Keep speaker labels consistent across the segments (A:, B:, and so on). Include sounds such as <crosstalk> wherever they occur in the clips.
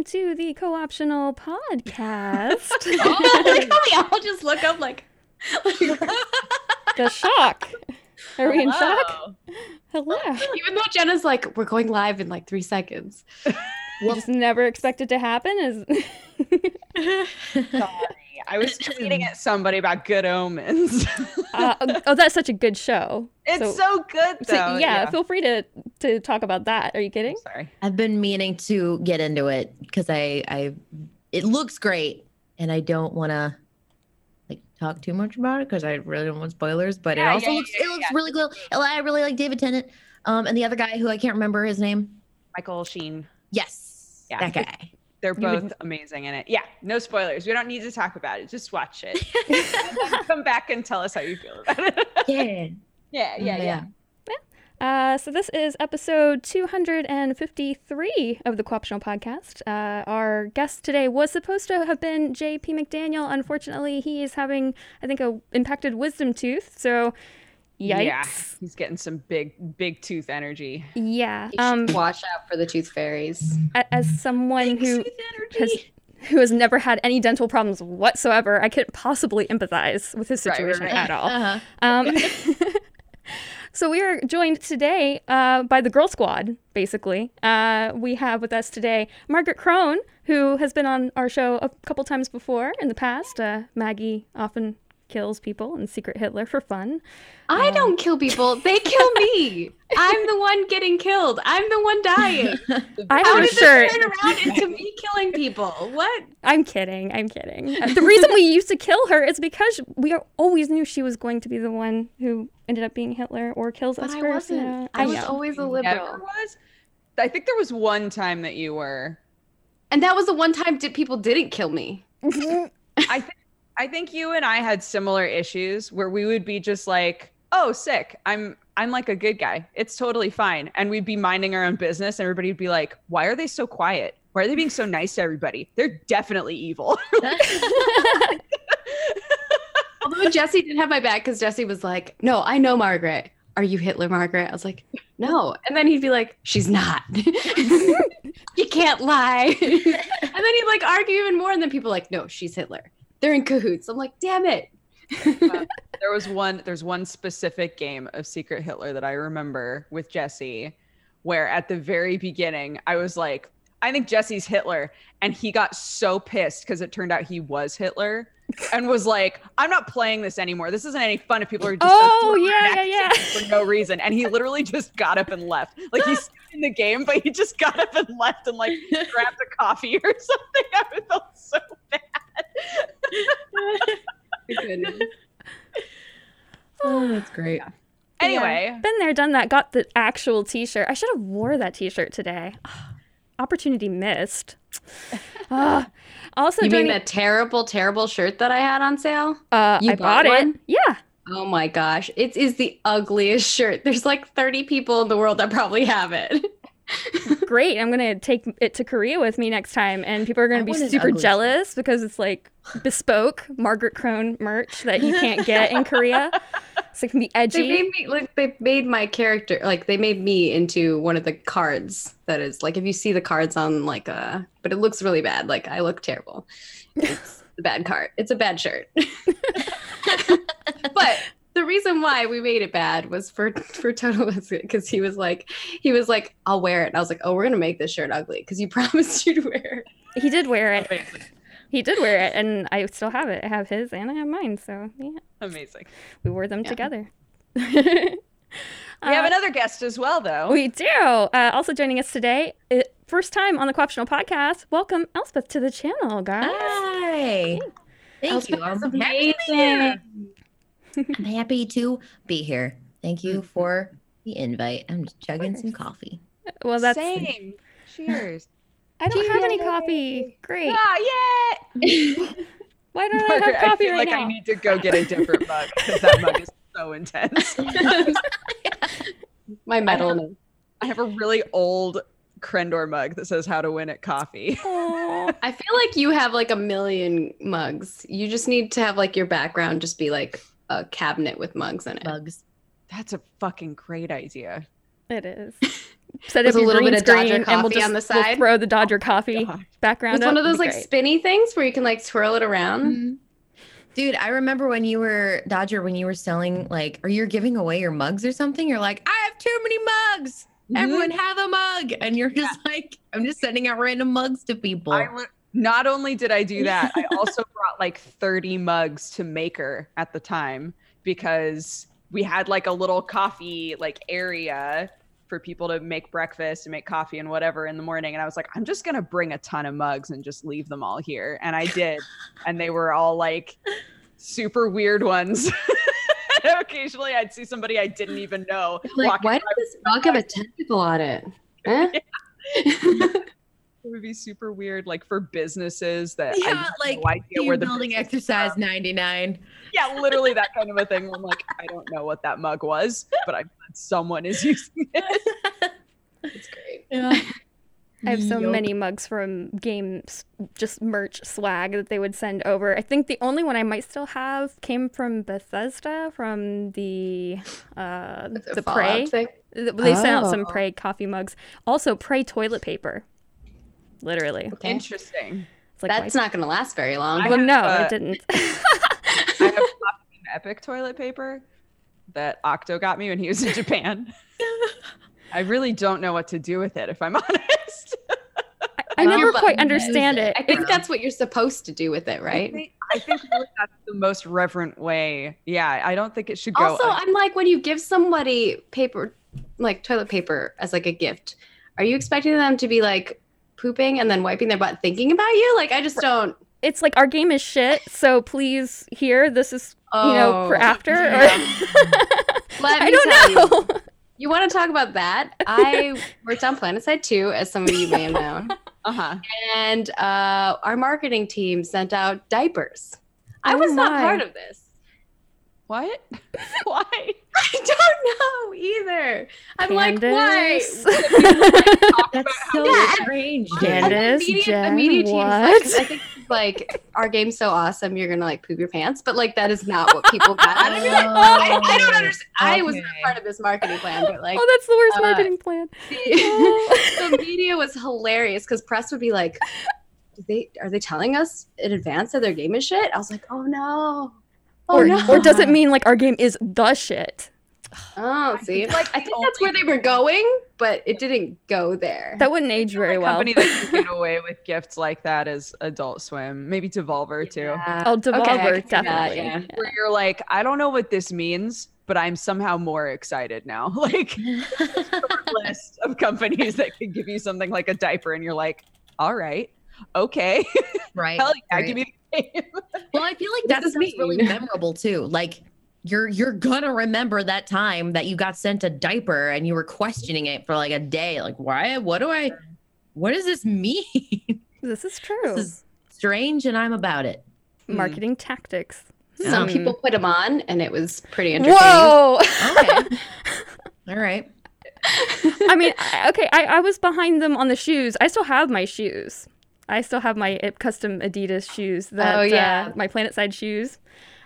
A: welcome, to the co-optional podcast. <laughs>
B: oh, <laughs> we all just look up like <laughs>
A: the shock. Are we in shock?
C: Hello.
B: Even though Genna's like, we're going live in like three seconds.
A: You just never expect it to happen. Is
C: Sorry. I was <laughs> tweeting at somebody about Good Omens. <laughs>
A: uh, oh, that's such a good show.
C: it's so, good
A: so,
C: though.
A: yeah, feel free to to talk about that. Are you kidding?
C: Sorry.
D: I've been meaning to get into it because I, I, it looks great, and I don't want to like talk too much about it because I really don't want spoilers. But
C: Yeah,
D: it also
C: yeah,
D: looks,
C: yeah,
D: it looks
C: yeah.
D: really cool. I really like David Tennant, um, and the other guy who I can't remember his name.
C: Michael Sheen.
D: Yes,
C: Yeah.
D: that guy.
C: They're
A: You would-
C: both amazing in it. Yeah, no spoilers. We don't need to talk about it. Just watch it. <laughs> Come back and tell us how you feel about it. <laughs>
D: Yeah,
C: yeah, yeah, yeah.
A: Uh, so this is episode 253 of the Co-optional Podcast. Uh, our guest today was supposed to have been J.P. McDaniel. Unfortunately, he is having, I think, a impacted wisdom tooth. So, yikes.
C: Yeah, he's getting some big, big tooth energy.
A: Yeah. Um,
B: watch out for the tooth fairies.
A: as someone who has who has never had any dental problems whatsoever, I couldn't possibly empathize with his
C: Right, right,
A: situation
C: right.
A: at all. <laughs>
D: Uh-huh.
A: Um, <laughs> so we are joined today uh, by the Girl Squad. Basically, uh, we have with us today Margaret Krohn, who has been on our show a couple times before in the past. Uh, Maggie often kills people and Secret Hitler for fun.
B: I don't kill people. They <laughs> kill me. I'm the one getting killed. I'm the one dying. <laughs>
A: I
B: How
A: a
B: did
A: shirt.
B: this turn around into me killing people? What?
A: I'm kidding. I'm kidding. Uh, The reason we used to kill her is because we always knew she was going to be the one who ended up being Hitler or kills
B: But
A: us
B: I
A: first.
B: wasn't.
A: yeah.
B: I was
A: know.
B: always a liberal.
C: was. I think there was one time that you were.
B: And that was the one time did people didn't kill me.
C: I think I think you and I had similar issues where we would be just like, "Oh, sick. I'm I'm like a good guy. It's totally fine." And we'd be minding our own business and everybody would be like, "Why are they so quiet? Why are they being so nice to everybody? They're definitely evil." <laughs>
B: Although Jesse did have my back because Jesse was like, "No, I know Margaret. Are you Hitler, Margaret?" I was like, "No," and then he'd be like, "She's not. <laughs> you can't lie." <laughs> and then he'd like argue even more, and then people like, "No, she's Hitler. They're in cahoots." I'm like, "Damn it!"
C: Uh, <laughs> there was one there's one specific game of Secret Hitler that I remember with Jesse where at the very beginning I was like, I think Jesse's Hitler. And he got so pissed because it turned out he was Hitler <laughs> and was like, I'm not playing this anymore. This isn't any fun if people are just
A: Oh, yeah, yeah, yeah. <laughs>
C: for no reason. And he literally just got up and left. Like he's in the game, but he just got up and left and like grabbed a coffee or something. I felt so bad.
B: Goodness. <laughs>
D: Oh, that's <sighs> great.
C: Anyway,
A: Been there, done that. Got the actual T-shirt. I should have wore that T-shirt today. <sighs> Opportunity missed. <laughs> Ah. also,
B: You mean
A: joining,
B: that terrible, terrible shirt that I had on sale?
A: uh,
B: you
A: I bought,
B: bought
A: it. Yeah.
B: Oh my gosh, it is the ugliest shirt. There's like 30 people in the world that probably have it. <laughs>
A: Great. I'm gonna take it to Korea with me next time, and people are gonna
D: I
A: be super jealous because it's like bespoke Margaret Krohn merch that you can't get in Korea. <laughs> So it can be
B: They
A: edgy.
B: made me like they made my character like they made me into one of the cards that is like if you see the cards on like a but it looks really bad. Like I look terrible. It's <laughs> a bad card. It's a bad shirt. <laughs> but the reason why we made it bad was for for Toto because he was like he was like I'll wear it. And I was like oh we're gonna make this shirt ugly because you <laughs> promised you'd wear it.
A: He did wear it. He did wear it, and I still have it. I have his and I have mine. So yeah,
C: amazing.
A: we wore them
B: Yeah.
A: together. <laughs>
C: We have
A: Uh,
C: another guest as well, though.
A: We do. Uh, also joining us today, uh, first time on the Co-optional podcast. Welcome, Elspeth, to the channel, guys.
D: Hi. Thank
B: Elspeth
D: you. I'm
B: is
D: happy, to be here.
B: amazing.
D: I'm happy to be here. Thank you for the invite. I'm just chugging some coffee.
A: Well, that's.
C: Same. Cheers.
A: I don't have any coffee. Great.
C: ah, yeah. <laughs>
A: Why don't I have coffee
C: feel
A: right
C: like
A: now?
C: I need to go get a different mug because that mug is so intense. <laughs>
B: My medal.
C: I have a really old Krendor mug that says "How to Win at Coffee." <laughs>
A: Aw.
B: I feel like you have like a million mugs. You just need to have like your background just be like a cabinet with mugs in it.
D: Mugs.
C: That's a fucking great idea.
A: It is. <laughs> set
B: With
A: up
B: a little bit of Dodger
A: screen, and we'll
B: coffee
A: just
B: on the
A: we'll
B: side.
A: throw the Dodger coffee
C: God.
A: background.
B: It's one of those like
A: great.
B: spinny things where you can like twirl it around.
D: Mhm. Dude, I remember when you were Dodger when you were selling like or you're giving away your mugs or something. You're like, I have too many mugs.
C: Mm-hmm.
D: Everyone have a mug, and you're just like, I'm just sending out random mugs to people.
C: I li- not only did I do that, I <laughs> also brought like 30 mugs to Maker at the time because we had like a little coffee like area for people to make breakfast and make coffee and whatever in the morning. And I was like, I'm just gonna bring a ton of mugs and just leave them all here. And I did. and they were all like super weird ones. <laughs> Occasionally I'd see somebody I didn't even know.
B: Like,
C: walking
B: why does this mug have a tentacle on it? Eh? <laughs>
C: It would be super weird, like for businesses that I
D: Yeah,
C: have
D: like,
C: no idea where the
D: building exercise 99.
C: Yeah, literally that kind of a thing. I'm like, <laughs> I don't know what that mug was, but I'm glad someone is <laughs> using it. <laughs>
B: It's great.
D: Yeah.
A: I have so
D: Yup.
A: many mugs from games, just merch swag that they would send over. I think the only one I might still have came from Bethesda from the uh, the Prey.
B: thing.
A: Th- They sent out some
B: Oh.
A: Prey coffee mugs. Also, Prey toilet paper. Literally,
B: Okay.
C: Interesting.
A: it's like
B: That's not going to last very long.
C: I
A: well, no,
C: uh,
A: it didn't. <laughs>
C: I have Platinum <laughs> Epic toilet paper that Octo got me when he was in Japan. <laughs> I really don't know what to do with it, if I'm honest.
A: I
B: know,
A: never
B: but
A: quite understand
D: it.
A: it.
B: I think that's what you're supposed to do with it,
C: I
B: right?
C: think, I think really that's the most reverent way. Yeah, I don't think it should go.
B: Also, I'm like, when you give somebody paper, like toilet paper, as like a gift, are you expecting them to be like pooping and then wiping their butt, thinking about you? Like, I just don't.
A: It's like our game is shit, so please here. This is you know for
B: Oh,
A: after. <laughs>
B: Let
A: I
B: me
A: don't
B: tell you.
A: know.
B: You want to talk about that? I <laughs> worked on PlanetSide 2, as some of you may have known. <laughs>
C: uh huh.
B: and uh, our marketing team sent out diapers. I
A: Oh
B: was not part of this.
C: What? <laughs> Why?
B: I don't know either. I'm like, why?
A: Candace? <laughs> <laughs>
D: That's so
B: Yeah.
D: strange.
B: And the
A: Candace,
B: media, the
A: Jen,
B: media team's like, I think like our game's so awesome, you're gonna like poop your pants, but like that is not what people got out of it. I, I don't understand. I was not part of this marketing plan, but like
A: oh, that's the worst
B: uh,
A: marketing plan.
B: the, the media was hilarious because press would be like, "Did they are they telling us in advance that their game is shit?" I was like, "Oh no, oh
A: or,
B: no."
A: or does it mean like our game is the shit?
B: Oh, see,
C: like
B: I think that's where they were going, but it didn't go there.
A: That wouldn't age very
C: The
A: well.
C: company that can get away with gifts like that is Adult Swim, maybe Devolver too.
B: Yeah.
A: Oh, Devolver,
B: can see that,
A: definitely.
B: yeah.
A: Yeah.
C: Where you're like, I don't know what this means, but I'm somehow more excited now. <laughs> Like <laughs> short list of companies that could give you something like a diaper, and you're like, all right, okay,
D: right. <laughs>
C: hell yeah,
D: right.
C: give me the. <laughs>
D: Well, I feel like
B: What
D: that sounds
B: this
D: really <laughs> memorable too. Like you're you're gonna remember that time that you got sent a diaper and you were questioning it for like a day. Like, why? What do I? What does this mean? <laughs>
A: This is true.
D: this is strange, and I'm about it.
A: marketing tactics.
B: Some
A: Hmm.
B: people put them on, and it was pretty entertaining.
A: Whoa!
D: Okay. All right.
A: I mean, okay, I, I was behind them on the shoes. I still have my shoes. I still have my custom Adidas shoes. That,
B: Oh, yeah.
A: uh, my PlanetSide shoes.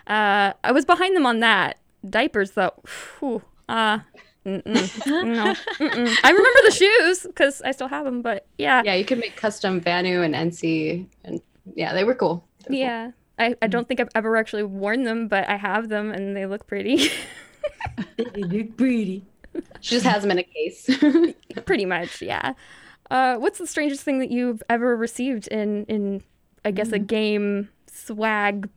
A: Uh, I was behind them on that. Diapers, though. Whew, uh, mm-mm, <laughs> no, mm-mm. I remember the shoes because I still have them, but yeah.
B: Yeah, you could make custom Vanu and NC, and yeah, they were cool. They were cool.
A: Yeah. I, I don't think I've ever actually worn them, but I have them and they look pretty. <laughs>
D: They look pretty.
B: She just has them in a case.
A: pretty much, yeah. Uh, what's the strangest thing that you've ever received in, in I guess, a game swag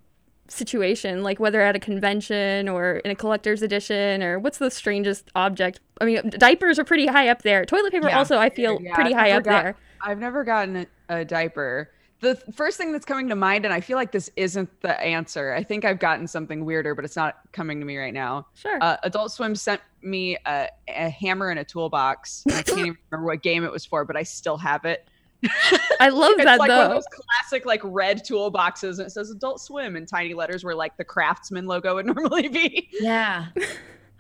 A: situation? Like whether at a convention or in a collector's edition, or what's the strangest object? I mean, diapers are pretty high up there. Toilet paper
C: Yeah.
A: also, I feel,
C: Yeah,
A: pretty
C: I've
A: high up
C: got-
A: there.
C: I've never gotten a, a diaper. The first thing that's coming to mind, and I feel like this isn't the answer. I think I've gotten something weirder, but it's not coming to me right now.
A: Sure.
C: Uh, Adult Swim sent me a, a hammer and a toolbox. And I can't <laughs> even remember what game it was for, but I still have it.
A: I love that.
C: It's
A: that
C: like one of those classic like red toolboxes, and it says Adult Swim in tiny letters, where like the Craftsman logo would <laughs> normally be.
D: Yeah.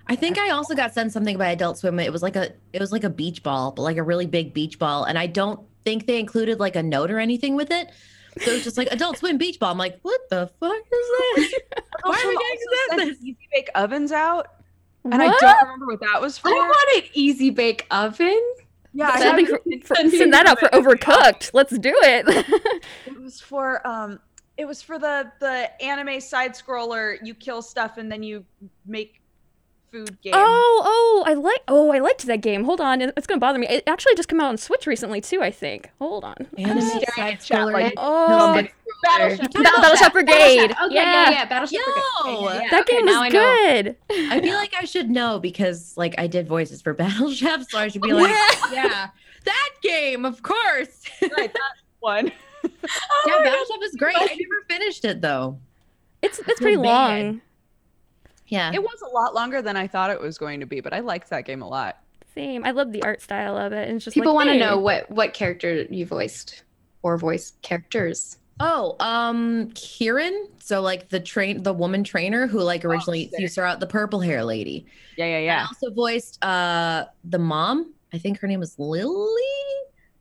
D: I think <laughs> I also got sent something by Adult Swim. It was like a it was like a beach ball, but like a really big beach ball. And I don't think they included like a note or anything with it. So it's just like Adult Swim beach ball. I'm like, what the fuck is <laughs> this? Why are we
C: Adult
D: getting
C: Swim
D: sent
C: sent Easy Bake Ovens out, and
A: What?
C: I don't remember what that was for.
B: I want an easy bake oven.
C: Yeah, I
A: Send, me for, for- send that out for overcooked. Let's do it.
C: It was for um it was for the the anime side scroller you kill stuff and then you make food game.
A: oh, oh, I like. Oh, I liked that game. Hold on, it's gonna bother me. It actually just came out on Switch recently too. I think. Hold on.
D: Anime
C: staring
D: side
C: at chat
D: scroller.
C: like-
A: Oh,
B: Side
C: Battle Chef.
A: Ba- Battle Chef Brigade.
B: Okay,
A: yeah.
B: yeah, yeah, Battle Chef Brigade.
D: Yo,
B: Okay, yeah,
A: that
B: okay,
A: game
B: now I
A: was good.
D: I feel like I should know because like I did voices for <laughs> Battle Chef, so I should be like, <laughs> yeah, that game, of course. <laughs>
C: right, that one.
D: yeah, Battle Chef is great. I never finished it though.
A: It's it's pretty
D: bad.
A: long.
D: Yeah.
C: It was a lot longer than I thought it was going to be, but I liked that game a lot.
A: Same. I love the art style of it. And it's just
B: People
A: like,
B: want to
A: hey.
B: know what what character you voiced or voice characters.
D: Oh, um, Kieran. So like the train, the woman trainer who like originally
C: sick.
D: you saw out the purple hair lady.
C: Yeah, yeah,
D: I
C: yeah.
D: also voiced uh the mom. I think her name was Lily.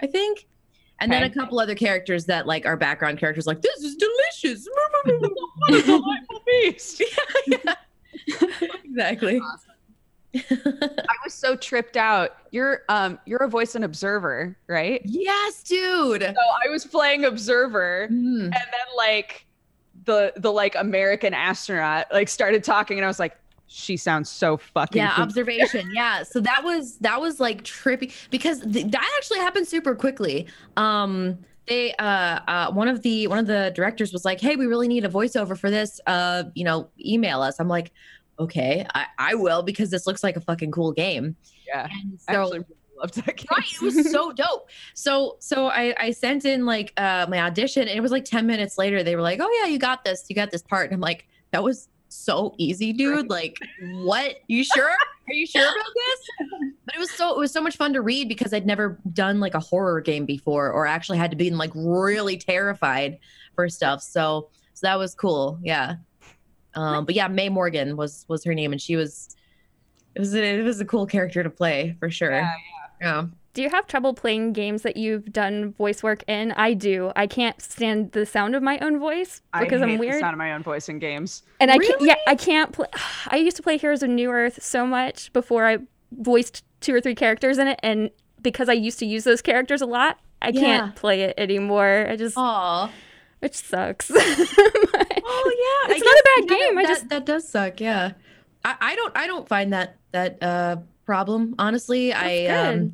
D: I think. And then a couple other characters that like are background characters, like this is delicious. <laughs> <laughs> what a delightful beast. <laughs> <laughs> exactly.
C: I was so tripped out. You're um you're a voice and observer, right?
D: yes, dude.
C: So I was playing observer
D: Mhm.
C: and then like the the like American astronaut like started talking and I was like, she sounds so fucking
D: yeah
C: familiar."
D: observation yeah so that was that was like trippy because th- that actually happened super quickly um they uh, uh one of the one of the directors was like hey we really need a voiceover for this uh you know email us i'm like okay i i will because this looks like a fucking cool game
C: Yeah.
D: and so
C: actually really loved that game. <laughs>
D: right it was so <laughs> dope so so i i sent in like uh my audition and it was like 10 minutes later they were like oh yeah you got this you got this part and i'm like that was so easy dude. Like what? You sure? Are you sure about this? But it was so it was so much fun to read because i'd never done like a horror game before or actually had to be like really terrified for stuff. So so that was cool. Yeah. Um but yeah Mae morgan was was her name and she was it was a, it was a cool character to play for sure.
C: Yeah,
D: yeah.
A: Do you have trouble playing games that you've done voice work in? I do. I can't stand the sound of my own voice because
C: I
A: I'm
C: hate
A: weird.
C: the sound of my own voice in games.
A: And I can't, yeah, I can't play. <sighs> I used to play Heroes of Newerth so much before I voiced two or three characters in it, and because I used to use those characters a lot, I
D: Yeah.
A: can't play it anymore. I just,
D: Aw.
A: which sucks. <laughs>
D: Oh yeah,
A: It's not a bad game, I just-
D: that does suck. Yeah, I, I don't I don't find that that uh problem honestly. I
A: That's
D: um
A: good.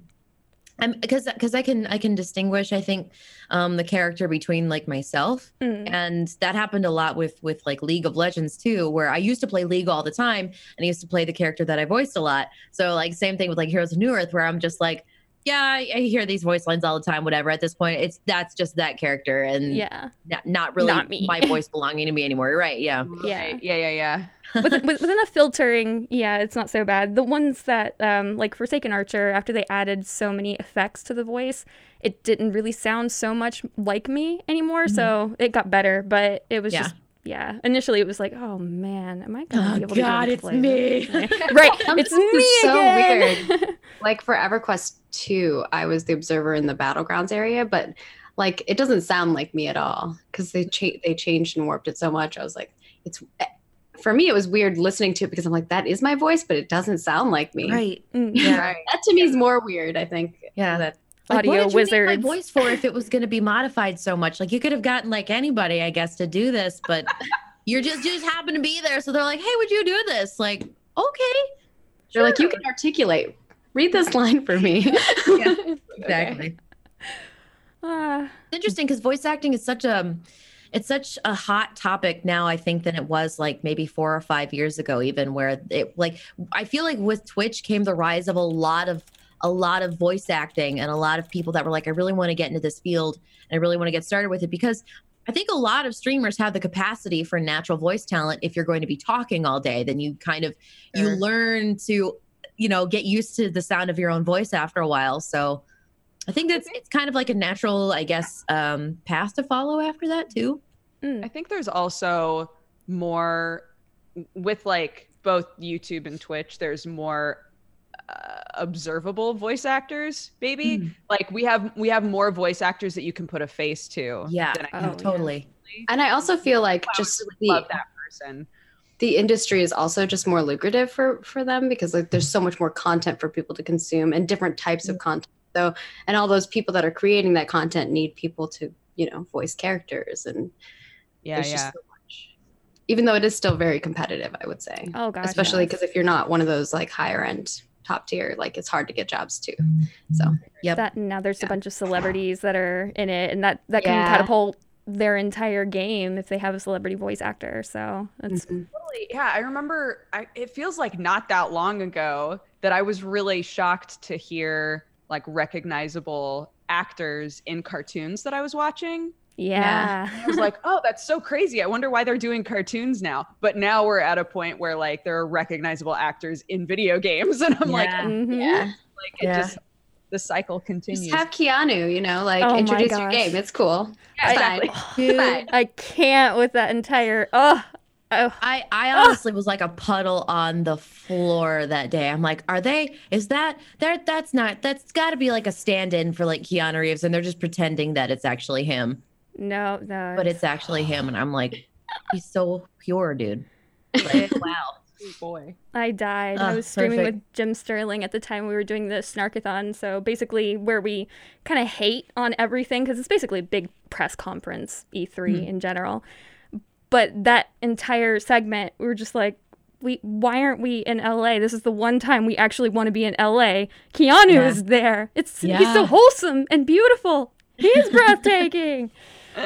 D: I'm because because I can I can distinguish I think um the character between like myself
A: Mm.
D: and that happened a lot with with like League of Legends too where I used to play League all the time and I used to play the character that I voiced a lot. So like same thing with like Heroes of Newerth where I'm just like yeah, I, I hear these voice lines all the time. Whatever. At this point, it's that's just that character, and
A: yeah,
D: not, not really
A: Not me.
D: my voice belonging to me anymore. Right? Yeah.
A: Yeah.
C: Right. Yeah, yeah, yeah.
A: with, <laughs> with, with enough filtering, yeah, it's not so bad. The ones that, um, like Forsaken Archer, after they added so many effects to the voice, it didn't really sound so much like me anymore. So it got better, but it was
D: Yeah.
A: just, yeah. Initially, it was like, oh man, am I gonna
D: Oh,
A: be able to
D: God,
A: to <laughs> <laughs>
D: it's me.
A: right, it's me
B: it's so
A: again.
B: weird. <laughs> like for EverQuest 2, I was the observer in the battlegrounds area, but like it doesn't sound like me at all because they cha- they changed and warped it so much. I was like, it's eh, for me, it was weird listening to it because I'm like, that is my voice, but it doesn't sound like me.
D: Right.
A: Mm,
D: Yeah.
C: Right.
B: That to me is more weird. I think.
D: Yeah.
B: That
D: Like, what
A: Audio
D: did you need my voice for if it was going to be modified so much? Like you could have gotten like anybody, I guess, to do this, but <laughs> you're just you just happen to be there, so they're like, "Hey, would you do this?" Like, okay,
B: they're like, you can articulate. Read this line for me. <laughs>
D: Yeah. <laughs> exactly.
A: Ah,
D: It's interesting because voice acting is such a it's such a hot topic now i think than it was like maybe four or five years ago even where it like i feel like with twitch came the rise of a lot of a lot of voice acting and a lot of people that were like i really want to get into this field and i really want to get started with it because i think a lot of streamers have the capacity for natural voice talent if you're going to be talking all day then you kind of you learn to you know get used to the sound of your own voice after a while so I think that's it's kind of like a natural, I guess, um, path to follow after that too.
C: I think there's also more with like both YouTube and Twitch. There's more observable voice actors, maybe.
D: Mm.
C: Like we have we have more voice actors that you can put a face to.
D: Yeah,
C: than I
A: Oh,
C: can
A: yeah.
D: totally.
B: and I also feel like
C: I would
B: just
C: really
B: the,
C: love that person.
B: the industry is also just more lucrative for for them because like there's so much more content for people to consume and different types of content So, and all those people that are creating that content need people to, you know, voice characters. And
C: Yeah,
B: there's
C: yeah.
B: just so much. Even though it is still very competitive, I would say.
A: Oh gosh.
B: Especially
A: yes.
B: because if you're not one of those like higher end top tier, like it's hard to get jobs too. So,
D: Yep.
A: that now there's
B: Yeah.
A: a bunch of celebrities that are in it and that that can
B: Yeah.
A: catapult their entire game if they have a celebrity voice actor so it's
B: mhm.
C: Totally. Yeah, I remember. I, it feels like not that long ago that I was really shocked to hear like recognizable actors in cartoons that I was watching.
A: Yeah,
C: I was like, oh, that's so crazy. I wonder why they're doing cartoons now. But now we're at a point where like there are recognizable actors in video games, <laughs> and I'm like,
D: Yeah.
A: Mhm.
B: yeah.
C: like it
D: Yeah.
C: just the cycle continues.
B: Just have Keanu, you know, like
A: Oh
B: introduce your game. It's cool.
C: Yeah,
B: It's fine.
C: exactly.
D: Dude,
A: i can't with that entire oh, oh
D: I, I honestly was like a puddle on the floor that day. I'm like, are they? Is that that? That's not. That's got to be like a stand-in for like Keanu Reeves, and they're just pretending that it's actually him,
A: no no
D: but it's actually him. And I'm like, <laughs> he's so pure, dude. <laughs> Like, wow.
C: Sweet boy.
A: I died. I was streaming
D: perfect.
A: with Jim Sterling at the time we were doing the Snarkathon. So basically, where we kind of hate on everything because it's basically a big press conference, E3
D: Hmm.
A: in general. But that entire segment, we were just like, we why aren't we in LA? This is the one time we actually want to be in LA. Keanu
D: Yeah.
A: is there. It's he's so wholesome and beautiful. He's <laughs> breathtaking. <laughs>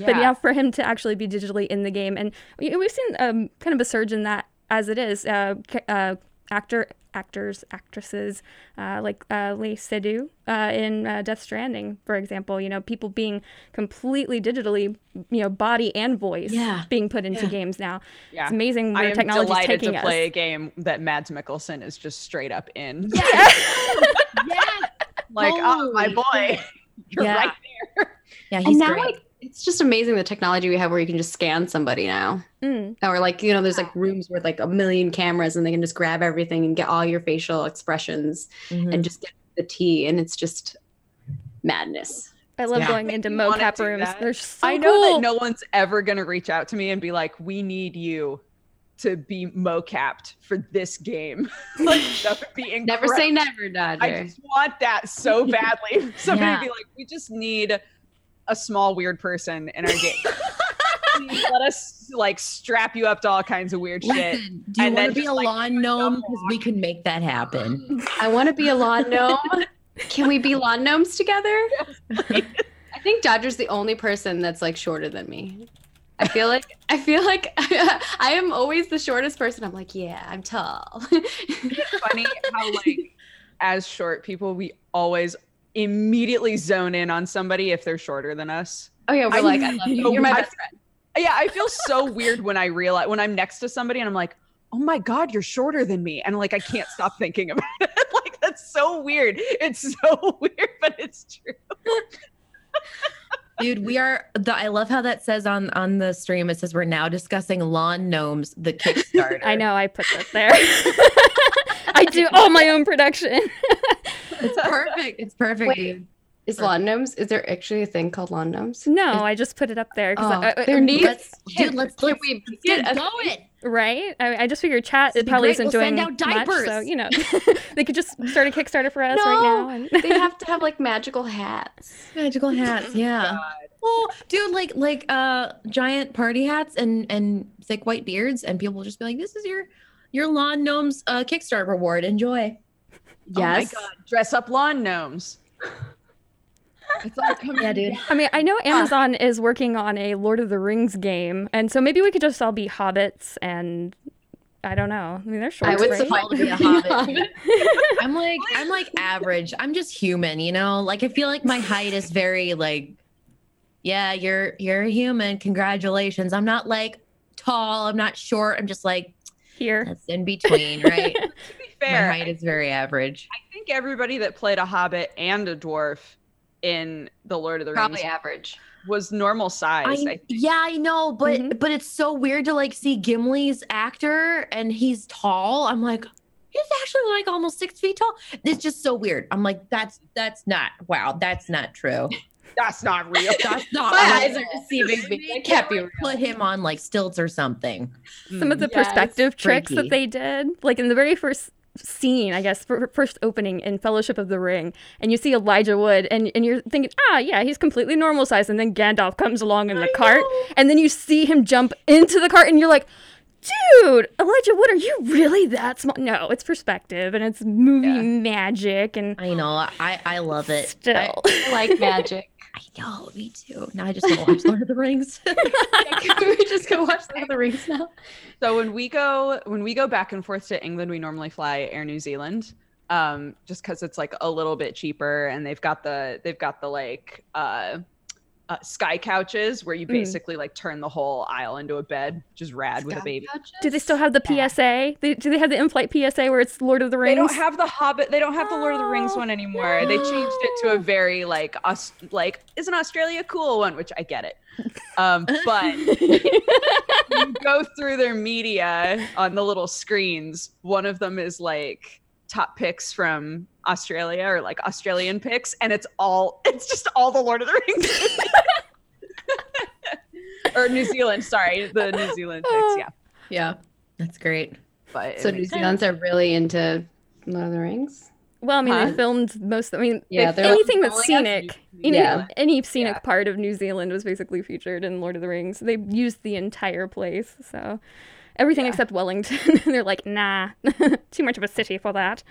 A: But yeah, for him to actually be digitally in the game, and we- we've seen um, kind of a surge in that as it is. Uh, uh, actor, actors, actresses uh, like uh, Léa Seydoux uh, in uh, Death Stranding, for example. You know, people being completely digitally, you know, body and voice
D: Yeah.
A: being put into
D: Yeah.
A: games now.
C: Yeah.
A: It's amazing where technology is
C: delighted
A: taking
C: to
A: us.
C: play a game that Mads Mikkelsen is just straight up in. <laughs>
D: yes. <laughs>
C: Like, oh my boy, you're
D: Yeah.
C: right there. <laughs>
D: Yeah,
B: And now
D: great.
B: like it's just amazing the technology we have where you can just scan somebody now.
A: Mm.
B: Or like, you know, there's like rooms with like a million cameras and they can just grab everything and get all your facial expressions
D: Mhm.
B: and just get the tea and it's just madness.
A: I love
D: Yeah.
A: going into mocap rooms.
C: that?
A: They're so
C: I know
A: cool.
C: that no one's ever gonna reach out to me and be like, "We need you to be mocapped for this game." <laughs> <laughs> like that would be <laughs> incredible.
B: Never say never, Dodger.
C: I just want that so badly. Somebody
D: Yeah.
C: be like, "We just need a small weird person in our game." Let us like strap you up to all kinds of weird shit.
D: Listen, do you want to be
C: just,
D: a
C: like,
D: lawn gnome? Because we can make that happen.
B: I want to be a lawn gnome. Can we be lawn gnomes together? I think Dodger's the only person that's like shorter than me. I feel like I feel like <laughs> I am always the shortest person. I'm like, yeah, I'm tall.
C: it's Funny <laughs> how like as short people, we always immediately zone in on somebody if they're shorter than us.
B: oh yeah, we're
C: I
B: like, I love you. You're my best friend.
C: Yeah, I feel so weird when I realize when I'm next to somebody and I'm like, oh my god, you're shorter than me, and like I can't stop thinking about <laughs> it. like that's so weird. It's so weird, but it's true.
D: Dude, we are the I love how that says on on the stream. It says we're now discussing lawn gnomes, the Kickstarter.
A: I know I put that there. <laughs> I do all my own production. <laughs>
D: It's perfect. It's perfect,
B: Wait.
D: dude.
B: Is lawn gnomes? Is there actually a thing called lawn gnomes?
A: No, I just put it up there because
B: Oh, they're neat.
D: Let's dude, let's
B: Can
D: let's
B: we
D: get
B: get
D: going.
A: Right. I, I just figured chat
D: This
A: it
D: would
A: probably
D: great.
A: isn't
D: We'll
A: doing
D: send out
A: much, so
D: diapers.
A: you know <laughs> they could just start a Kickstarter for us right now. And
B: they have <laughs> to have like magical hats.
D: Magical hats, yeah.
C: God.
D: Well, dude, like like uh giant party hats and and thick white beards, and people will just be like, "This is your your lawn gnomes uh Kickstarter reward. Enjoy."
B: Yes.
C: Oh my god, dress up lawn gnomes. <laughs> It's all coming.
D: Yeah, dude.
A: I mean, I know
B: Ah.
A: Amazon is working on a Lord of the Rings game, and so maybe we could just all be hobbits and. I don't know. I mean, they're short.
B: I would
A: right?
B: support
D: to be a hobbit. <laughs> I'm like I'm like average. I'm just human, you know? Like I feel like my height is very like yeah, you're you're a human. Congratulations. I'm not like tall, I'm not short. I'm just like
A: here.
D: that's in between, right? <laughs>
C: To be fair, my
D: height is very average.
C: I think everybody that played a hobbit and a dwarf in the Lord of the
B: Probably
C: Rings Probably
B: average.
C: was normal size.
D: I,
C: I think.
D: yeah, I know, but
A: Mhm.
D: but it's so weird to like see Gimli's actor and he's tall. I'm like, he's actually like almost six feet tall. It's just so weird. I'm like, that's that's not wow, that's not true. <laughs>
C: That's not real. <laughs>
D: That's not <laughs>
B: My eyes are deceiving me. That can't be real.
D: Put him on like stilts or something.
A: Some of the
B: Yes,
A: perspective tricks
D: freaky.
A: that they did, like in the very first scene, I guess, for, first opening in Fellowship of the Ring, and you see Elijah Wood, and, and you're thinking, ah, yeah, he's completely normal size, and then Gandalf comes along in the cart, and then you see him jump into the cart, and you're like, dude, Elijah Wood, are you really that small? No, it's perspective, and it's movie
C: Yeah.
A: magic, and
D: I know. I I love it.
A: still.
D: I,
B: I like magic.
D: I know. Me too. Now I just want to watch Lord of the Rings. <laughs>
B: Can we just go watch Lord of the Rings now?
C: So when we go when we go back and forth to England, we normally fly Air New Zealand, um, just because it's like a little bit cheaper, and they've got the they've got the like uh, uh, sky couches where you
A: Mm.
C: basically like turn the whole aisle into a bed, which is rad with a baby.
A: Do they still have the PSA? They, do they have the in-flight PSA where it's Lord of the Rings?
C: They don't have the Hobbit. They don't have the Lord of the Rings one anymore. They changed it to a very like us like isn't Australia cool one, which I get it. Um, <laughs> but you go through their media on the little screens. One of them is like top picks from Australia or like Australian picks, and it's all it's just all the Lord of the Rings. <laughs> or New Zealand, sorry, the New Zealand picks, yeah.
D: yeah, that's great.
C: But
B: So New
C: makes sense.
B: Zealanders are really into Lord of the Rings.
A: Well, I mean,
B: Huh?
A: they filmed most. I mean,
B: Yeah,
A: if
B: they're like
A: anything that's scenic,
C: New
A: any,
B: Yeah.
A: any scenic
C: Yeah.
A: part of New Zealand was basically featured in Lord of the Rings. They used the entire place, so everything
C: Yeah.
A: except Wellington. <laughs> They're like, nah, <laughs> too much of a city for that.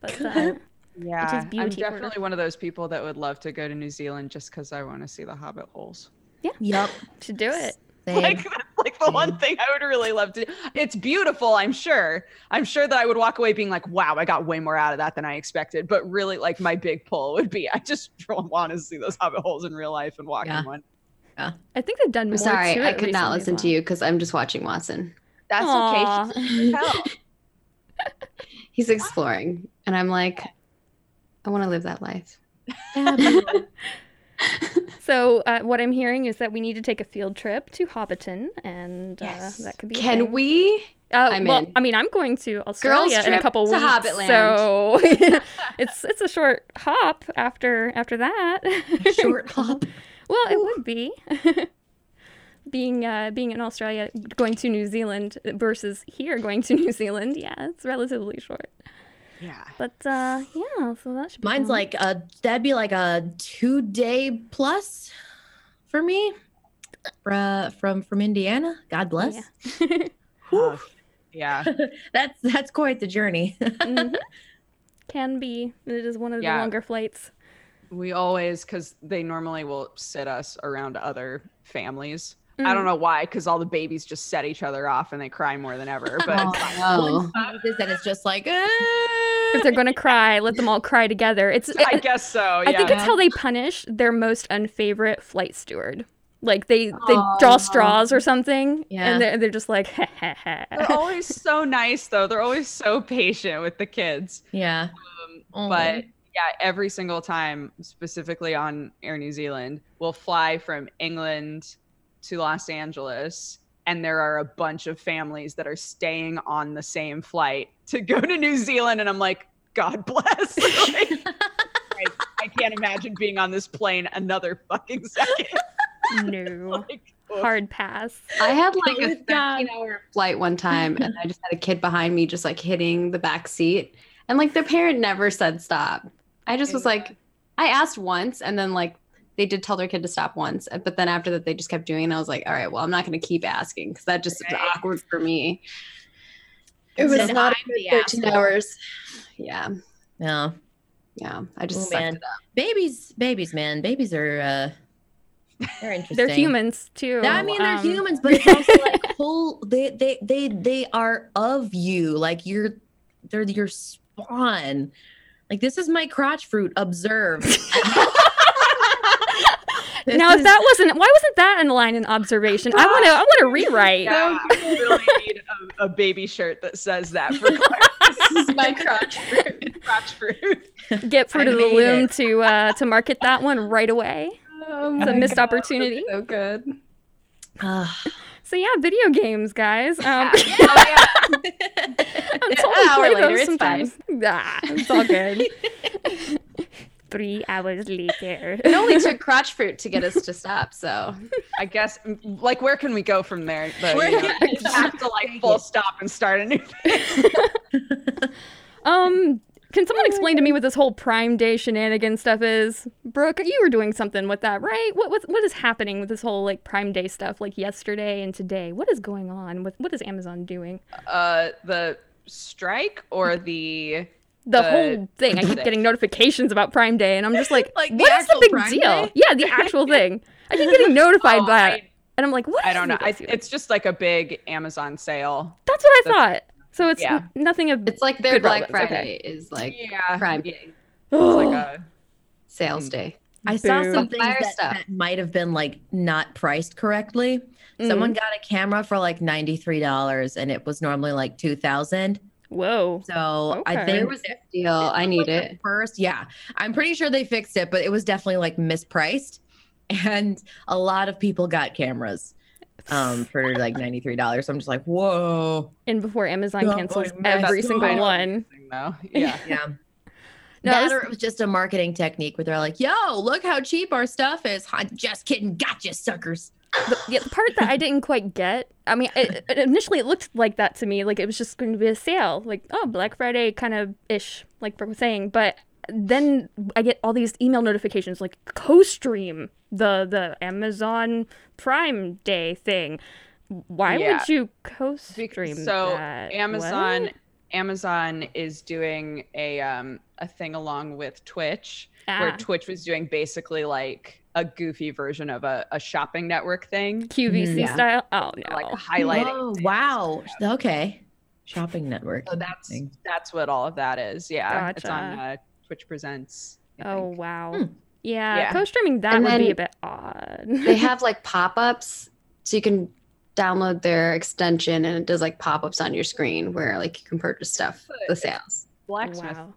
A: But uh, <laughs>
C: Yeah, I'm
A: beauty for
C: definitely one of those people that would love to go to New Zealand just because I want to see the Hobbit holes. Yeah.
D: Yep.
A: to do it.
D: Same.
C: Like like the one thing I would really love to. do. It's beautiful, I'm sure. I'm sure that I would walk away being like, "Wow, I got way more out of that than I expected." But really, like my big pull would be, I just want to see those Hobbit holes in real life and walk
D: Yeah.
C: in one.
A: I think they've done more.
B: I'm sorry,
A: to
B: I
A: it
B: could not
A: recently as
B: listen to you because I'm just watching Watson.
C: That's
A: Aw.
C: okay. She can tell.
B: He's exploring, and I'm like, I want to live that life. <laughs>
A: So uh, what I'm hearing is that we need to take a field trip to Hobbiton, and
C: Yes.
A: uh, that could be. a
B: Can
A: thing.
B: we?
A: Uh,
B: I'm
A: well,
B: in.
A: I mean, I'm going to Australia in a couple weeks,
B: Hobbitland.
A: so <laughs> <laughs> it's it's a short hop after after that.
D: Short hop.
A: Well, it would be <laughs> being uh, being in Australia, going to New Zealand versus here going to <laughs> New Zealand. Yeah, it's relatively short,
C: Yeah.
A: but uh, yeah, so that should be
D: Mine's
A: fun.
D: like a that'd be like a two day plus for me. Uh, from from Indiana. God bless. <laughs>
A: Yeah.
C: Uh, yeah.
D: That's that's quite the journey.
A: Mhm. Can be. It is one of the
C: Yeah.
A: longer flights.
C: We always, because they normally will sit us around other families. I
A: Mm.
C: don't know why, because all the babies just set each other off and they cry more than ever. <laughs> But
B: Oh,
D: Sneezes and it's just like
A: If they're gonna cry, let them all cry together. It's.
C: I
A: I,
C: guess so. Yeah.
A: I think it's how they punish their most unfavorite flight steward. Like they they
B: Aw.
A: draw straws or something,
B: Yeah.
A: and they're, they're just like,
C: They're always so nice, though. They're always so patient with the kids.
D: yeah.
C: Um,
D: Oh.
C: But yeah, every single time, specifically on Air New Zealand, we'll fly from England to Los Angeles. And there are a bunch of families that are staying on the same flight to go to New Zealand. And I'm like, God bless. <laughs> Like, I, I can't imagine being on this plane another fucking second.
A: no <laughs>
C: Like,
A: hard pass.
B: I had like a 13 hour flight one time, and I just had a kid behind me, just like hitting the back seat, and like the parent never said stop. I just was like, I asked once, and then like they did tell their kid to stop once, but then after that they just kept doing. it, And I was like, all right, well I'm not going to keep asking because that just is
C: Right.
B: awkward for me.
D: It was
B: Then
D: not
B: I'm
D: the
B: 13 hours. Yeah,
D: Yeah.
B: yeah. I just
D: Oh, man.
B: it up.
D: Babies, babies, man. Babies are uh they're <laughs> interesting.
A: They're humans too.
D: I mean, they're
A: Um,
D: humans, but <laughs> it's also like whole. They, they, they, they are of you. Like you're, they're your spawn. Like this is my crotch fruit. Observe. <laughs> This
A: Now, if that wasn't, why wasn't that in line in observation? I want to, I want to rewrite.
C: Yeah, I really need a, a baby shirt that says that for <laughs>
B: This is my crotch fruit.
C: crotch fruit.
A: Get Fruit
D: I
A: of the Loom
D: it.
A: to uh, to market that one right away.
B: Oh
A: It's a missed
B: God,
A: opportunity.
B: So good. <sighs>
A: So yeah, video games, guys. Um,
C: Oh, yeah. <laughs> <laughs>
A: I'm
B: An
A: totally
B: hour later,
A: those
B: it's
A: sometimes. Ah, it's all good. <laughs> Three hours later.
B: It only took <laughs> crotch fruit to get us to stop. So
C: I guess, like, where can we go from there? But,
D: Where
C: you know,
D: can
C: you have to like full stop and start a new thing.
A: Um, can someone explain to me what this whole Prime Day shenanigan stuff is? Brooke, you were doing something with that, right? What what what is happening with this whole like Prime Day stuff, like yesterday and today? What is going on? With what is Amazon doing?
C: Uh, the strike or the
A: The <laughs>
C: The
A: whole thing. I keep getting notifications about Prime Day, and I'm just <laughs> like,
D: Like the
A: what is the big
D: Prime
A: deal?
D: Day?
A: Yeah, the actual <laughs> thing. I keep getting notified
C: Oh,
A: by
C: I-
A: it, and I'm like, what?
C: I
A: is
C: don't know. I,
A: deal?
C: it's just like a big Amazon sale.
A: That's what I
C: that's-
A: thought. So it's
C: yeah.
A: nothing of.
B: It's like their
A: Good
B: Black
A: relevance, okay.
B: Friday is like
C: yeah,
B: Prime
C: yeah,
B: Day, <gasps>
C: It's like a
B: sales day.
D: I saw
A: Boo.
D: some things that, that might have been like not priced correctly.
A: Mm.
D: Someone got a camera for like ninety three dollars, and it was normally like two thousand.
A: Whoa.
D: So I think
B: There was a deal. I need it.
D: first. Yeah, I'm pretty sure they fixed it, but it was definitely like mispriced, <laughs> and a lot of people got cameras um for like ninety three dollars. So I'm just like, whoa.
A: And before Amazon
D: No,
A: cancels every single <laughs> one.
C: thing, though. Yeah. <laughs>
D: Yeah.
A: No,
D: that or it was just a marketing technique where they're like, "Yo, look how cheap our stuff is." Ha, Just kidding, gotcha, suckers.
A: The, yeah, the part that I didn't quite get. I mean, it, it- initially it looked like that to me, like it was just going to be a sale, like oh Black Friday kind of ish, like Brooke was saying. But then I get all these email notifications like co-stream the the Amazon Prime Day thing. Why
C: Yeah.
A: would you co-stream
C: so
A: that?
C: Amazon
A: What?
C: Amazon is doing a um a thing along with Twitch where
A: Ah,
C: Twitch was doing basically like a goofy version of a, a shopping network thing,
A: QVC
B: Yeah.
A: style. Oh no.
C: like highlighting.
D: Oh, wow. Okay. Shopping network.
C: So that's
D: Thing.
C: that's what all of that is. Yeah, it's on uh, Twitch Presents. I
A: oh
C: think.
A: wow.
D: Hmm.
A: Yeah,
C: Yeah.
A: co-streaming that
B: And
A: would be a bit odd.
B: They <laughs> have like pop-ups, so you can download their extension, and it does like pop-ups on your screen where like you can purchase stuff. The sales.
C: Blacksmith.
A: Wow.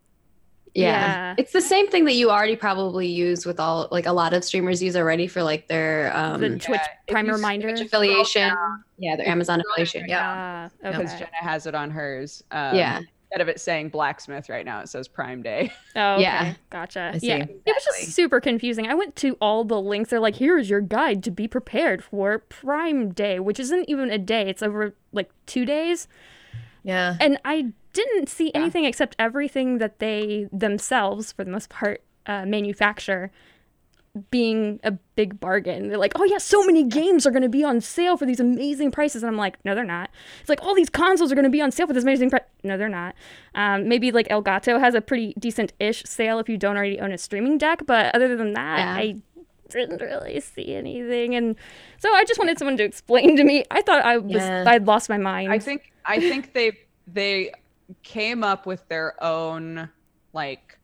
B: Yeah.
A: Yeah.
B: It's the same thing that you already probably use with all like a lot of streamers use already for like their um
A: the Twitch
C: if
A: Prime reminder.
B: Twitch affiliation.
C: down-
B: Yeah, their Amazon affiliation.
C: down.
B: Yeah.
A: Ah,
C: because
A: okay.
C: Genna has it on hers. Um,
B: Yeah.
C: Instead of it saying blacksmith right now, it says Prime Day. <laughs>
A: Oh, okay.
B: Yeah.
A: Gotcha.
D: I see.
A: Yeah. It was just super confusing. I went to all the links. They're like, here's your guide to be prepared for Prime Day, which isn't even a day. It's over like two days.
D: Yeah.
A: And I didn't see
C: Yeah.
A: anything except everything that they themselves, for the most part, uh, manufacture being a big bargain. They're like, oh yeah, so many games are going to be on sale for these amazing prices. And I'm like, no, they're not. It's like all these consoles are going to be on sale for this amazing price. No, they're not. Um, maybe like Elgato has a pretty decent-ish sale if you don't already own a streaming deck. But other than that,
B: Yeah.
A: I didn't really see anything. And so I just wanted someone to explain to me. I thought I was,
D: Yeah.
A: I'd lost my mind.
C: I think I think they they came up with their own like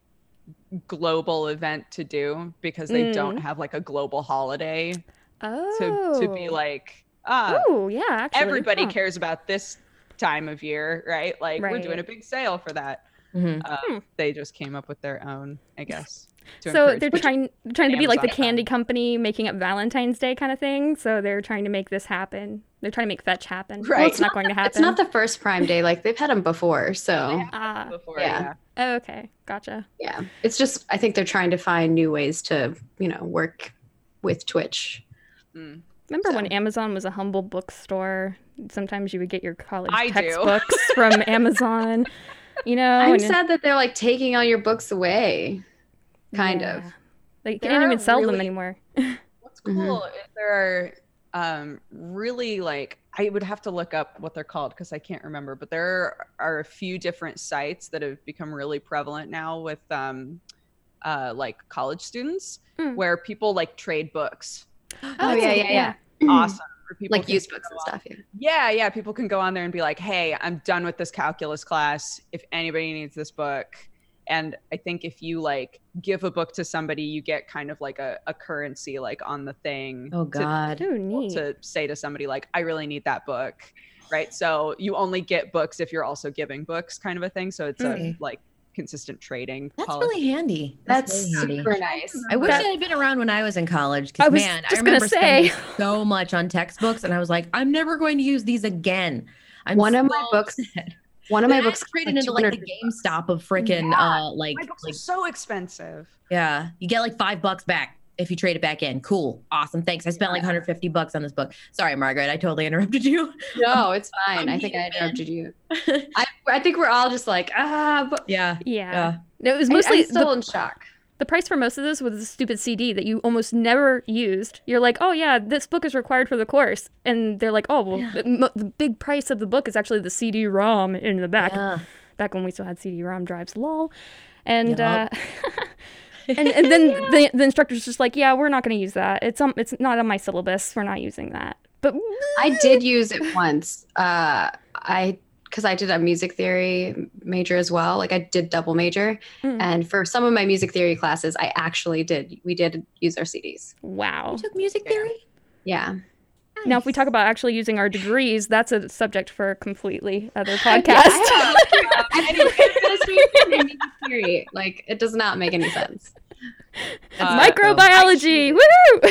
C: global event to do because they don't
A: Mm.
C: have like a global holiday
A: oh.
C: to to be like ah
A: Oh, yeah, actually.
C: everybody
A: huh.
C: cares about this time of year, right? Like we're doing a big sale for that.
D: Mhm.
C: Uh,
A: Hmm.
C: They just came up with their own, I guess. To
A: So they're
C: people.
A: trying trying to be like the
C: Amazon.
A: candy company making up Valentine's Day kind of thing. So they're trying to make this happen. They're trying to make fetch happen.
C: Right.
A: Well, it's not going to happen.
B: It's not the first Prime Day. Like they've had them before, so
A: Ah,
C: before,
B: yeah.
C: yeah.
A: okay, gotcha.
B: yeah. It's just I think they're trying to find new ways to you know work with Twitch.
C: Mm.
A: Remember when Amazon was a humble bookstore? Sometimes you would get your college
C: I
A: textbooks from <laughs> Amazon. You know,
B: I'm sad that they're like taking all your books away. Kind
A: yeah.
B: of.
A: Like you can't even sell them anymore. <laughs>
C: What's
B: Mhm.
C: cool is there are um, really like I would have to look up what they're called because I can't remember, but there are a few different sites that have become really prevalent now with um, uh, like college students
A: Mm.
C: where people like trade books.
B: Oh,
A: that's
B: yeah, yeah, yeah.
C: Awesome. Where people
B: Like used books and
C: on-
B: stuff. Yeah.
C: Yeah, yeah. People can go on there and be like, "Hey, I'm done with this calculus class. If anybody needs this book." And I think if you like give a book to somebody, you get kind of like a, a currency like on the thing.
D: Oh god
C: to-
D: God.
A: Oh, neat.
C: to say to somebody like i really need that book right so you only get books if you're also giving books kind of a thing so it's
D: Okay.
C: a mm. like consistent trading
D: That's
C: policy.
D: really handy.
B: That's
D: really handy.
B: super nice.
D: I wish
A: That-
D: I had been around when I was in college.
A: I
D: Because
A: was
D: man, I
A: just gonna
D: remember
A: say.
D: so much on textbooks, and I was like, I'm never going to use these again. I'm
B: One of my books-
D: upset.
B: One of my
D: Then I
B: books
D: traded into like the GameStop of freaking
C: Yeah.
D: uh like
C: my books
D: like
C: are so expensive
D: yeah, you get like five bucks back. if you trade it back in. Cool. Awesome. Thanks. I spent like 150 bucks on this book. Sorry, Margaret. I totally <laughs> interrupted you.
B: No, it's fine.
D: I'm
B: think I interrupted you. <laughs> I, I think we're all just like, ah, but
D: yeah.
A: Yeah.
D: Yeah.
A: No, it was
B: I-
A: mostly
B: I'm still
A: the,
B: in shock.
A: The price for most of this was a stupid CD that you almost never used. You're like, oh yeah, this book is required for the course, and they're like, oh well, the, mo- the big price of the book is actually the CD-ROM in the back.
D: Yeah.
A: Back when we still had CD-ROM drives, lol. And
D: Yup.
A: uh, <laughs> and, and then the, the instructor's just like, yeah, we're not going to use that. It's um, it's not on my syllabus. We're not using that. But
B: I did use it once. Uh, I because I did a music theory major as well. Like I did double major,
A: Mm.
B: and for some of my music theory classes, I actually did. We did use our CDs.
A: wow.
D: You took music theory?
B: Yeah.
A: Now, if we talk about actually using our degrees, that's a subject for a completely other podcast.
B: I <laughs> I did administration and music theory. Like it does not make any sense.
C: Uh,
A: Microbiology, woo!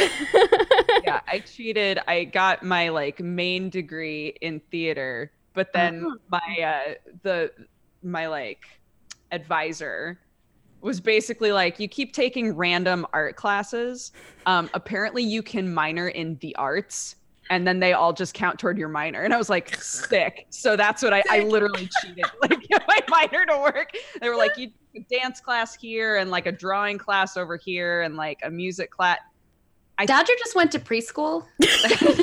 C: yeah, I cheated. I got my like main degree in theater, but then
B: Oh.
C: my uh the my like advisor was basically like you keep taking random art classes. Um apparently you can minor in the arts and then they all just count toward your minor. And I was like, sick. So that's what I, I literally cheated. <laughs> Like get my minor to work. They were like, you a dance class here and like a drawing class over here and like a music class. I
B: Dodger just went to preschool. <laughs> <laughs>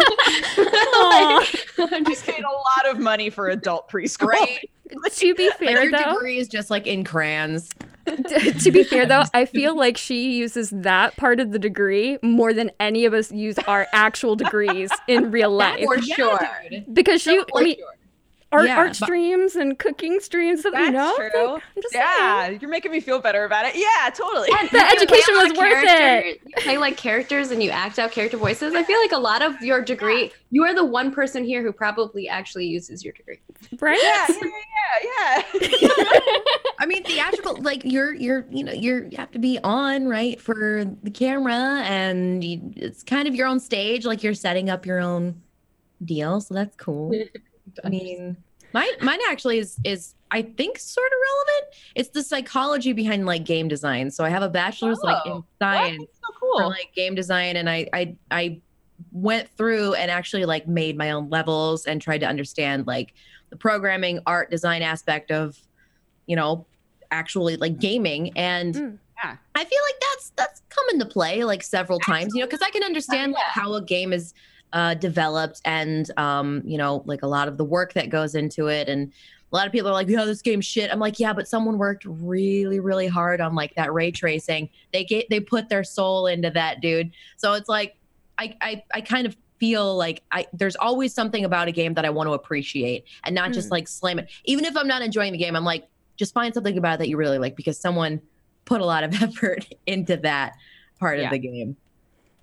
B: Like, I'm just
C: paid a lot of money for adult preschool.
D: Right. <laughs>
A: to be
D: Like
A: fair,
D: your
A: though,
D: degree is just like in crayons.
A: to be fair though, I feel like she uses that part of the degree more than any of us use our actual degrees in real life.
B: For
D: Yeah,
B: sure.
D: dude.
A: Because she, I mean, art,
D: Yeah,
A: art
D: but-
A: streams and cooking streams, you
C: That's
A: know?
C: true.
A: Like, I'm just saying.
C: Yeah, you're making me feel better about it. Yeah, totally.
B: And <laughs>
A: The education was worth it.
B: You play like characters and you act out character voices. I feel like a lot of your degree, you are the one person here who probably actually uses your degree.
A: Right?
C: Yeah, yeah, <laughs> yeah, yeah. <laughs>
D: I mean, theatrical, like you're, you're, you know, you're, you have to be on right for the camera, and you, it's kind of your own stage. Like you're setting up your own deal, so that's cool. I mean, mine, mine actually is, is I think sort of relevant. It's the psychology behind like game design. So I have a bachelor's like
C: Oh,
D: in science
C: That's so
D: for
C: cool.
D: like game design, and I, I, I went through and actually like made my own levels and tried to understand like the programming, art, design aspect of, you know, actually like gaming. And
A: Mm.
C: Yeah.
D: I feel like that's that's come into play like several times, you know, because I can understand like how a game is uh, developed and um, you know, like a lot of the work that goes into it and a lot of people are like, yeah, this game shit. I'm like, yeah, but someone worked really, really hard on like that ray tracing. They get they put their soul into that, dude. So it's like I I, I kind of feel like I there's always something about a game that I want to appreciate and not just
A: Mm.
D: like slam it. Even if I'm not enjoying the game, I'm like, just find something about it that you really like because someone put a lot of <laughs> effort into that part
C: Yeah.
D: of the game.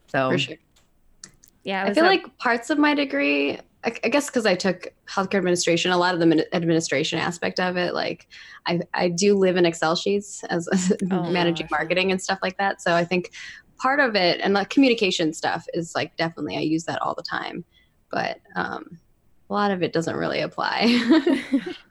D: So
B: sure.
A: Yeah.
B: I feel
A: a-
B: like parts of my degree, I, I guess because I took healthcare administration, a lot of the min- administration aspect of it, like I, I do live in Excel sheets as <laughs>
A: Oh,
B: managing
A: gosh.
B: marketing and stuff like that. So I think part of it and like communication stuff is like definitely I use that all the time, but um, a lot of it doesn't really apply. <laughs> <laughs>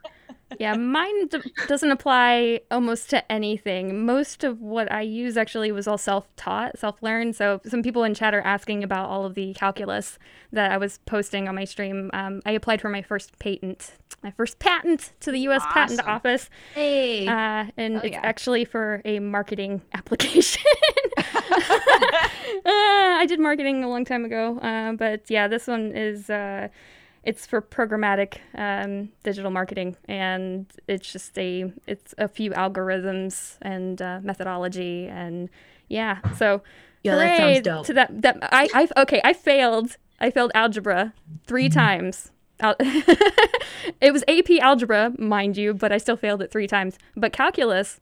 A: Yeah, mine d- doesn't apply almost to anything. Most of what I use actually was all self-taught, self-learned. So some people in chat are asking about all of the calculus that I was posting on my stream. Um, I applied for my first patent, my first patent to the U.S. Patent Office,
D: hey,
A: uh, and
C: Oh,
A: it's
C: yeah.
A: actually for a marketing <laughs> application. <laughs> Uh, I did marketing a long time ago, uh, but yeah, this one is uh, it's for programmatic um, digital marketing, and it's just a it's a few algorithms and uh, methodology, and yeah, so
D: yeah, that sounds dope.
A: to that that I I okay I failed I failed algebra three times. Al- <laughs> it was AP algebra, mind you, but I still failed it three times. But calculus,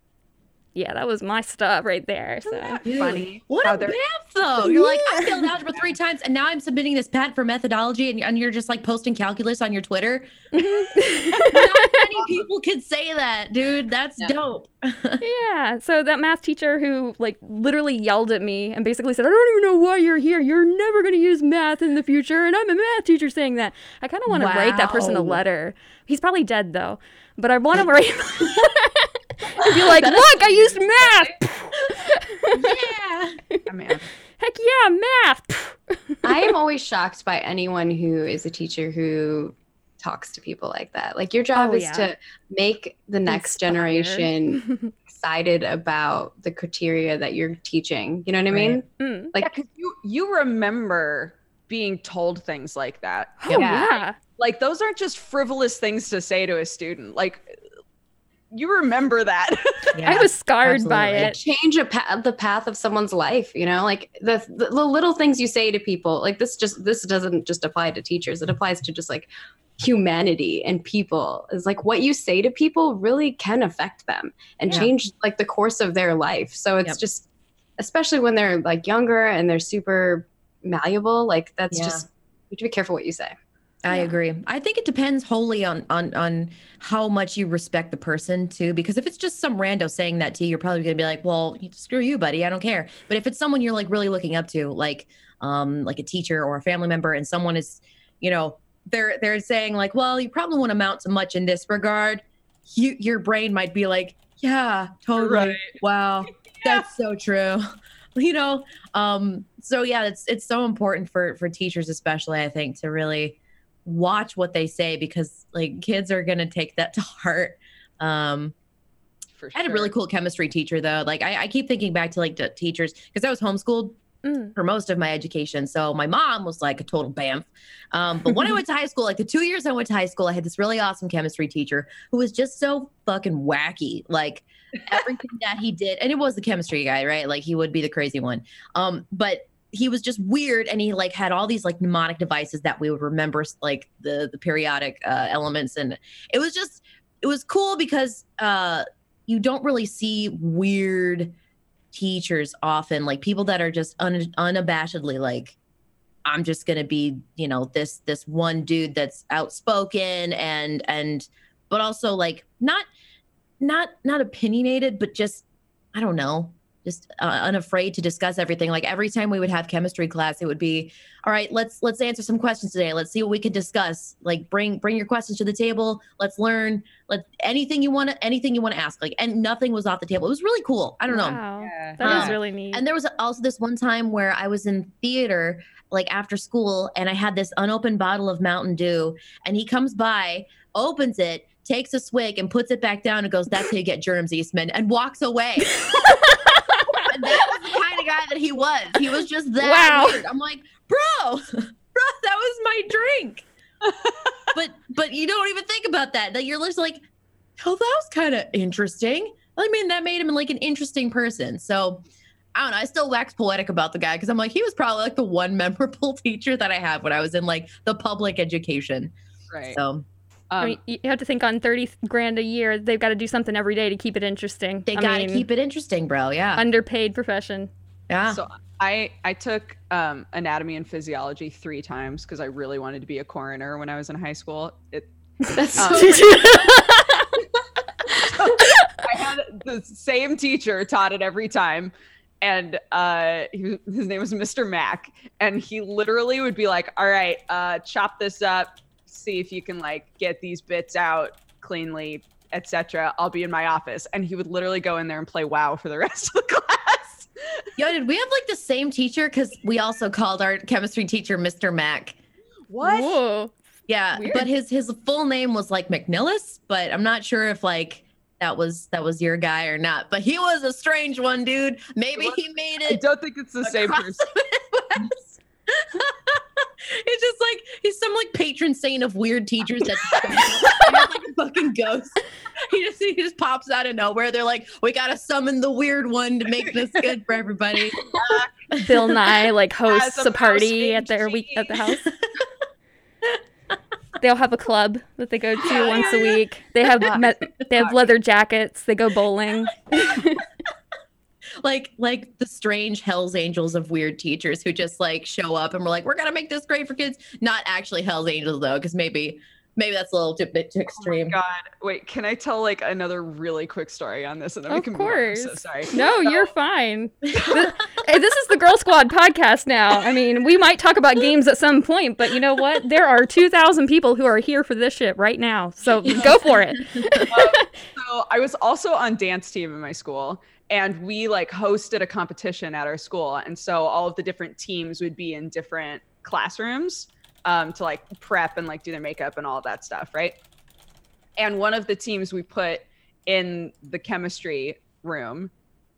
A: yeah, that was my stuff right there. So
D: Dude,
C: funny
D: What
C: how
D: a math though. You're like, I failed algebra three times, and now I'm submitting this patent for methodology, and, and you're just like posting calculus on your Twitter. Mm-hmm. Not <laughs> many people could say that, dude. That's
B: Yeah.
D: dope. <laughs>
A: Yeah. So that math teacher who like literally yelled at me and basically said, "I don't even know why you're here. You're never going to use math in the future." And I'm a math teacher saying that. I kind of want to write that person a letter. He's probably dead though, but I want to <laughs> write and be <laughs> like, "Look, I used <laughs> math."
D: yeah.
C: Oh, man.
A: Heck yeah, math.
B: I am <laughs> always shocked by anyone who is a teacher who talks to people like that. Like your job
A: Oh,
B: is
A: yeah.
B: to make the next
A: Inspire.
B: generation excited about the criteria that you're teaching. You know what I mean?
A: Mm.
B: Like
C: Yeah, 'cause you you remember being told things like that.
A: Oh
B: Yeah.
A: yeah.
C: Like those aren't just frivolous things to say to a student. Like you remember that. <laughs>
A: I was scarred by it.
B: change a pa- the path of someone's life you know like the, the the little things you say to people like this just this doesn't just apply to teachers it applies to just like humanity and people is like what you say to people really can affect them and
D: Yeah.
B: change like the course of their life so it's
D: Yep.
B: just especially when they're like younger and they're super malleable like that's
D: Yeah.
B: just you have to be careful what you say
D: I
A: Yeah.
D: agree. I think it depends wholly on on on how much you respect the person too. Because if it's just some rando saying that to you, you're probably gonna be like, "Well, screw you, buddy. I don't care." But if it's someone you're like really looking up to, like um like a teacher or a family member, and someone is, you know, they're they're saying like, "Well, you probably won't amount to much in this regard," you your brain might be like, "Yeah, totally.
C: Right.
D: Wow, <laughs> that's so true." <laughs> you know um so yeah it's it's so important for for teachers especially i think to really watch what they say because like kids are gonna take that to heart. Um
C: For
D: i had a really cool chemistry teacher though. Like i, I keep thinking back to like the teachers because i was homeschooled
A: Mm.
D: for most of my education. So my mom was like a total bamf. Um, but when i went to high school like the two years i went to high school i had this really awesome chemistry teacher who was just so fucking wacky. Like everything that he did and it was the chemistry guy right? Like he would be the crazy one. Um but he was just weird and he like had all these like mnemonic devices that we would remember like the the periodic uh, elements. And it was just it was cool because uh you don't really see weird teachers often like people that are just un- unabashedly like i'm just gonna be you know this this one dude that's outspoken and and but also like not not not opinionated but just i don't know just uh, unafraid to discuss everything. Like every time we would have chemistry class it would be all right let's let's answer some questions today. Let's see what we can discuss. Like bring bring your questions to the table. Let's learn. Let anything you want to anything you want to ask. Like and nothing was off the table. It was really cool. I don't know.
A: Wow.
C: Yeah.
A: That is
D: Um,
A: really neat.
D: and there was also this one time where I was in theater, like after school, and I had this unopened bottle of Mountain Dew, and he comes by, opens it, takes a swig, and puts it back down, and goes, "That's how you get germs, Eastman," and walks away. <laughs> that was the kind of guy that he was. He was just that
A: Wow.
D: weird. I'm like, bro, <laughs> bro, that was my drink. <laughs> but but you don't even think about that. That you're just like, oh, that was kind of interesting. I mean, that made him like an interesting person. So I don't know. I still wax poetic about the guy because I'm like, he was probably like the one <laughs> memorable teacher that I had when I was in like the public education.
C: Right.
D: So
A: I
C: Um,
A: mean, you have to think on 30 grand a year, they've got to do something every day to keep it interesting.
D: they got to keep it interesting, bro. Yeah.
A: underpaid profession.
D: yeah.
C: So I I took um, anatomy and physiology three times because I really wanted to be a coroner when I was in high school. It, <laughs>
B: that's
C: Um,
B: so <laughs>
C: I <laughs> had the same teacher taught it every time. And uh, he, his name was Mr. Mack. And he literally would be like, all right, uh, chop this up, see if you can like get these bits out cleanly, etc. I'll be in my office. And he would literally go in there and play WoW for the <laughs> rest of the class.
D: Yo, did we have like the same teacher? Because we also called our chemistry teacher Mr. Mac.
A: Whoa.
D: Yeah,
C: Weird.
D: but his his full name was like McNillis, but I'm not sure if like that was that was your guy or not. But he was a strange one, dude. Maybe
C: was-
D: he made it.
C: I don't think it's the <laughs> same person.
D: the <laughs> Midwest. It's just like he's some like patron saint of weird teachers that <laughs> <laughs> like a fucking ghost. He just he just pops out of nowhere. They're like, we gotta summon the weird one to make this good for everybody. <laughs>
A: Bill Nye like hosts
C: As a
A: a party at their week at the house. they all have a club that they go to
C: Yeah,
A: once
C: yeah,
A: a
C: yeah.
A: week. They have me- they have leather jackets. They go bowling.
D: Like like the strange Hell's Angels of weird teachers who just like show up and we're like, we're gonna make this great for kids. Not actually Hell's Angels though, because maybe maybe that's a little too bit too oh extreme.
C: God, wait, can I tell like another really quick story on this? And then we
A: Of
C: can move on? I'm so
A: course.
C: sorry.
A: No,
C: So-
A: you're fine. This, eh, this is the Girl Squad podcast now. I mean, we might talk about games at some point, but you know what? There are 2,000 people who are here for this shit right now. So go for it. <laughs>
C: Um, so I was also on dance team in my school, and we like hosted a competition at our school. And so all of the different teams would be in different classrooms um, to like prep and like do their makeup and all that stuff right? And one of the teams we put in the chemistry room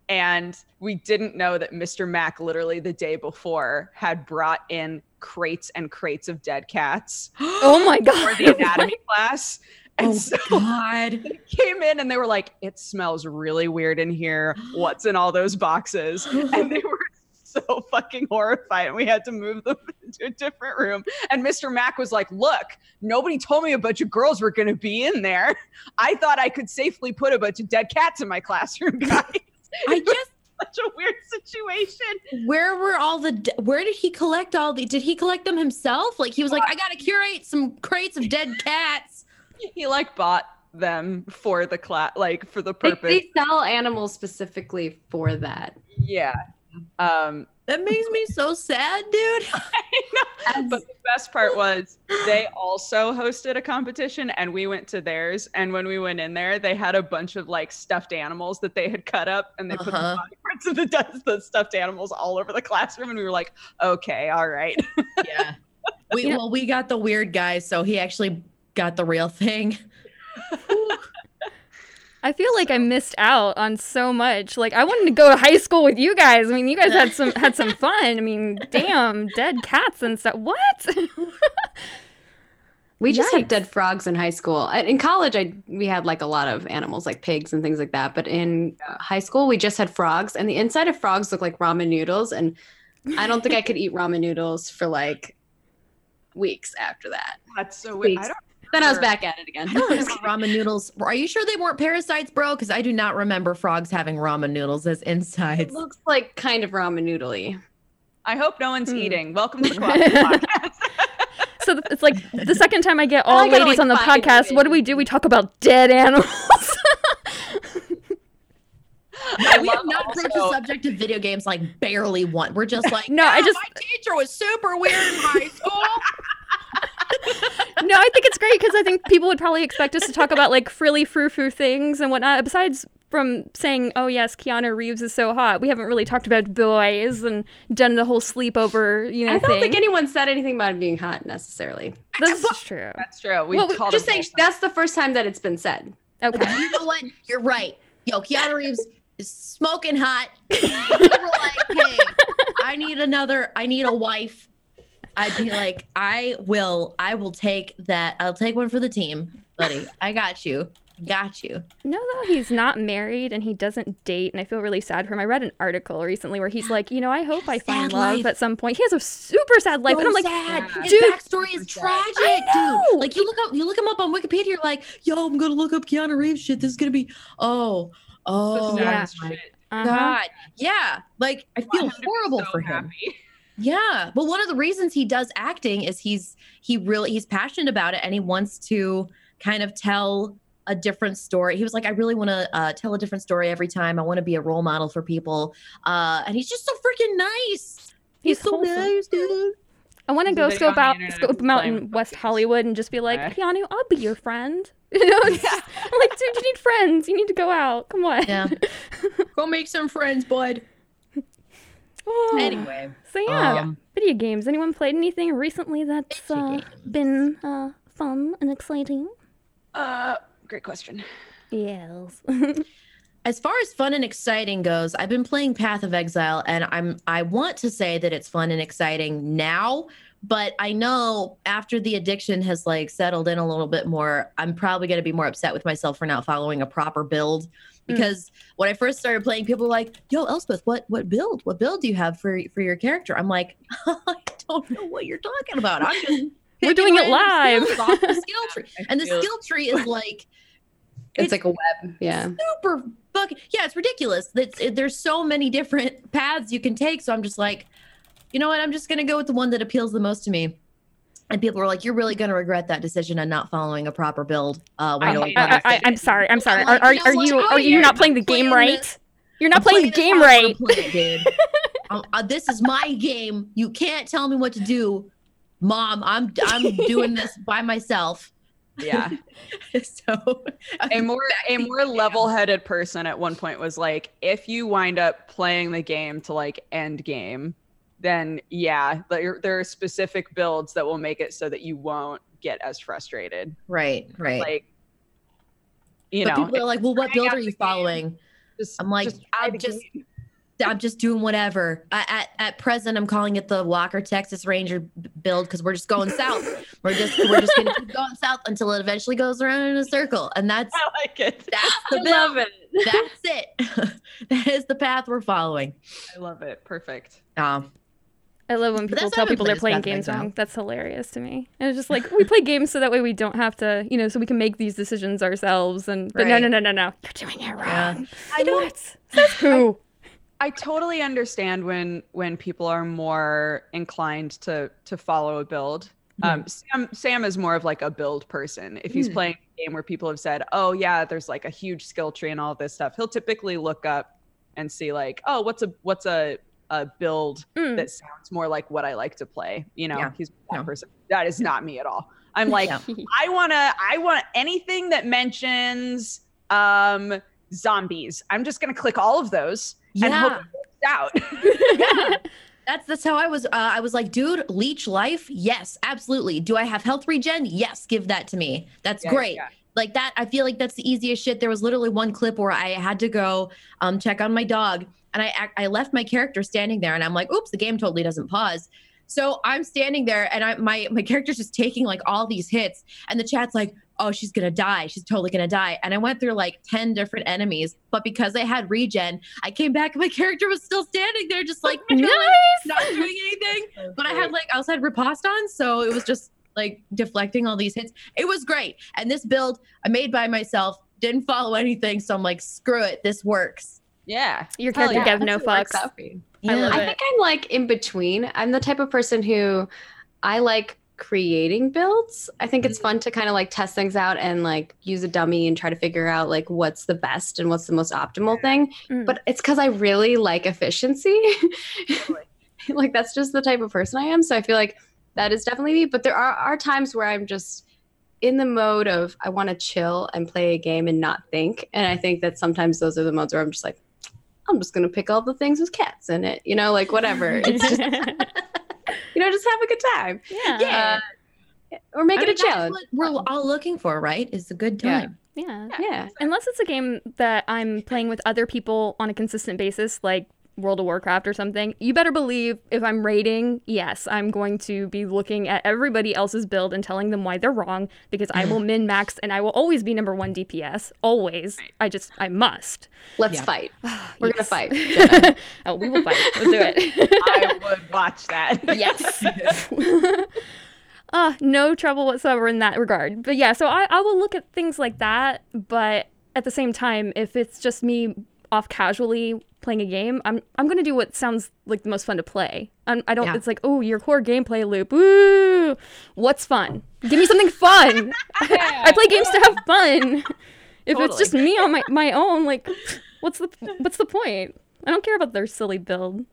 C: and we didn't know that mr mack literally the day before had brought in crates and crates of dead cats <gasps>
A: Oh my god for
C: the anatomy <laughs> class and
D: Oh
C: so
D: God. <laughs>
C: they came in and they were like, "It smells really weird in here. What's in all those boxes?" And they <gasps> were so fucking horrified, and we had to move them <laughs> into a different room. And Mr. Mack was like, "Look, nobody told me a bunch of girls were going to be in there. I thought I could safely put a bunch of dead cats in my classroom, <laughs> guys."
D: I just
C: Such a weird situation.
D: where were all the d- where did he collect all the did he collect them himself? Like he was like, I gotta curate some crates of dead cats.
C: He like bought them for the class, like for the purpose.
B: they sell animals specifically for that.
C: yeah. Um,
D: That makes me so sad, dude. <laughs>
C: but the best part was they also hosted a competition and we went to theirs and when we went in there they had a bunch of like stuffed animals that they had cut up and they put the
D: Uh-huh.
C: body parts of the, dust- the stuffed animals all over the classroom and we were like okay all right
D: Yeah. We
A: Yeah.
D: well, we got the weird guy, so he actually got the real thing.
A: I feel like I missed out on so much. Like I wanted to go to high school with you guys. I mean, you guys had some had some <laughs> fun. I mean, damn, dead cats and stuff. What? <laughs>
B: We just had dead frogs in high school. In college, I we had like a lot of animals, like pigs and things like that. But in uh, high school, we just had frogs, and the inside of frogs look like ramen noodles. And I don't think I could eat ramen noodles for like weeks after that.
C: that's so
B: weird.
C: weird
B: I
C: I don't
B: Then I was back at it again.
D: I don't remember <laughs> ramen noodles. Are you sure they weren't parasites, bro? Because I do not remember frogs having ramen noodles as insides.
B: it looks like kind of ramen noodly.
C: I hope no one's
A: Hmm.
C: eating welcome to the <laughs> Co-Optional podcast
A: so it's like the second time I get all
B: gotta,
A: ladies
B: like,
A: on the
B: find a
A: podcast. What do we do? We talk about dead animals. <laughs>
C: I
D: we have
C: love
D: not broached the subject of video games like barely one. We're just like,
A: No, I just-
D: my teacher was super weird in high school.
A: No, I think it's great because I think people would probably expect us to talk about like frilly frou frou things and whatnot. Besides from saying, "Oh yes, Keanu Reeves is so hot," we haven't really talked about boys and done the whole sleepover, you know,
B: I don't
A: thing.
B: think anyone said anything about him being hot necessarily.
A: this is true.
C: that's true we
A: Well,
C: called
B: Just saying,
C: both.
B: that's the first time that it's been said.
A: Okay.
D: you know what? You're right. Yo, Keanu Reeves is smoking hot. <laughs> People were like, hey, I need another, I need a wife. I'd be like, I will, I will take that. I'll take one for the team, buddy. I got you. Got you.
A: No, though he's not married and he doesn't date, and I feel really sad for him. I read an article recently where he's like, you know, I hope I find
D: Sad
A: love
D: life.
A: at some point. He has a super sad life, and I'm like,
D: sad.
C: yeah.
D: His
A: Dude,
D: backstory is tragic, dude. Like you look up, you look him up on Wikipedia. You're like, yo, I'm gonna look up Keanu Reeves shit. This is gonna be, oh, oh,
A: Yeah.
C: saddest shit.
A: uh-huh.
D: God, yeah. Like I feel
C: him to be
D: horrible
C: so
D: for him.
C: happy.
D: Yeah. Well, one of the reasons he does acting is he's he really he's passionate about it and he wants to kind of tell a different story. He was like, I really want to uh, tell a different story every time. I want to be a role model for people. Uh, and he's just so freaking nice.
A: He's
D: so
A: wholesome.
D: nice, dude.
A: I want to go
C: video
A: scope out,
C: internet
A: scope
C: of
A: him out in West. Hollywood and just be like,
C: Okay.
A: Keanu, I'll be your friend. <laughs> You know, it's just- I'm <laughs> like, dude, you need friends. You need to go out. Come on.
D: Yeah. <laughs> Go make some friends, bud.
A: Oh.
D: Anyway.
A: So yeah,
D: um,
A: video games. Anyone played anything recently that's uh, been uh, fun and exciting?
C: Uh, great question.
A: Yes. <laughs>
D: as far as fun and exciting goes, I've been playing Path of Exile, and I'm I want to say that it's fun and exciting now, but I know after the addiction has like settled in a little bit more, I'm probably going to be more upset with myself for not following a proper build. Mm. Because when I first started playing, people were like, "Yo, Elspeth, what what build? What build do you have for for your character?" I'm like, <laughs> I don't know what you're talking about. I'm just <laughs>
A: We're doing it live."
D: the <laughs> skill tree, and the skill tree is like
B: It's, like a web. Yeah.
D: super fucking yeah it's ridiculous it's, it, there's so many different paths you can take so i'm just like you know what i'm just gonna go with the one that appeals the most to me and people were like you're really gonna regret that decision and not following a proper build uh when
C: I
D: you
C: hate
D: don't
A: I, I, I, I'm sorry. I'm sorry.
D: I'm
A: Are, are,
D: you
A: are you are you not playing the game right?
D: this.
A: You're not
D: I'm
A: playing the game
D: how I wanna
A: right.
D: play it, dude. <laughs> Um, uh, this is my game you can't tell me what to do mom i'm i'm doing this <laughs> by myself
C: Yeah. <laughs>
D: so
C: a more a more level-headed person at one point was like if you wind up playing the game to like end game then yeah there, there are specific builds that will make it so that you won't get as frustrated
D: right, right.
C: like you
D: but
C: know
D: people are like, well, what build are you following?
C: just,
D: I'm like,
C: just
D: I'm just
C: game.
D: I'm just doing whatever. I, at at present, I'm calling it the Walker Texas Ranger build because we're just going south. <laughs> We're just we're just gonna keep going south until it eventually goes around in a circle, and that's
C: i like it
D: that's <laughs>
B: I
D: the build.
B: love it.
D: That's it. <laughs> that is the path we're following.
C: i love it perfect
D: Um,
A: I love when people tell
D: why
A: people they're playing games wrong. That's hilarious to me. And it's just like we play games so that way we don't have to, you know, so we can make these decisions ourselves. And but no,
D: Right.
A: no, no, no, no, you're doing it wrong.
D: Yeah.
C: I
A: know
C: don't-
A: what? <laughs> Who?
C: I totally understand when when people are more inclined to to follow a build. Um, Sam Sam is more of like a build person. If he's
D: Hmm.
C: playing a game where people have said, "Oh yeah, there's like a huge skill tree and all this stuff," he'll typically look up and see like, "Oh, what's a what's a a build
A: Mm.
C: that sounds more like what I like to play?" You know,
D: Yeah.
C: he's that
D: Yeah.
C: person. That is not me at all. I'm <laughs> like,
D: Yeah.
C: I want to I want anything that mentions um zombies. I'm just going to click all of those and hope it works out. <laughs>
D: yeah. That's that's how I was. Uh, I was like, dude, leech life, yes, absolutely. Do I have health regen? Yes, give that to me. That's
C: Yeah,
D: great.
C: yeah.
D: Like that, I feel like that's the easiest shit. There was literally one clip where I had to go um, check on my dog, and I I left my character standing there, and I'm like, oops, the game totally doesn't pause. So I'm standing there, and I my my character's just taking like all these hits, and the chat's like, oh, she's gonna die. She's totally gonna die. And I went through like ten different enemies, but because I had regen, I came back, and my character was still standing there, just like <laughs>
A: nice.
D: not doing anything. <laughs> But I had like I also had riposte on, so it was just like deflecting all these hits. It was great. And this build I made by myself, didn't follow anything, so I'm like, screw it, this works.
C: Yeah.
A: Your character
C: yeah.
A: gave no
B: That's
A: fucks.
B: out for you.
A: I
B: I think I'm like in between. I'm the type of person who I like creating builds. I think it's fun to kind of like test things out and like use a dummy and try to figure out like what's the best and what's the most optimal thing.
A: Mm.
B: But it's because I really like efficiency. <laughs> like that's just the type of person I am. So I feel like that is definitely me. But there are, are times where I'm just in the mode of I want to chill and play a game and not think. And I think that sometimes those are the modes where I'm just like, I'm just gonna pick all the things with cats in it, you know, like whatever. <laughs> It's just you know, just have a good time.
A: yeah.
D: Yeah.
B: Uh, or make
D: I
B: it
D: mean,
B: a
D: that's
B: challenge.
D: what we're all looking for, right? Is a good
B: Yeah.
D: time.
A: yeah.
B: Yeah.
A: Unless it's a game that I'm playing with other people on a consistent basis, like World of Warcraft or something, you better believe if I'm raiding, yes, I'm going to be looking at everybody else's build and telling them why they're wrong because I will <laughs> min max and I will always be number one DPS. Always. I just, I must.
B: Let's
D: Yeah.
B: fight. <sighs> We're
A: Yes.
B: gonna fight. <laughs>
A: oh, we will fight. Let's do it. <laughs>
C: I would watch that.
A: yes. uh, no trouble whatsoever in that regard. But yeah, so I, I will look at things like that, but at the same time, if it's just me off casually playing a game, I'm I'm gonna do what sounds like the most fun to play. I'm, I don't.
D: Yeah.
A: It's like, oh, your core gameplay loop. Ooh, what's fun? Give me something fun. <laughs> <laughs> I play games to have fun. <laughs> If it's just me on my, my own, like, what's the what's the point? I don't care about their silly build.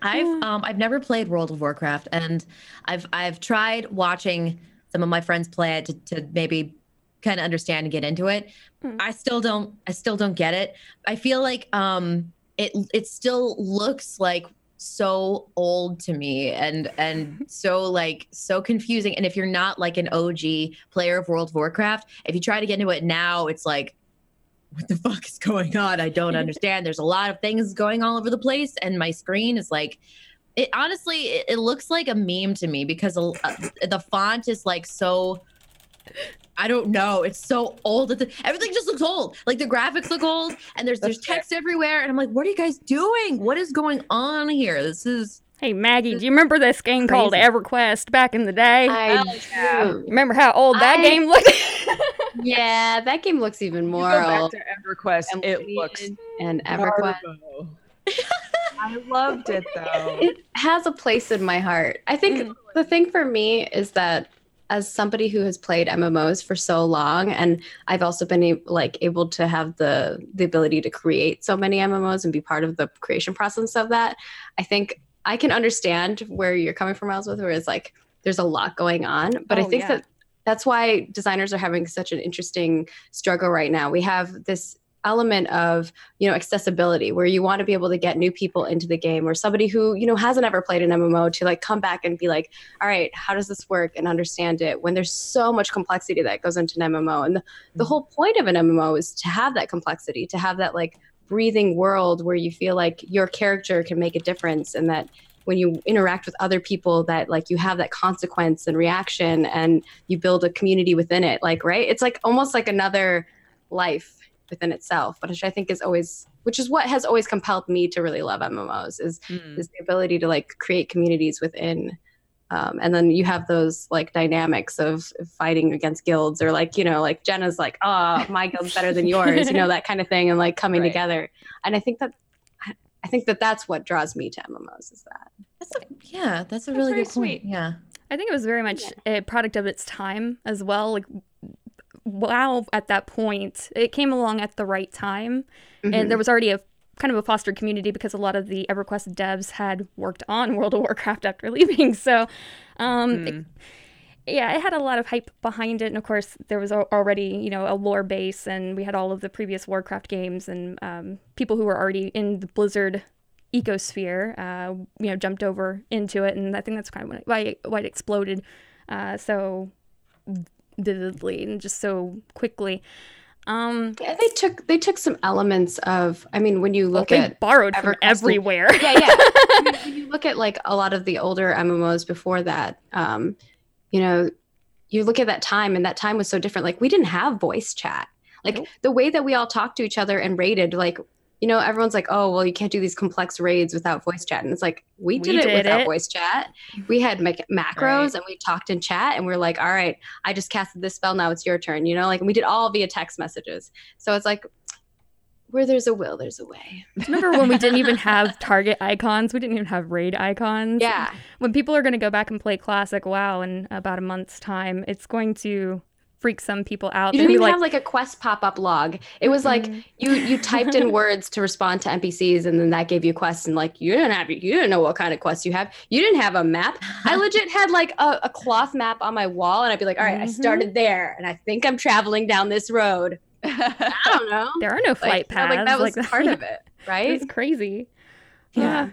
D: I've um I've never played World of Warcraft and I've I've tried watching some of my friends play it to, to maybe kind of understand and get into it.
A: Hmm.
D: I still don't I still don't get it. I feel like um it it still looks like so old to me and and <laughs> so like so confusing and if you're not like an OG player of World of Warcraft if you try to get into it now it's like what the <laughs> fuck is going on? I don't <laughs> understand. There's a lot of things going all over the place, and my screen is like, it honestly, it, it looks like a meme to me because uh, the font is like so. I don't know. It's so old. Everything just looks old. Like the graphics look old, and there's there's text everywhere, and I'm like, what are you guys doing? What is going on here? This is
A: Hey Maggie, do you remember this game called EverQuest back in the day?
B: I
C: Hell yeah.
B: do.
A: Remember how old that
B: I-
A: game looked? <laughs>
B: Yeah, that game looks even
C: You
B: more
C: go back
B: old.
C: to EverQuest. It looks
B: and EverQuest.
C: I loved it though. <laughs>
B: It has a place in my heart. I think the thing for me is that as somebody who has played MMOs for so long, and I've also been like able to have the the ability to create so many MMOs and be part of the creation process of that. I think I can understand where you're coming from, Elspeth, where it's like there's a lot going on, but I
A: Oh,
B: think
A: yeah.
B: that that's why designers are having such an interesting struggle right now. We have this element of you know accessibility where you want to be able to get new people into the game or somebody who you know hasn't ever played an mmo to like come back and be like all right how does this work? and understand it when there's so much complexity that goes into an mmo and the, the mm-hmm. whole point of an mmo is to have that complexity to have that like breathing world where you feel like your character can make a difference and that when you interact with other people that like you have that consequence and reaction and you build a community within it like right? It's like almost like another life within itself but which i think is always which is what has always compelled me to really love mmos is
C: Mm.
B: is the ability to like create communities within um, and then you have those like dynamics of fighting against guilds or like you know like Genna's like oh my guild's better than yours you know that kind of thing and like coming
C: Right.
B: together and i think that i think that that's what draws me to mmos is that
D: That's a, yeah, that's a
C: That's
D: really
C: very
D: good point. Yeah.
A: I think it was very much a product of its time as well. Like, wow, at that point, it came along at the right time,
B: Mhm.
A: and there was already a kind of a fostered community because a lot of the EverQuest devs had worked on <laughs> World of Warcraft after leaving. So, um, it-
C: Mm.
A: yeah, it had a lot of hype behind it, and of course, there was al- already you know a lore base, and we had all of the previous Warcraft games, and um, people who were already in the Blizzard ecosphere, uh, you know, jumped over into it, and I think that's kind of why it, why it exploded uh, so vividly and just so quickly. Um,
B: yeah they took they took some elements of i mean when you look
A: they
B: at
A: borrowed from everywhere.
B: yeah, yeah. <laughs> I mean, when you look at like a lot of the older MMOs before that, um, you know, you look at that time and that time was so different. Like we didn't have voice chat. Like
A: Nope.
B: the way that we all talked to each other and rated, like, you know, everyone's like, oh, well, you can't do these complex raids without voice chat. And it's like, we
A: We
B: did it
A: did
B: without
A: it.
B: voice chat. We had mac- macros
C: Right.
B: and we talked in chat and we're like, all right, I just casted this spell. Now it's your turn, you know, like, and we did all via text messages. So it's like, where there's a will, there's a way.
A: Remember when we didn't even have target icons? We didn't even have raid icons.
B: Yeah.
A: When people are going to go back and play classic WoW in about a month's time, it's going to freak some people out.
B: You didn't even
A: be
B: have like a quest pop up log. It was like
A: Mm.
B: you you <laughs> typed in words to respond to NPCs, and then that gave you quests. And like you didn't have you didn't know what kind of quests you have. You didn't have a map. I legit had like a, a cloth map on my wall, and I'd be like, all right, I
A: Mhm.
B: started there, and I think I'm traveling down this road. <laughs> I don't know.
A: there are no flight
B: like, you know,
A: paths.
B: like that was like, <laughs> part of it, right?
A: It's crazy.
B: yeah,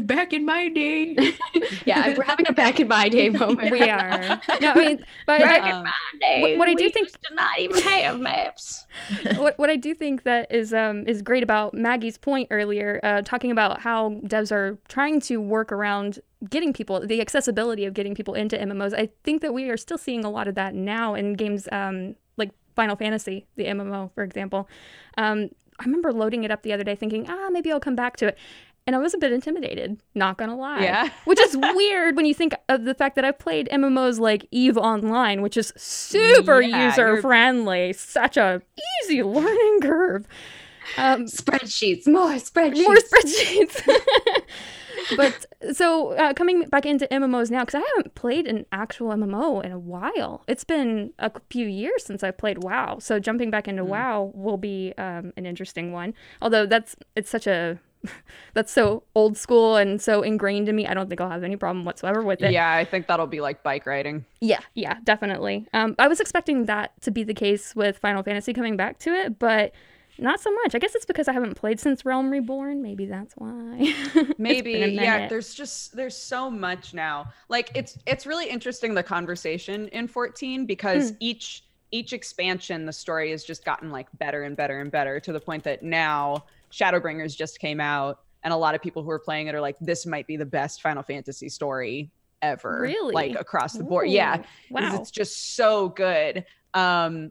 B: <laughs>
D: Back in my day. <laughs>
B: yeah. We're having a back in my day moment. <laughs>
A: we are. No, I mean, but
C: Um,
B: in my day,
A: what I do think-
B: to not even have maps.
A: what what I do think that is um is great about Maggie's point earlier, uh, talking about how devs are trying to work around getting people the accessibility of getting people into MMOs. I think that we are still seeing a lot of that now in games um like Final Fantasy, the MMO, for example. Um, I remember loading it up the other day, thinking, ah, maybe I'll come back to it. And I was a bit intimidated, not gonna lie.
C: Yeah. <laughs>
A: Which is weird when you think of the fact that I've played MMOs like EVE Online, which is super
C: Yeah,
A: user friendly, such a easy learning curve. Um,
B: Spreadsheets, more spreadsheets.
A: more spreadsheets. <laughs> but so uh, coming back into MMOs now, because I haven't played an actual MMO in a while. It's been a few years since I played WoW. So jumping back into WoW will be um, an interesting one. Although that's it's such a <laughs> that's so old school and so ingrained in me. I don't think I'll have any problem whatsoever with it.
C: yeah, I think that'll be like bike riding.
A: Yeah, yeah, definitely. Um, I was expecting that to be the case with Final Fantasy coming back to it, but not so much. I guess it's because I haven't played since Realm Reborn. Maybe that's why. <laughs>
C: Maybe yeah there's just there's so much now like it's it's really interesting the conversation in 14 because
A: Hmm.
C: each each expansion the story has just gotten like better and better and better to the point that now shadowbringers just came out and a lot of people who are playing it are like this might be the best final fantasy story ever
A: Really?
C: like across the board yeah
A: Wow.
C: it's just so good um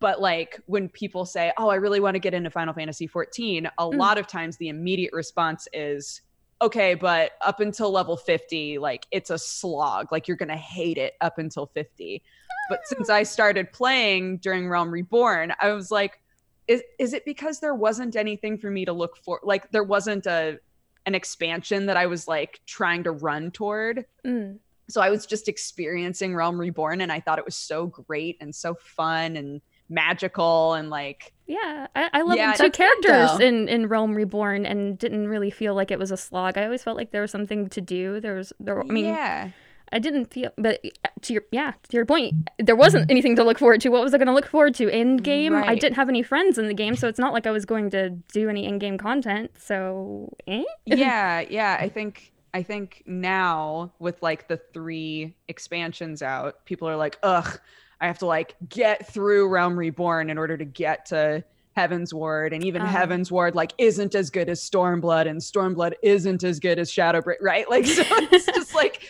C: but like when people say oh i really want to get into final fantasy 14 a
A: Mm.
C: lot of times the immediate response is okay but up until level 50 like it's a slog like you're gonna hate it up until 50 but since i started playing during realm reborn i was like is, is it because there wasn't anything for me to look for like there wasn't a an expansion that i was like trying to run toward
A: Mm.
C: so I was just experiencing Realm Reborn and I thought it was so great and so fun and magical and like
A: Yeah, I, I love
C: Yeah,
A: the two characters in, in Realm Reborn and didn't really feel like it was a slog. I always felt like there was something to do. There was there. I mean,
C: yeah.
A: I didn't feel, but uh, to your yeah, to your point, there wasn't anything to look forward to. What was I going to look forward to in game? I didn't have any friends in the game, so it's not like I was going to do any in-game content. So, eh? <laughs>
C: yeah, yeah. I think I think now with like the three expansions out, people are like, ugh, I have to like get through Realm Reborn in order to get to Heavensward, and even
A: Oh.
C: Heavensward like isn't as good as Stormblood, and Stormblood isn't as good as Shadowbreak, right? Like, <laughs> so it's just like,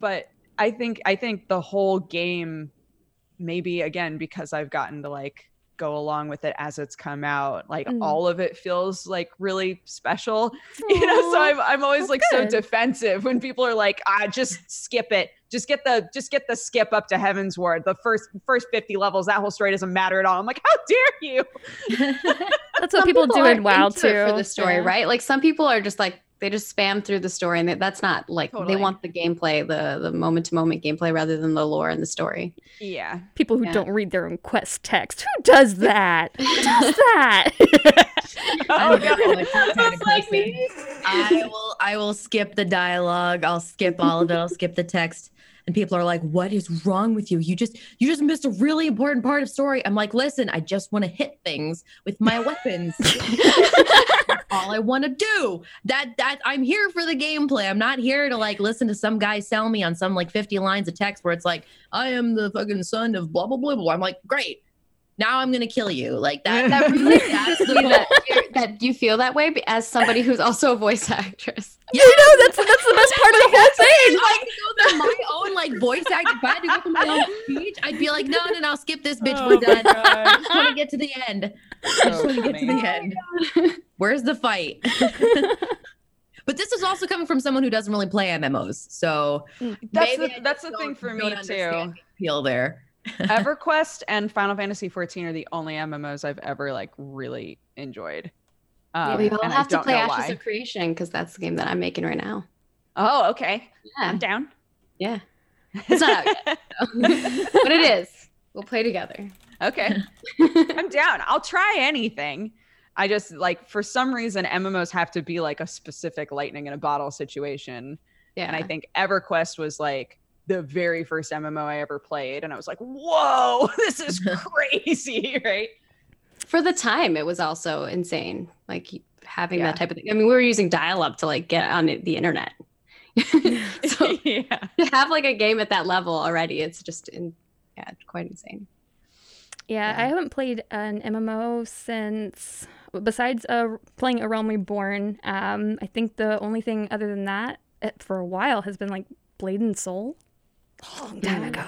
C: but I think I think the whole game, maybe again because I've gotten to like go along with it as it's come out, like
A: Mm.
C: all of it feels like really special <laughs> you know so i'm, I'm always
A: that's
C: like so defensive when people are like ah just skip it just get the just get the skip up to Heavensward the first first 50 levels that whole story doesn't matter at all i'm like how dare you <laughs> <laughs>
A: That's what
B: Some
A: people, do
B: are
A: in WoW too
B: for the story,
A: Yeah.
B: right? Like some people are just like they just spam through the story, and they, that's not like
C: Totally.
B: they want the gameplay, the the moment to moment gameplay, rather than the lore and the story.
C: yeah
A: People who
B: Yeah.
A: don't read their own quest text. Who does that? Who does that?
C: oh,
D: I'm
C: God.
D: like that kind of person. I will I will skip the dialogue. I'll skip all of it. I'll skip the text. And people are like, "What is wrong with you? You just you just missed a really important part of story." I'm like, "Listen, I just want to hit things with my <laughs> weapons. <laughs> All I want to do. That that I'm here for the gameplay. I'm not here to like listen to some guy sell me on some like 50 lines of text where it's like, "I am the fucking son of blah blah blah blah." I'm like, "Great. Now I'm going to kill you." Like that that <laughs> really that's the
B: that, <laughs> you're- that you feel that way as somebody who's also a voice actress. <laughs>
A: you know, that's that's the best part of the whole thing.
D: I could go through my own like voice act. If I had to go through my own speech, I'd be like, no, no, no, I'll skip this, bitch.
C: Oh
D: We're done.
C: God.
D: I just want to get to the end. I just
C: oh,
D: want to get to the end. Where's the fight? but this is also coming from someone who doesn't really play MMOs, so mm,
C: that's
D: maybe
C: the, that's the thing for me
D: understand
C: too
D: the appeal there. <laughs>
C: everquest and final fantasy 14 are the only mmos i've ever like really enjoyed um,
B: we all have to play Ashes
C: why.
B: of Creation because that's the game that I'm making right now.
C: oh okay
B: Yeah,
C: i'm down
B: yeah. <laughs> It's not out yet, <laughs> but it is. We'll play together.
C: okay I'm down. I'll try anything. I just like for some reason MMOs have to be like a specific lightning in a bottle situation.
B: Yeah,
C: And I think EverQuest was like the very first MMO I ever played. And I was like, whoa, <laughs> this is <laughs> crazy, <laughs> right?
B: for the time it was also insane. Like having
C: Yeah.
B: that type of thing. I mean, we were using dial-up to like get on the internet. so
C: yeah.
B: to have like a game at that level already, it's just in, yeah, quite insane.
A: Yeah,
B: Yeah.
A: I haven't played an MMO since, besides uh, playing A Realm Reborn. Um, I think the only thing other than that uh, for a while has been like Blade and Soul. A long time
B: Mm.
A: ago.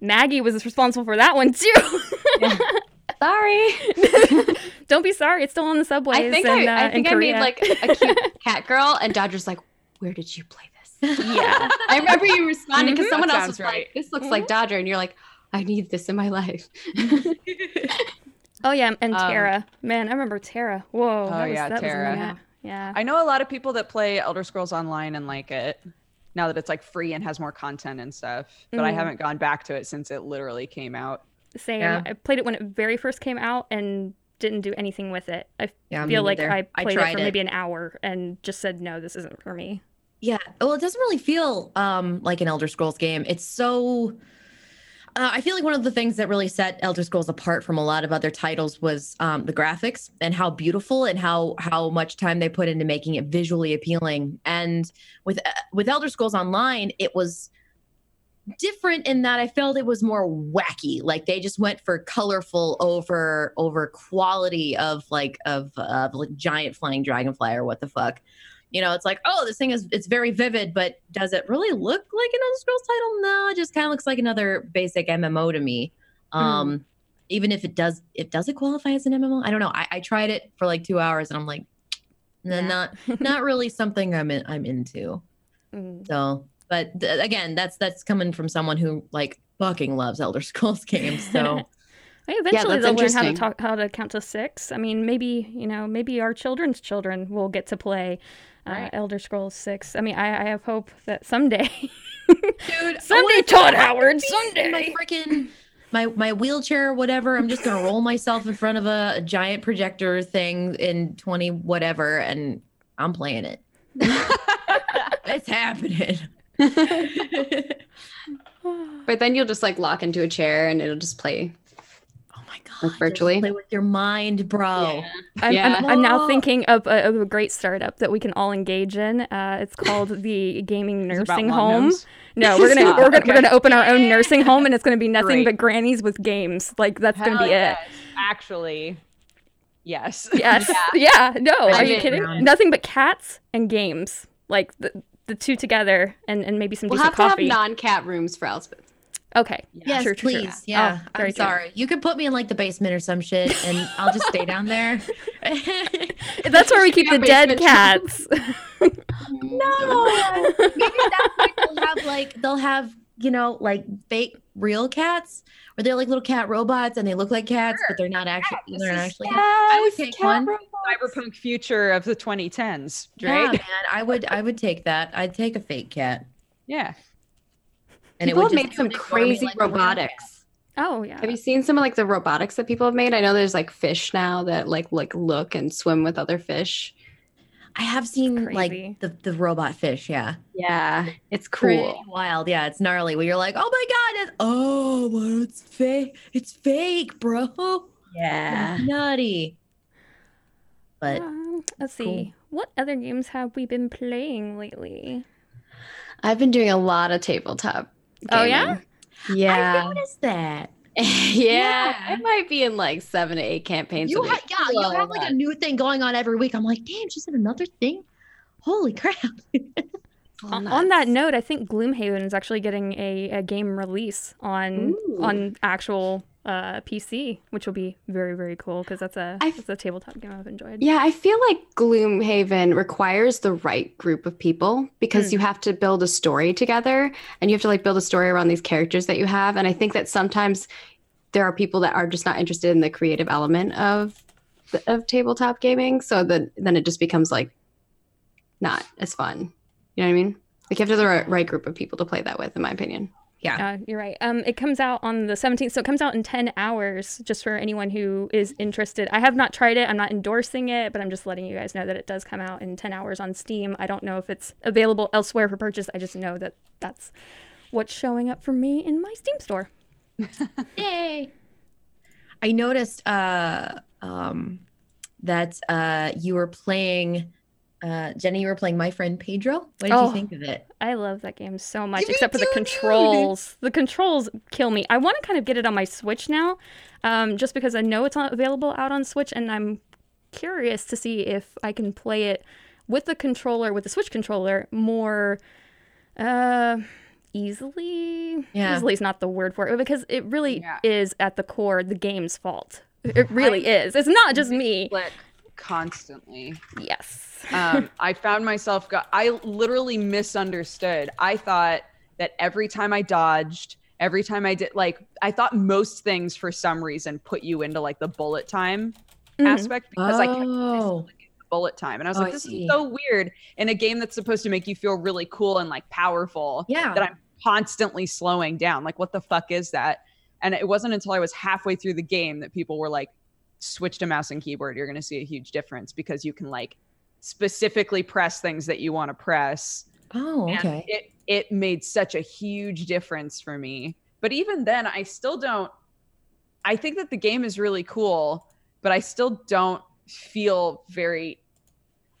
A: Maggie was responsible for that one too. <laughs>
B: Sorry. <laughs>
A: Don't be sorry, it's still on the subways.
B: I think
A: in,
B: I,
A: uh,
B: I think
A: in
B: I made like a <laughs> cute cat girl, and Dodger's like, "Where did you play this?"
A: yeah.
B: I remember you responded because
C: Mhm.
B: someone
C: That
B: else was
C: right.
B: like, "This looks like Dodger," and you're like, "I need this in my life."
A: Oh yeah, and
C: Um,
A: Man, I remember TERA. Whoa.
C: Oh,
A: that was,
C: yeah,
A: that
C: TERA.
A: Was yeah. yeah.
C: I know a lot of people that play Elder Scrolls Online and like it now that it's like free and has more content and stuff. But I
A: Mm.
C: haven't gone back to it since it literally came out.
A: Same.
D: Yeah.
A: I played it when it very first came out and didn't do anything with it. I
D: Yeah,
A: feel like
D: neither.
A: I played it
D: tried
A: for maybe an hour and just said no, this isn't for me.
D: Yeah. Well, it doesn't really feel um, like an Elder Scrolls game. It's so. Uh, I feel like one of the things that really set Elder Scrolls apart from a lot of other titles was um, the graphics and how beautiful and how how much time they put into making it visually appealing. And with uh, with Elder Scrolls Online, it was different in that I felt it was more wacky. Like they just went for colorful over over quality of like of of like giant flying dragonfly or what the fuck you know, it's like, oh, this thing is it's very vivid, but does it really look like an Elder Scrolls title? No, it just kind of looks like another basic MMO to me. Um, even if it does, it does it qualify as an MMO? I don't know. I, I tried it for like two hours and I'm like,
A: Yeah.
D: not <laughs> not really something I'm in, I'm into.
A: Mm.
D: So, but th- again, that's that's coming from someone who like fucking loves Elder <laughs> Scrolls games. So <laughs>
A: Hey, Eventually
B: that's
A: they'll learn how to talk how to count to six. I mean, maybe you know, maybe our children's children will get to play uh, Elder Scrolls Six. I mean, I, I have hope that someday,
D: dude, <laughs>
A: someday, Todd Howard, someday.
D: my freaking my my wheelchair or whatever i'm just gonna roll myself in front of a, a giant projector thing in 20 whatever and i'm playing it <laughs> it's happening
B: But then you'll just like lock into a chair and it'll just play.
D: My god!
B: Like
D: just
B: virtually?
D: play with your mind, bro.
A: I'm,
B: Yeah.
A: I'm, I'm now
D: Oh.
A: thinking of a, of a great startup that we can all engage in. Uh, it's called the Gaming
C: Is it about
A: Nursing Home. No, <laughs> we're gonna we're, gonna
C: okay.
A: we're gonna open our own nursing home, and it's gonna be nothing
C: Great.
A: but grannies with games. Like that's gonna be
C: yes. Actually, yes.
A: Yes. <laughs> Yeah. No. Are
B: I'm
A: you
B: in.
A: kidding? Nothing but cats and games. Like the the two together, and and maybe some
B: We'll
A: decent
B: have to have non-cat rooms for Elspeth.
A: Okay.
D: Yes,
A: True, true, true.
D: please. Yeah,
A: Oh,
D: I'm
A: good.
D: sorry. You could put me in like the basement or some shit, and I'll just stay down there. <laughs> <laughs>
A: That's where we keep the dead cats. <laughs>
D: no, maybe that's like they'll have like they'll have you know like fake real cats, where they're like little cat robots and they look like cats, but they're not actually
C: this
D: they're not
C: is
D: actually. I would take one.
C: Cyberpunk future of the 2010s,
D: Yeah, man, I would I would take that. I'd take a fake cat,
C: Yeah.
D: And
B: people
D: it would
B: have
D: just
B: made some
D: ignore me
B: crazy
D: like a real cat.
B: robotics.
A: oh yeah.
B: Have you seen some of like the robotics that people have made? I know there's like fish now that like like look and swim with other fish.
D: I have seen like the the robot fish. Yeah,
B: Yeah, it's
D: pretty
B: cool.
D: wild. Yeah, it's gnarly. Where you're like, oh my god, it's, oh, well, it's fake. It's fake, bro. <laughs>
B: Yeah.
D: nutty. But
A: Um, let's see.
D: cool.
A: What other games have we been playing lately?
B: I've been doing a lot of tabletop.
A: Oh, yeah?
B: yeah.
D: I noticed that. <laughs>
B: yeah.
D: Yeah.
B: I might be in like seven to eight campaigns.
D: You
B: a
D: ha- yeah, you have like
B: that.
D: a new thing going on every week. I'm like, damn, she's in another thing. Holy crap!
B: Oh,
A: On- On that note, I think Gloomhaven is actually getting a, a game release on
B: Ooh.
A: on actual uh, PC, which will be very very cool because that's a
B: I-
A: that's a tabletop game I've enjoyed.
B: Yeah, I feel like Gloomhaven requires the right group of people because
A: Hmm.
B: you have to build a story together and you have to like build a story around these characters that you have. And I think that sometimes there are people that are just not interested in the creative element of of tabletop gaming. So that then it just becomes like not as fun. You know what I mean? Like you have to have the right, right group of people to play that with, in my opinion.
A: Uh, you're right. Um, it comes out on the 17th, so it comes out in 10 hours. Just for anyone who is interested. I have not tried it. I'm not endorsing it, but I'm just letting you guys know that it does come out in 10 hours on Steam. I don't know if it's available elsewhere for purchase. I just know that that's what's showing up for me in my Steam store. <laughs>
D: Yay! I noticed uh, um, that uh, you were playing, uh, Jenny. You were playing my friend Pedro. What did
A: Oh.
D: you think of it?
A: I love that game so much,
D: Me
A: except for the
D: too, dude.
A: controls. The controls kill me. I want to kind of get it on my Switch now, um, just because I know it's not available out on Switch, and I'm curious to see if I can play it with the controller, with the Switch controller, more uh, easily.
D: Yeah.
A: Easily is not the word for it because it really
C: Yeah.
A: is at the core the game's fault. It really is. It's not just me.
C: Click constantly.
A: Yes.
C: um, <laughs> I found myself got I literally misunderstood. I thought that every time I dodged, every time I did like I thought most things for some reason put you into like the bullet time
A: Mhm.
C: aspect because I kept
D: Oh,
C: bullet time and I was
D: Oh,
C: like this is so weird in a game that's supposed to make you feel really cool and like powerful
D: yeah.
C: that I'm constantly slowing down. Like what the fuck is that? And it wasn't until I was halfway through the game that people were like switch to mouse and keyboard you're going to see a huge difference because you can like specifically press things that you want to press
D: oh,
C: and
D: okay.
C: it it made such a huge difference for me but even then i still don't i think that the game is really cool but i still don't feel very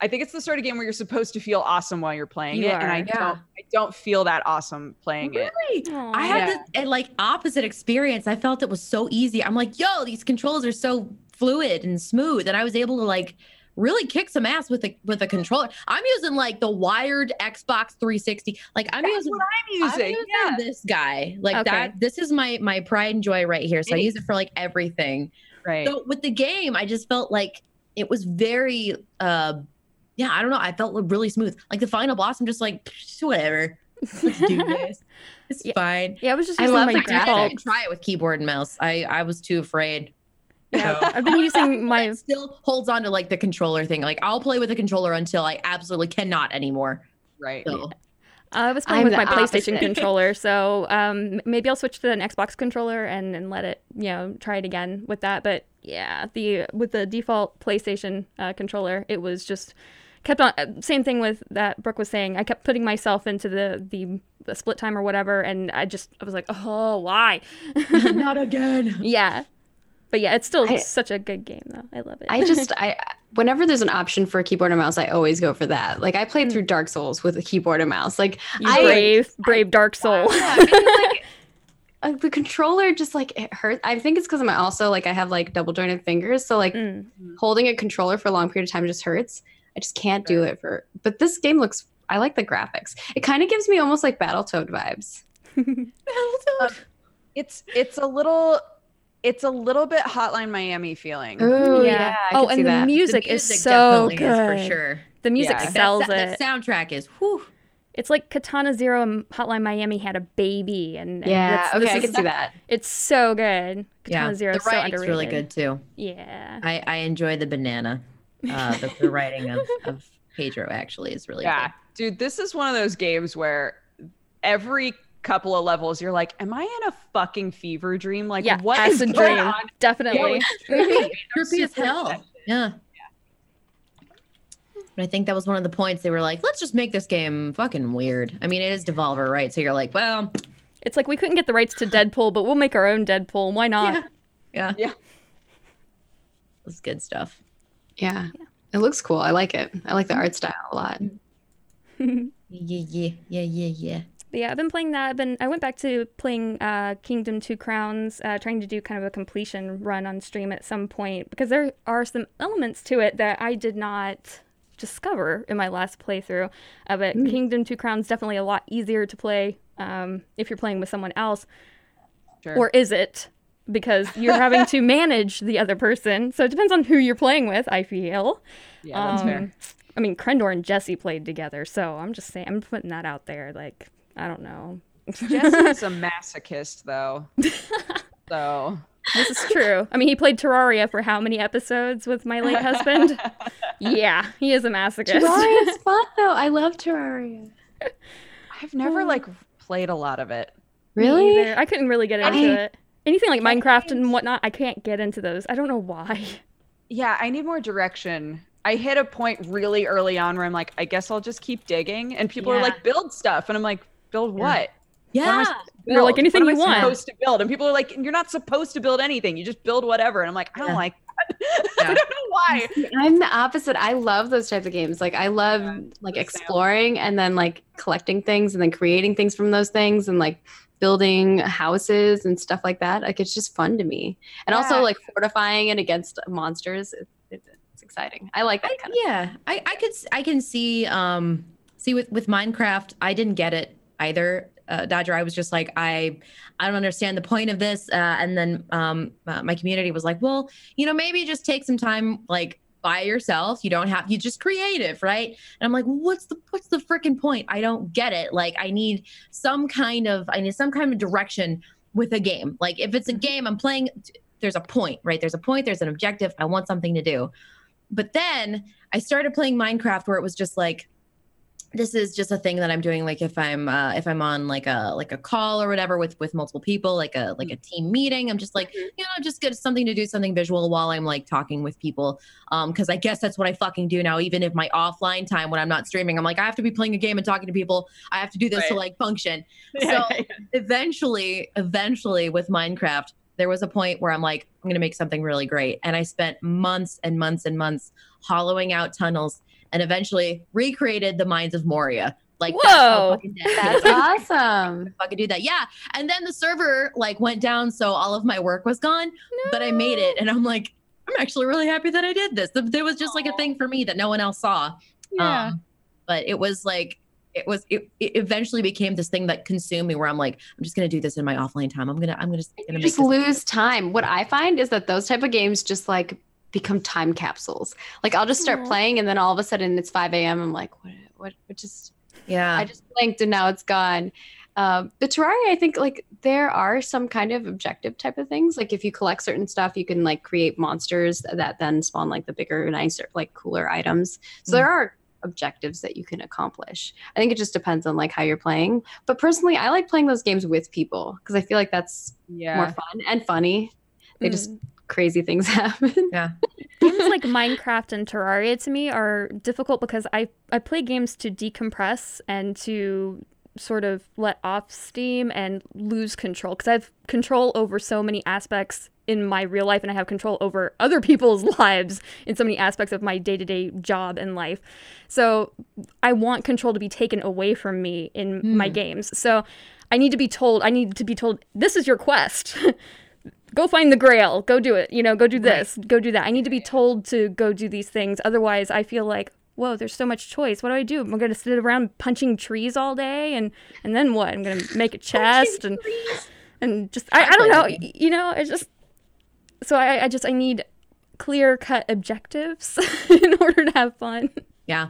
C: i think it's the sort of game where you're supposed to feel awesome while you're playing
A: You
C: it and i
D: yeah.
C: don't i don't feel that awesome playing it
D: Really? I had
C: Yeah.
D: the uh, like opposite experience. I felt it was so easy. I'm like, yo, these controls are so fluid and smooth, and I was able to like really kick some ass with a with a controller. I'm using like the wired Xbox 360. Like I'm
C: That's
D: using
C: what i'm
D: I'm
C: using
D: using
C: yeah
D: this guy. Like
A: Okay.
D: that. This is my my pride and joy right here. So I use it for like everything.
C: right
D: So with the game, I just felt like it was very uh yeah, I don't know. I felt really smooth. Like the final boss, I'm just like, whatever. Let's do <laughs> this. It's
A: Yeah.
D: fine.
A: yeah, I was just
B: I
A: using
B: love the
D: I didn't try it with keyboard and mouse. I I was too afraid.
A: Yeah,
D: So-
A: I've been using <laughs> my
D: It still holds on to like the controller thing. Like I'll play with a controller until I absolutely cannot anymore.
C: right
D: So
A: I was playing
B: I'm
A: with
B: the
A: my PlayStation controller, <laughs> so um, maybe I'll switch to an Xbox controller and, and let it, you know, try it again with that. But yeah, the with the default PlayStation uh, controller, it was just kept on uh, same thing with that Brooke was saying. I kept putting myself into the the, the split time or whatever, and I just I was like, oh, why? <laughs>
D: Not again.
A: yeah, but yeah, it's still
B: I-
A: such a good game though. I love it.
B: I just I whenever there's an option for a keyboard and mouse, I always go for that. Like I played through Dark Souls with a keyboard and mouse. Like
A: you
B: I
A: brave, brave dark soul.
B: yeah, like <laughs> uh, the controller just like it hurts. I think it's because I'm also like I have like double jointed fingers, so like
A: Mm.
B: holding a controller for a long period of time just hurts. I just can't do it for. But this game looks. I like the graphics. It kind of gives me almost like Battletoad vibes. <laughs>
C: Battletoad It's it's a little it's a little bit Hotline Miami feeling.
B: Oh
A: Yeah.
B: yeah, I
A: oh, and the music,
D: The
A: is so good.
D: for sure.
A: The music
C: Yeah.
A: Sells
D: that,
A: it.
D: that soundtrack is whew.
A: It's like Katana Zero and Hotline Miami had a baby, and and
B: yeah,
A: it's-
B: okay,
A: this
B: I can see that.
A: It's so good. Katana
D: Yeah,
A: Zero
D: the
A: is so underrated.
D: really good too.
A: Yeah.
D: I, I enjoy the banana. Uh, the, the writing of, <laughs> of Pedro actually is really
C: Yeah.
D: good.
C: Dude, this is one of those games where every couple of levels you're like, Am I in a fucking fever dream? Like
A: yeah,
C: what is
A: acid
C: going
A: dream.
C: on?
A: Definitely.
D: Trippy, trippy as hell. Yeah. But I think that was one of the points they were like, let's just make this game fucking weird. I mean, it is Devolver, right? So you're like, well,
A: It's like we couldn't get the rights to Deadpool, but we'll make our own Deadpool. Why not?
D: yeah. Yeah.
C: Yeah.
D: It's good stuff.
B: Yeah. It looks cool. I like it. I like the art style a lot. <laughs>
D: Yeah, yeah, yeah, yeah, yeah.
A: But yeah, I've been playing that. I've been I went back to playing uh, Kingdom Two Crowns, uh, trying to do kind of a completion run on stream at some point because there are some elements to it that I did not discover in my last playthrough of it. Kingdom Two Crowns definitely a lot easier to play um, if you're playing with someone else,
C: Sure.
A: or is it? Because you're having to <laughs> manage the other person, so it depends on who you're playing with. I feel.
C: yeah, that's fair.
A: Um, I mean, Krendor and Jesse played together, so I'm just saying, I'm putting that out there. Like, I don't know.
C: Jesse's <laughs> a masochist though. <laughs> so
A: This is true. I mean, he played Terraria for how many episodes with my late husband? <laughs> yeah, he is a masochist.
B: Terraria is fun though. I love Terraria.
C: I've never like played a lot of it.
B: Really?
A: I couldn't really get into
B: I-
A: it. Anything like Minecraft and whatnot, I can't get into those. I don't know why.
C: Yeah, I need more direction. I hit a point really early on where I'm like, I guess I'll just keep digging. And people are like, build stuff. And I'm like, build what? What am I
D: Yeah.
C: supposed to
A: You're like, anything
C: What am
A: you
C: I
A: want.
C: supposed to build. And people are like, you're not supposed to build anything. You just build whatever. And I'm like, I don't
D: Yeah.
C: like that. <laughs>
D: Yeah.
C: I don't know why.
B: I'm the opposite. I love those types of games. Like I love like
C: the same.
B: exploring and then like collecting things and then creating things from those things and like building houses and stuff like that. Like it's just fun to me. And also like fortifying it against monsters. It, it, it's exciting. I like that
D: I,
B: kind of.
D: yeah, I, I could I can see um see with with Minecraft I didn't get it either. Uh, Dodger, I was just like I I don't understand the point of this. Uh, and then um uh, my community was like, well, you know, maybe just take some time like by yourself. You don't have you just creative, right? And I'm like, what's the what's the freaking point? I don't get it. Like I need some kind of I need some kind of direction with a game. Like if it's a game I'm playing, there's a point, right? There's a point. There's an objective. I want something to do. But then I started playing Minecraft where it was just like this is just a thing that I'm doing like if I'm uh if I'm on like a like a call or whatever with with multiple people like a like a team meeting I'm just like you know just get something to do something visual while I'm like talking with people. Um cuz I guess that's what I fucking do now even if my offline time when I'm not streaming I'm like I have to be playing a game and talking to people. I have to do this to like function. <laughs>
C: Yeah,
D: So- eventually eventually with minecraft there was a point where i'm like i'm going to make something really great. And i spent months and months and months hollowing out tunnels and eventually recreated the mines of moria like that's
A: Whoa.
D: fucking dead it
B: That's
D: is. <laughs>
B: awesome.
D: fucking do that yeah and then the server like went down so all of my work was gone No. but i made it and i'm like i'm actually really happy that i did this there was just like a thing for me that no one else saw
C: Yeah.
D: um, but it was like it was it, it eventually became this thing that consumed me where I'm like, I'm just gonna do this in my offline time. I'm gonna I'm gonna, gonna
B: just lose time. What I find is that those type of games just like become time capsules. Like I'll just start playing and then all of a sudden it's 5 a.m. I'm like, what what what just
D: yeah.
B: I just blinked and now it's gone. Um, but Terraria, I think like there are some kind of objective type of things. Like if you collect certain stuff, you can like create monsters that then spawn like the bigger, nicer, like cooler items. So there are objectives that you can accomplish. I think it just depends on like how you're playing. But personally, I like playing those games with people because I feel like that's
C: Yeah.
B: more fun and funny. They just
A: Mm.
B: Crazy things <laughs> happen.
C: Game
A: games like Minecraft and Terraria to me are difficult because I I play games to decompress and to sort of let off steam and lose control because I have control over so many aspects in my real life and I have control over other <laughs> people's lives in so many aspects of my day-to-day job and life. So I want control to be taken away from me in my mm. games. So I need to be told I need to be told this is your quest. <laughs> go find the grail. Go do it. You know, go do this. Go do that. I need to be told to go do these things. Otherwise, I feel like whoa, there's so much choice. What do I do? I'm gonna sit around punching trees all day, and and then what? I'm gonna make a <laughs> chest and and just I, I don't know. You know, it's just so I I just I need clear cut objectives <laughs> in order to have fun.
D: Yeah.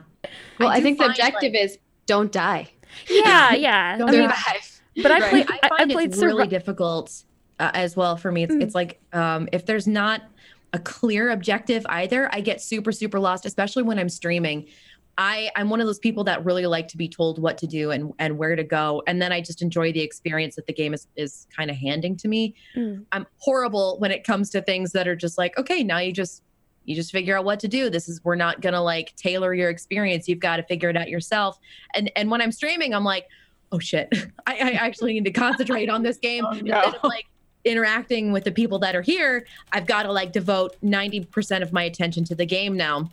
B: Well, I,
D: do
B: think the objective
D: like-
B: is don't die.
A: Yeah, yeah. <laughs>
D: Don't
A: I mean,
B: Survive.
A: but I
C: Right.
A: play
D: I
A: I, I
D: find
A: played
D: it's really difficult uh, as well for me. It's, it's like um, if there's not a clear objective either, I get super super lost, especially when I'm streaming. I I'm one of those people that really like to be told what to do and and where to go, and then I just enjoy the experience that the game is is kind of handing to me.
A: Mm.
D: I'm horrible when it comes to things that are just like, okay, now you just you just figure out what to do. This is we're not gonna like tailor your experience. You've got to figure it out yourself. And and when I'm streaming, I'm like, oh shit, <laughs> I, I actually need to concentrate on this game <laughs>
C: Oh, no.
D: like interacting with the people that are here. I've got to like devote 90% of my attention to the game now.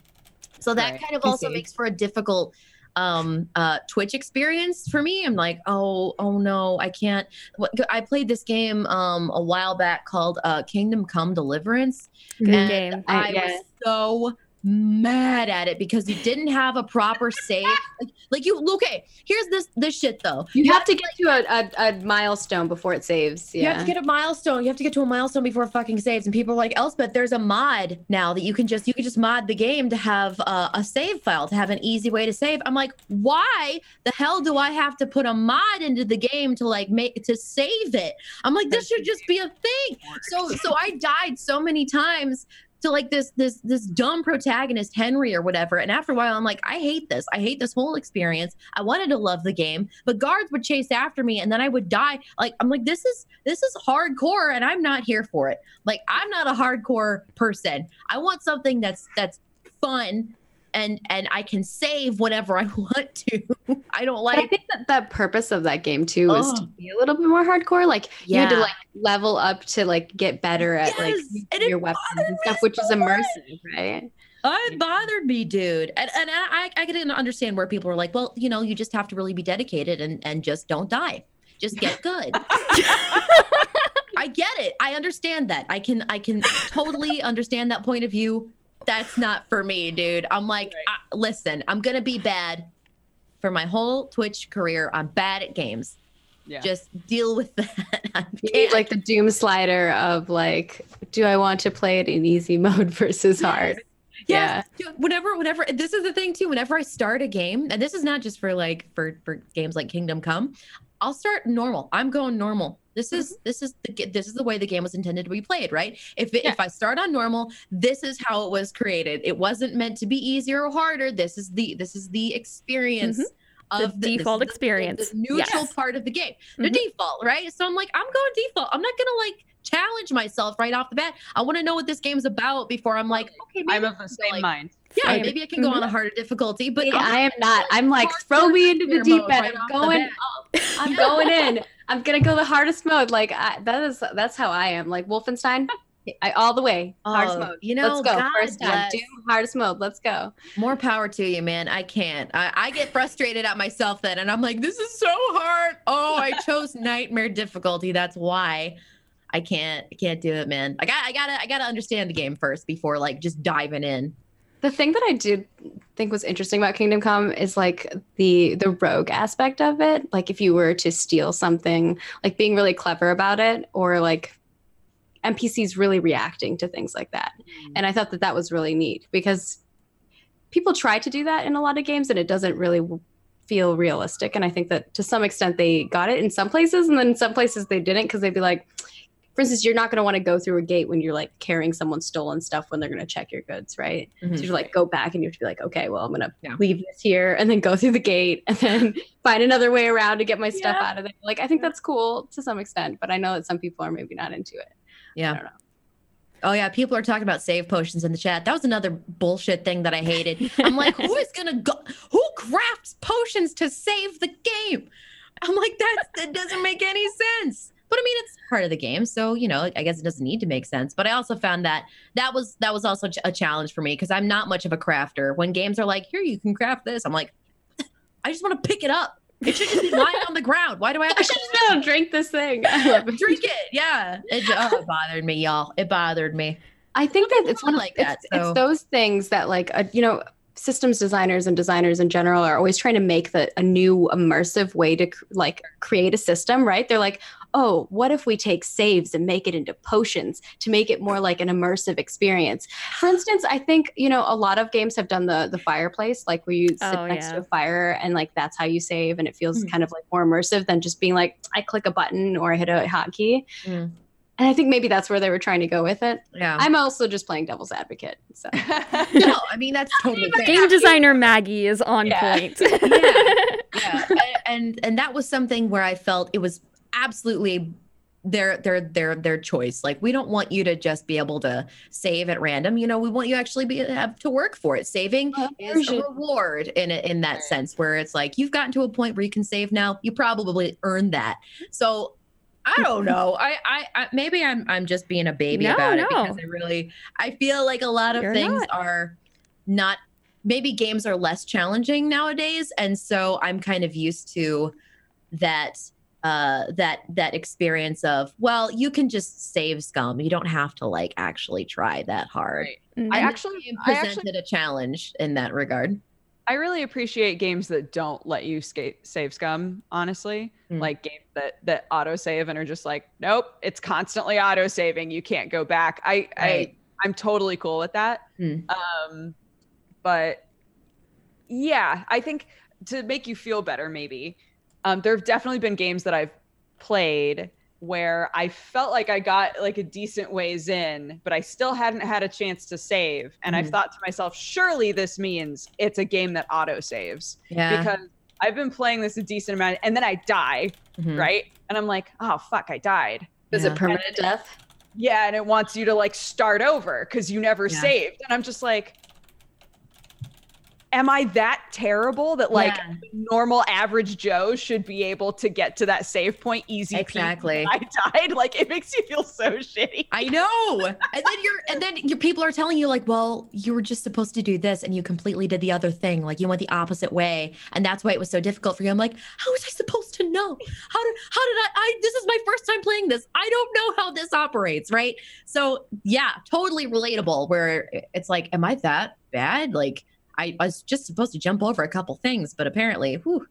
D: So that
C: Right.
D: kind of
B: I
D: also
B: see.
D: makes for a difficult um uh twitch experience for me i'm like oh oh no i can't what i played this game um a while back called uh kingdom come deliverance
A: good
D: and
A: game.
D: I
B: I- yeah.
D: was so mad at it because you didn't have a proper save. Like, like you, okay. Here's this this shit though.
B: You have to get to a, a, a milestone before it saves.
D: You have to get a milestone. You have to get to a milestone before it fucking saves. And people are like, Elspeth, there's a mod now that you can just you can just mod the game to have uh, a save file to have an easy way to save. I'm like, why the hell do I have to put a mod into the game to like make to save it? I'm like, this should just be a thing. So so I died so many times to like this this this dumb protagonist Henry or whatever. And after a while, I'm like, I hate this. I hate this whole experience. I wanted to love the game, but guards would chase after me, and then I would die. Like I'm like, this is this is hardcore, and I'm not here for it. Like I'm not a hardcore person. I want something that's that's fun. And, and I can save whenever I <laughs> want to. I don't
B: But I think that the purpose of that game too was to
D: Oh.
B: be a little bit more hardcore. Like you had to like level up to like get better at like
D: Yes,
B: using
D: and
B: your weapons and stuff, which is immersive, right?
D: It bothered me, dude. And and I I didn't understand where people were like, well, you know, you just have to really be dedicated and and just don't die. Just get good. <laughs> I get it. I understand that. I can I can totally understand that point of view. That's not for me, dude. I'm like, I- listen, I'm gonna be bad for my whole Twitch career. I'm bad at games.
C: Yeah.
D: Just deal with <laughs> that.
B: You need like the doom slider of like, do I want to play it in easy <laughs> mode versus hard?
D: Yes. Dude, Whenever, whenever this is the thing too. Whenever I start a game, and this is not just for like for for games like Kingdom Come, I'll start normal. I'm going normal. This is this is the this is the way the game was intended to be played, right? If it, if I start on normal, this is how it was created. It wasn't meant to be easier or harder. This is the this is the experience.
A: The
D: Of this is
A: default
D: the- the-
A: experience.
D: the, neutral
A: Yes.
D: part of the game, the
A: Mhm.
D: default, right? So I'm like, I'm going default. I'm not gonna like challenge myself right off the bat. I want to know what this game's about before I'm like, okay, maybe
C: I'm of the same
D: like,
C: mind.
D: Yeah,
A: Same.
D: maybe I can go on mm-hmm. a harder difficulty, but
B: Yeah,
D: I'll
B: am not. I'm like, throw me into the deep end.
D: right
B: I'm going. <laughs> I'm going in. I'm gonna go the hardest mode. Like I, that is that's how I am. Like Wolfenstein, I all the way hardest
D: Oh,
B: mode.
D: you know,
B: Let's go
D: God
B: first time.
D: bless.
B: Doom hardest mode. Let's go.
D: More power to you, man. I can't. I, I get frustrated at myself then, and I'm like, this is so hard. Oh, I <laughs> chose nightmare difficulty. That's why I can't. I can't do it, man. I got. I gotta. I gotta understand the game first before like just diving in.
B: The thing that I did think was interesting about Kingdom Come is like the the rogue aspect of it. Like if you were to steal something, like being really clever about it, or like NPCs really reacting to things like that. Mm. And I thought that that was really neat because people try to do that in a lot of games and it doesn't really feel realistic. And I think that to some extent they got it in some places and then in some places they didn't because they'd be like, for instance, you're not going to want to go through a gate when you're like carrying someone's stolen stuff when they're going to check your goods, right?
D: Mhm.
B: So you're like go back and you have to be like, okay, well, I'm going to
D: Yeah.
B: leave this here and then go through the gate and then <laughs> find another way around to get my stuff
C: Yeah.
B: out of there. Like, I think that's cool to some extent, but I know that some people are maybe not into it. I
D: Yeah.
B: don't know.
D: Oh yeah, people are talking about save potions in the chat. That was another bullshit thing that I hated. <laughs> I'm like, who is gonna go? Who crafts potions to save the game? I'm like, that that doesn't make any sense. But I mean, it's part of the game, so you know, I guess it doesn't need to make sense. But I also found that that was that was also a challenge for me because I'm not much of a crafter. When games are like, here, you can craft this, I'm like, I just want to pick it up. It should just be lying on the ground. Why do I have <laughs>
B: I should just to drink this thing. <laughs> I love it.
D: drink it? Yeah, it, oh, it bothered me, y'all. It bothered me.
B: I think that it's one of
D: like that,
B: It's,
D: so-
B: it's those things that like uh, you know systems designers and designers in general are always trying to make the a new immersive way to like create a system. Right? They're like, oh, what if we take saves and make it into potions to make it more like an immersive experience? For instance, I think you know a lot of games have done the the fireplace, like where you sit
A: Oh,
B: next
A: yeah.
B: to a fire and like that's how you save, and it feels
D: Mhm.
B: kind of like more immersive than just being like I click a button or I hit a hotkey.
D: Mm.
B: And I think maybe that's where they were trying to go with it.
D: Yeah.
B: I'm also just playing devil's advocate. So <laughs> <laughs>
D: no, I mean that's totally fair.
A: Game designer Maggie is on
C: Yeah.
A: point.
D: yeah <laughs> and, and and that was something where i felt it was absolutely their their their their choice. Like we don't want you to just be able to save at random. You know we want you actually be have to work for it. Saving is a reward in in that sense where it's like you've gotten to a point where you can save now. You probably earned that. So I don't <laughs> know. I, I, I maybe I'm I'm just being a baby
A: No,
D: about it because I really I feel like a lot of
A: You're
D: things
A: not.
D: are not maybe games are less challenging nowadays. And so i'm kind of used to that uh that that experience of well you can just save scum you don't have to like actually try that hard
C: Right.
A: Mm.
C: I actually-
D: this game
C: I
D: presented
C: actually-
D: a challenge in that regard
C: I really appreciate games that don't let you skate, save scum. Honestly,
D: Mm.
C: like games that that auto save and are just like, nope, it's constantly auto saving. You can't go back. I I
D: Right.
C: I'm totally cool with that.
D: Mm.
C: Um, but yeah, I think to make you feel better, maybe um, there have definitely been games that I've played where I felt like I got like a decent ways in, but I still hadn't had a chance to save. And I've
D: Mhm.
C: thought to myself, surely this means it's a game that auto saves
D: yeah
C: because I've been playing this a decent amount and then I die,
D: Mhm.
C: right? And I'm like, oh fuck, I died.
B: is
D: Yeah.
B: it permanent death?
C: Yeah, and it wants you to like start over because you never
D: Yeah.
C: saved. And I'm just like, am I that terrible that like
D: Yeah.
C: normal average Joe should be able to get to that save point easy?
D: Exactly.
C: I died. <laughs> Like it makes you feel so shitty.
D: I know. And then you're and then your people are telling you like, well, you were just supposed to do this and you completely did the other thing. Like you went the opposite way. And that's why it was so difficult for you. I'm like, how was I supposed to know? How did how did I I this is my first time playing this. I don't know how this operates, right? So yeah, totally relatable where it's like, am I that bad? Like I, I was just supposed to jump over a couple things, but apparently, whew,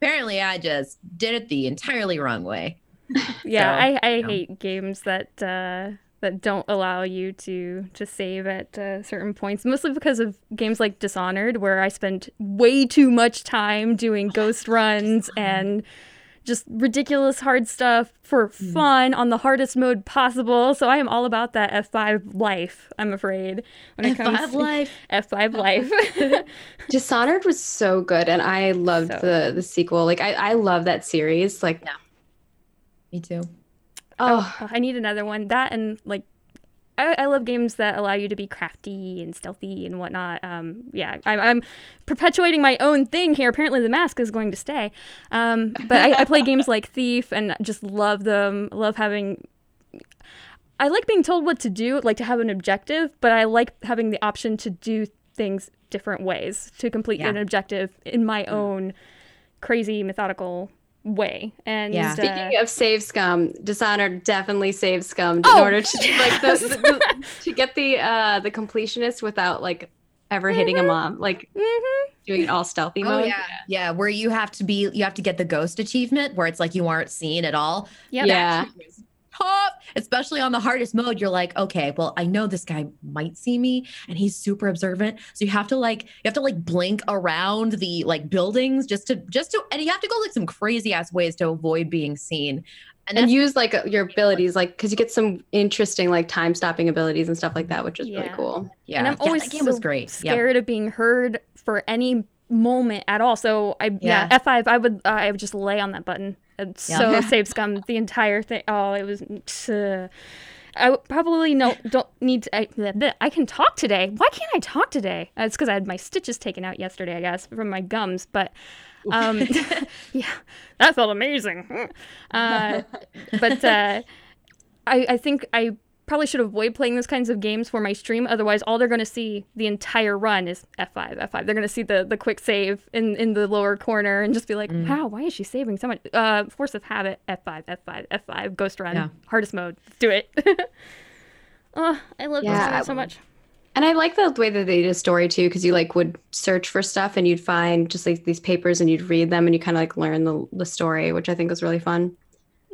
D: apparently I just did it the entirely wrong way. <laughs>
A: yeah,
D: So,
A: I, I
D: you know.
A: hate games that uh, that don't allow you to to save at uh, certain points. Mostly because of games like Dishonored, where I spent way too much time doing ghost runs and just ridiculous hard stuff for
D: Mm.
A: fun on the hardest mode possible. So I am all about that F5 life. I'm afraid when it comes
D: F5
A: to
D: life. <laughs>
A: F5 life. <laughs>
B: Dishonored was so good, and I loved
A: So
B: the the sequel. Like I, I love that series. Like
D: Me too.
B: oh,
A: Oh, I need another one. That and like, I, I love games that allow you to be crafty and stealthy and whatnot. Um, yeah, I'm, I'm perpetuating my own thing here. Apparently, the mask is going to stay. Um, but I, I play games <laughs> like Thief and just love them. Love having. I like being told what to do, like to have an objective, but I like having the option to do things different ways to complete
D: Yeah.
A: an objective in my own crazy methodical way. And
D: Yeah.
A: uh,
B: speaking of save scum, Dishonored definitely saves scum in
A: Oh,
B: order to <laughs> like the, the, the- to get the uh the completionist without like ever hitting a mom, like
A: mhm.
B: doing it all stealthy
D: Oh
B: mode.
D: yeah, yeah. Where you have to be, you have to get the ghost achievement, where it's like you aren't seen at all.
A: Yep.
B: Yeah.
D: Tough, especially on the hardest mode. You're like, okay, well, I know this guy might see me, and he's super observant. So you have to like, you have to like blink around the like buildings just to, just to, and you have to go like some crazy ass ways to avoid being seen. And
B: And use like your abilities, like because you get some interesting like time stopping abilities and stuff like that, which is really cool.
D: yeah,
A: and I'm always
D: that game was
A: so
D: great. Yep.
A: scared of being heard for any moment at all. So I yeah,
D: Yeah.
A: F5 I would uh, I would just lay on that button.
D: Yeah.
A: So <laughs> save scum the entire thing. Oh, it was uh, I probably no don't need to. I, I can talk today. Why can't I talk today? Uh, it's because I had my stitches taken out yesterday, I guess, from my gums. But um, <laughs> yeah, that felt amazing. Uh, <laughs> but uh, I, I think I probably should avoid playing those kinds of games for my stream. Otherwise, all they're going to see the entire run is F5, F5. They're going to see the, the quick save in, in the lower corner and just be like,
D: Mm.
A: wow, why is she saving so much? Uh, Force of Habit, F5, F5, F5, Ghost Run,
D: Yeah.
A: hardest mode. Let's do it. <laughs> oh, I love
B: Yeah,
A: this so much.
B: And I like the way that they did a story too, because you like would search for stuff and you'd find just like these papers and you'd read them and you kind of like learn the, the story, which I think was really fun.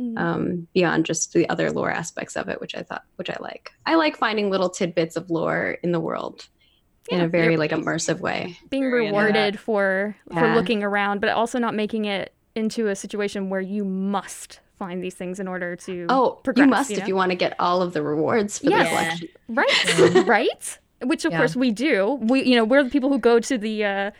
A: Mm.
B: Um, beyond just the other lore aspects of it, which I thought, which I like. I like finding little tidbits of lore in the world in a very like immersive way.
A: Being
C: very
A: rewarded for for looking around, but also not making it into a situation where you must find these things in order to
B: Oh,
A: progress,
B: you must
A: you
B: if you want to get all of the rewards for
A: Yes.
B: the collection.
A: right <laughs> right which of
D: Yeah.
A: course we do we you know we're the people who go to the uh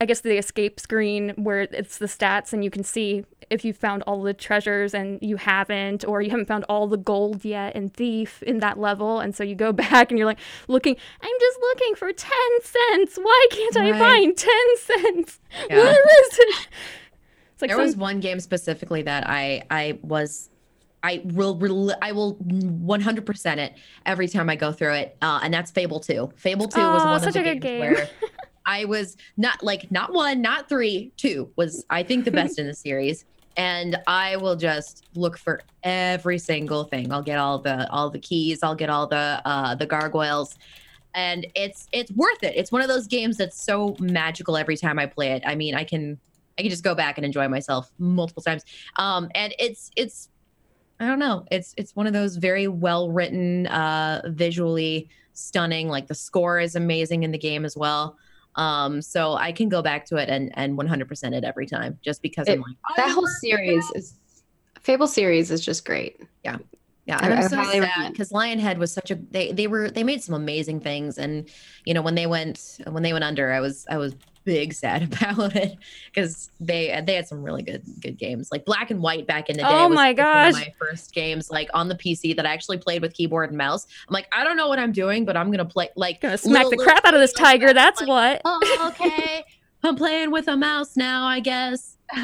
A: i guess the escape screen where it's the stats and you can see if you found all the treasures and you haven't or you haven't found all the gold yet in thief in that level and so you go <laughs> back and you're like looking i'm just looking for 10 cents why can't i
D: Right.
A: find 10 cents
D: Yeah.
A: where is it it's like
D: there
A: some-
D: was one game specifically that I I was I will I will 100% it every time I go through it, uh, and that's Fable 2. Fable 2 was one of the games
A: game.
D: where <laughs> I was not like not one, not three, two was I think the best in the series. And I will just look for every single thing. I'll get all the all the keys. I'll get all the uh, the gargoyles, and it's it's worth it. It's one of those games that's so magical every time I play it. I mean, I can I can just go back and enjoy myself multiple times. Um, and it's it's I don't know. It's it's one of those very well written, uh, visually stunning. Like the score is amazing in the game as well. Um, so I can go back to it and and 100% it every time just because I'm like
B: That whole series is Fable series is just great.
D: yeah,
B: Yeah,
D: and
B: I
D: I'm so sad because Lionhead was such a they they were they made some amazing things, and you know when they went when they went under, I was I was big <laughs> sad about it because they they had some really good good games like Black and White back in the day.
A: Oh my
D: was one of
A: gosh.
D: my first games like on the PC that I actually played with keyboard and mouse. I'm like I don't know what I'm doing, but I'm gonna play like
A: gonna smack
D: little-
A: the crap out of this
D: like
A: tiger
D: that.
A: that's
D: Like,
A: what <laughs>
D: Oh, okay. I'm playing with a mouse now, I guess. <laughs>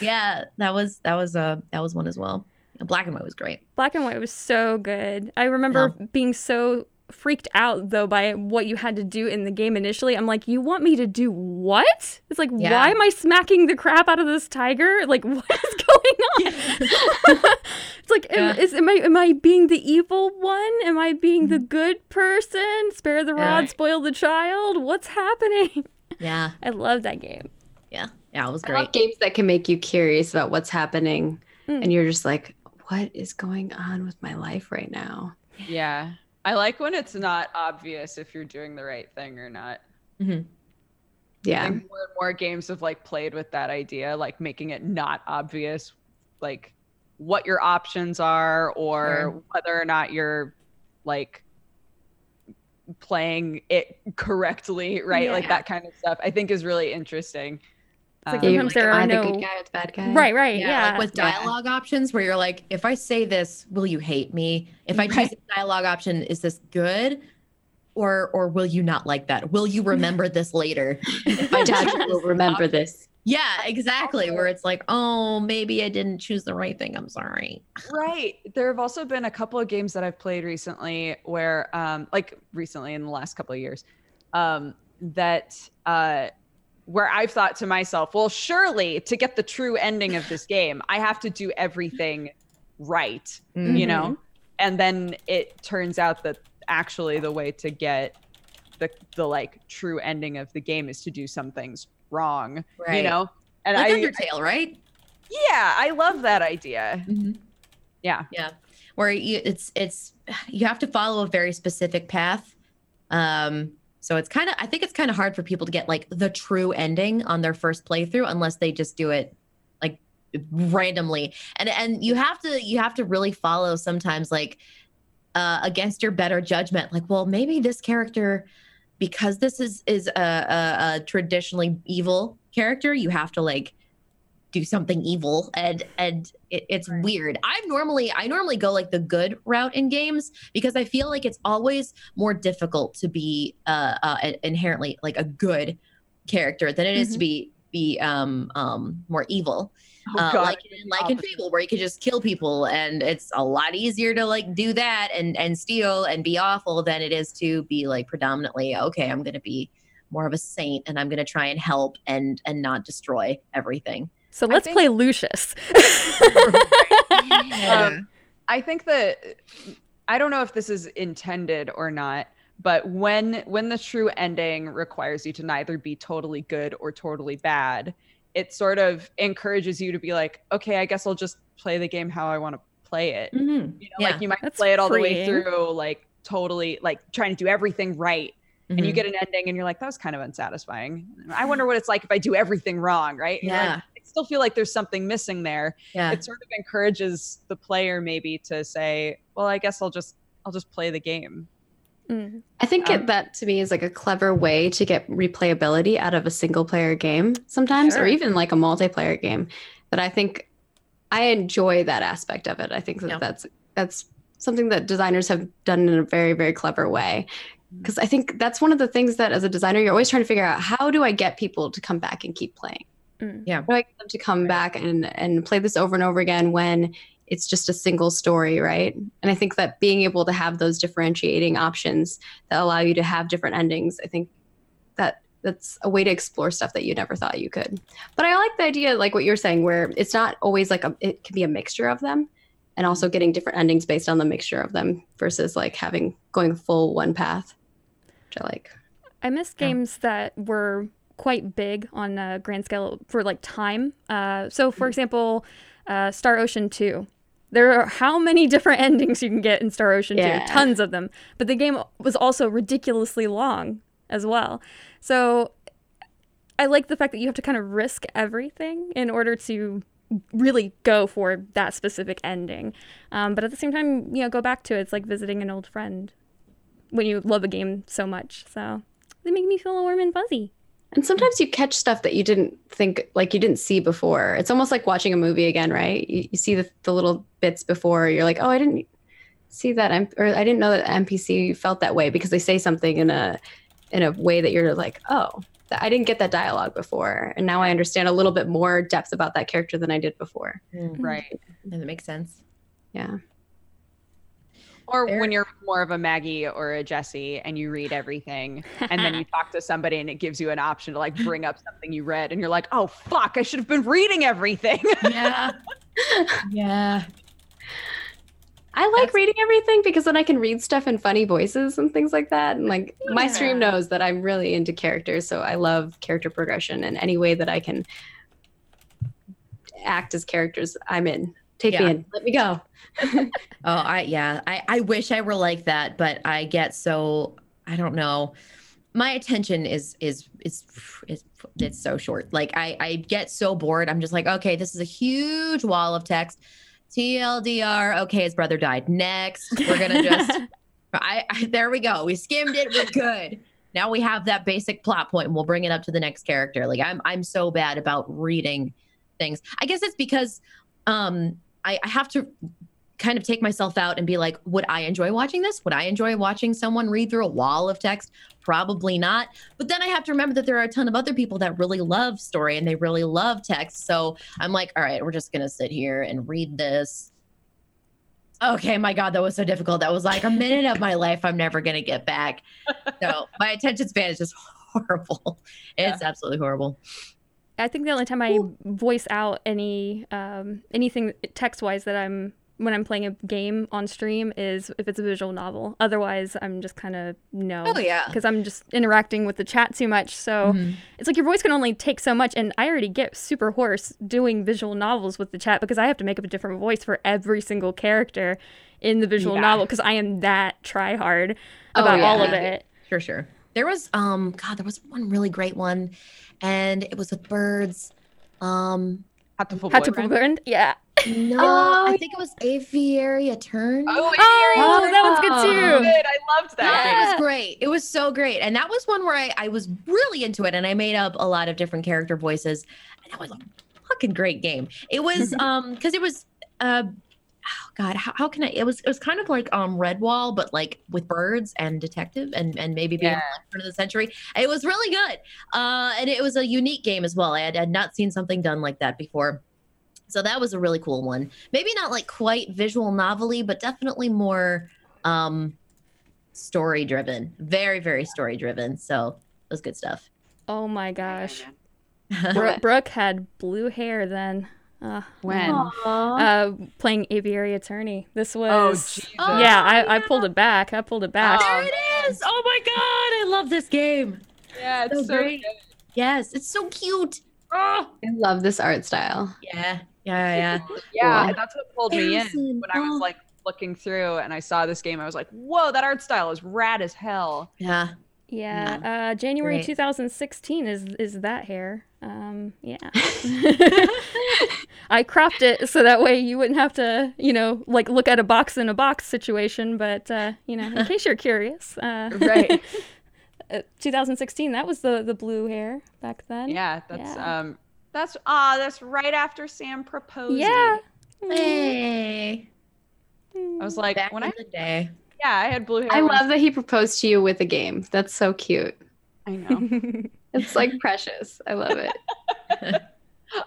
D: Yeah, that was that was uh that was one as well. Black and White was great.
A: Black and white was so good. I remember being so freaked out though by what you had to do in the game initially. I'm like, you want me to do what? It's like,
D: Yeah.
A: why am I smacking the crap out of this tiger? Like, <laughs> what is going on? <laughs> it's like, am,
D: Yeah.
A: is am I am I being the evil one? Am I being the good person? Spare the
D: Yeah.
A: rod, spoil the child. What's happening?
D: Yeah, <laughs>
A: I love that game.
D: yeah, yeah. It was
B: I love
D: great.
B: games that can make you curious about what's happening,
A: Mm.
B: and you're just like, "What is going on with my life right now?"
C: yeah. I like when it's not obvious if you're doing the right thing or not. Mm-hmm. I
B: Yeah,
C: more and more games have like played with that idea, like making it not obvious, like what your options are or
D: Sure.
C: whether or not you're like playing it correctly, right? Like that kind of stuff. I think is really interesting.
A: It's like
C: Um,
A: sometimes
B: like,
A: there are
B: I the
A: no
B: good guy or the bad guy?
A: right, right, yeah.
D: like with
B: Yeah.
D: dialogue options where you're like, if I say this, will you hate me? If I choose
C: Right.
D: the dialogue option, is this good? Or or will you not like that? Will you remember this later? <laughs>
B: My dad will remember this.
D: Yeah, exactly. Where it's like, oh, maybe I didn't choose the right thing. I'm sorry.
C: Right. There have also been a couple of games that I've played recently where, um, like recently in the last couple of years, um, that uh, where I've thought to myself, well, surely to get the true ending of this game, I have to do everything right, you know? And then it turns out that actually the way to get the the like true ending of the game is to do some things wrong, you know? And
D: Like
C: I,
D: Undertale, right?
C: yeah, I love that idea.
D: Mhm.
C: Yeah.
D: yeah where you, it's it's you have to follow a very specific path um so it's kind of i think it's kind of hard for people to get like the true ending on their first playthrough unless they just do it like randomly. And and you have to you have to really follow sometimes like uh against your better judgment. Like well maybe this character because this is is a, a, a traditionally evil character you have to like do something evil and and it, it's weird i'm normally i normally go like the good route in games because i feel like it's always more difficult to be uh, uh inherently like a good character than it is to be be um um more evil
C: Oh,
D: uh, like in, like in. Fable, where you could just kill people, and it's a lot easier to like do that and and steal and be awful than it is to be like predominantly okay. I'm gonna be more of a saint, and I'm gonna try and help and and not destroy everything.
A: So let's
C: think-
A: play Lucius. <laughs>
C: Um, I think that I don't know if this is intended or not, but when when the true ending requires you to neither be totally good or totally bad, it sort of encourages you to be like, okay, I guess I'll just play the game how I want to play it.
D: Mhm.
C: You know,
D: Yeah.
C: like you might play it all the way through, like totally like trying to do everything right. And you
D: Mhm.
C: get an ending and you're like, that was kind of unsatisfying. I wonder what it's like if I do everything wrong, right? And you're like,
D: Yeah.
C: I still feel like there's something missing there
D: yeah.
C: it sort of encourages the player maybe to say well i guess i'll just i'll just play the game
A: Mm.
B: I think
C: Um,
B: it, that to me is like a clever way to get replayability out of a single player game sometimes,
C: Sure.
B: or even like a multiplayer game. But I think I enjoy that aspect of it. I think that
D: Yeah.
B: that's that's something that designers have done in a very very clever way. Because I think that's one of the things that as a designer you're always trying to figure out how do I get people to come back and keep playing.
A: Mm.
B: How do I get them to come back and and play this over and over again when it's just a single story, right? And I think that being able to have those differentiating options that allow you to have different endings, I think that that's a way to explore stuff that you never thought you could. But I like the idea, like what you're saying, where it's not always like a, it can be a mixture of them, and also getting different endings based on the mixture of them versus like having going full one path, which I like.
A: I miss
D: Yeah.
A: games that were quite big on a grand scale for like time. Uh, so, for example, uh, Star Ocean 2. There are how many <laughs> different endings you can get in Star Ocean
B: Yeah.
A: 2? Tons of them. But the game was also ridiculously long as well. So, I like the fact that you have to kind of risk everything in order to really go for that specific ending. Um, but at the same time, you know, go back to it. It's like visiting an old friend when you love a game so much. So they make me feel warm and fuzzy.
B: And sometimes you catch stuff that you didn't think, like you didn't see before. It's almost like watching a movie again, right? You, you see the, the little bits before, you're like, oh, I didn't see that, M- or I didn't know that NPC felt that way because they say something in a in a way that you're like, oh, I didn't get that dialogue before, and now I understand a little bit more depth about that character than I did before.
D: Mm,
C: right
D: it makes sense.
B: Yeah,
C: or
D: Fair.
C: when you're more of a maggie or a jesse and you read everything and then you <laughs> talk to somebody and it gives you an option to like bring up something you read and you're like oh fuck i should have been reading everything <laughs>
D: Yeah. yeah.
B: I like
D: That's-
B: reading everything because then I can read stuff in funny voices and things like that. And like my stream knows that I'm really into characters, so I love character progression and any way that I can act as characters, I'm in. Take me
D: Yeah.
B: in. Let me go. <laughs>
D: Oh, I yeah. I I wish I were like that, but I get so I don't know. My attention is is is is it's so short. Like I I get so bored. I'm just like, okay, this is a huge wall of text. TLDR. Okay, his brother died. Next, we're gonna just. <laughs> I, I there we go. We skimmed it. We're good. Now we have that basic plot point, and we'll bring it up to the next character. Like I'm I'm so bad about reading things. I guess it's because um I, I have to kind of take myself out and be like, would I enjoy watching this? Would I enjoy watching someone read through a wall of text? Probably not. But then I have to remember that there are a ton of other people that really love story and they really love text. So I'm like, all right, we're just going to sit here and read this. Okay, my God, that was so difficult. That was like a minute of my life I'm never going to get back. So <laughs> my attention span is just horrible. It's absolutely horrible.
A: I think the only time I voice out any um, anything text wise that I'm when I'm playing a game on stream is if it's a visual novel. Otherwise, I'm just kind of no.
D: Oh, yeah.
A: Because I'm just interacting with the chat too much. So
D: Mhm.
A: it's like your voice can only take so much. And I already get super hoarse doing visual novels with the chat because I have to make up a different voice for every single character in the visual
C: Yeah.
A: novel because I am that try hard
B: Oh,
A: about all of it.
D: Sure, sure. There was um God, there was one really great one, and it was with birds. Um
C: Hatoful
A: Had to
C: boyfriend.
A: burn. Yeah.
D: no,
B: Oh,
D: I think it was Aviary Attorney.
C: Oh, Aviary
A: Oh, that was good
B: Oh.
A: too.
C: good. I loved that.
D: That
A: Yeah.
D: was great. It was so great. And that was one where I, I was really into it and I made up a lot of different character voices. And that was a fucking great game. It was <laughs> um because it was uh oh god how, how can I it was it was kind of like um Redwall but like with birds and detective and and maybe being
C: Yeah.
D: like turn of the century. It was really good. Uh and it was a unique game as well. I had, had not seen something done like that before. So that was a really cool one. Maybe not like quite visual novelty, but definitely more um story driven. Very, very story driven. So it was good stuff.
A: Oh my gosh. Brooke had blue hair then. Uh,
C: When?
A: Uh, playing Aviary Attorney. This was.
C: Oh, Jesus.
D: Oh,
A: yeah, I, I pulled it back. I pulled it back.
C: Oh,
D: there it is. Oh my god, I love this game.
C: yeah, it's
D: so
C: so,
D: great.
C: good.
D: Yes, it's so cute.
C: Oh,
B: I love this art style.
D: Yeah, yeah, yeah.
C: yeah, <laughs>
B: Cool.
C: that's what pulled me in when I was like looking through and I saw this game. I was like, whoa, that art style is rad as hell.
D: Yeah.
A: Yeah, uh, January
D: Great.
A: 2016 is is that hair. Um, yeah. <laughs> <laughs> I cropped it so that way you wouldn't have to, you know, like look at a box in a box situation. But uh, you know, in <laughs> case you're curious, uh,
C: Right.
A: uh, 2016 that was the the blue hair back then.
C: Yeah, that's
A: Yeah.
C: um that's ah, that's right after Sam proposed.
A: Yeah.
D: Hey.
C: I was like,
D: Back
C: when
D: in
C: I
D: the day.
C: Yeah, I had blue hair.
B: I love that he proposed to you with a game. That's so cute.
C: I know. <laughs>
B: It's like precious. I love it. <laughs>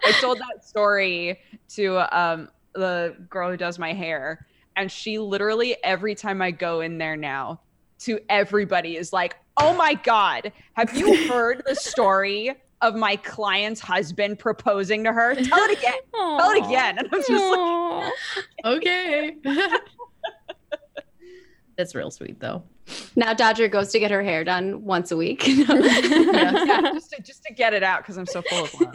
C: I told that story to um the girl who does my hair, and she literally every time I go in there now, to everybody is like, "Oh my god, have you <laughs> heard the story of my client's husband proposing to her? Tell it again. Tell it again." And I'm just like,
D: Okay. That's real sweet though.
B: Now Dodger goes to get her hair done once a week. <laughs>
C: yeah, just to, just to get it out because I'm so full of love.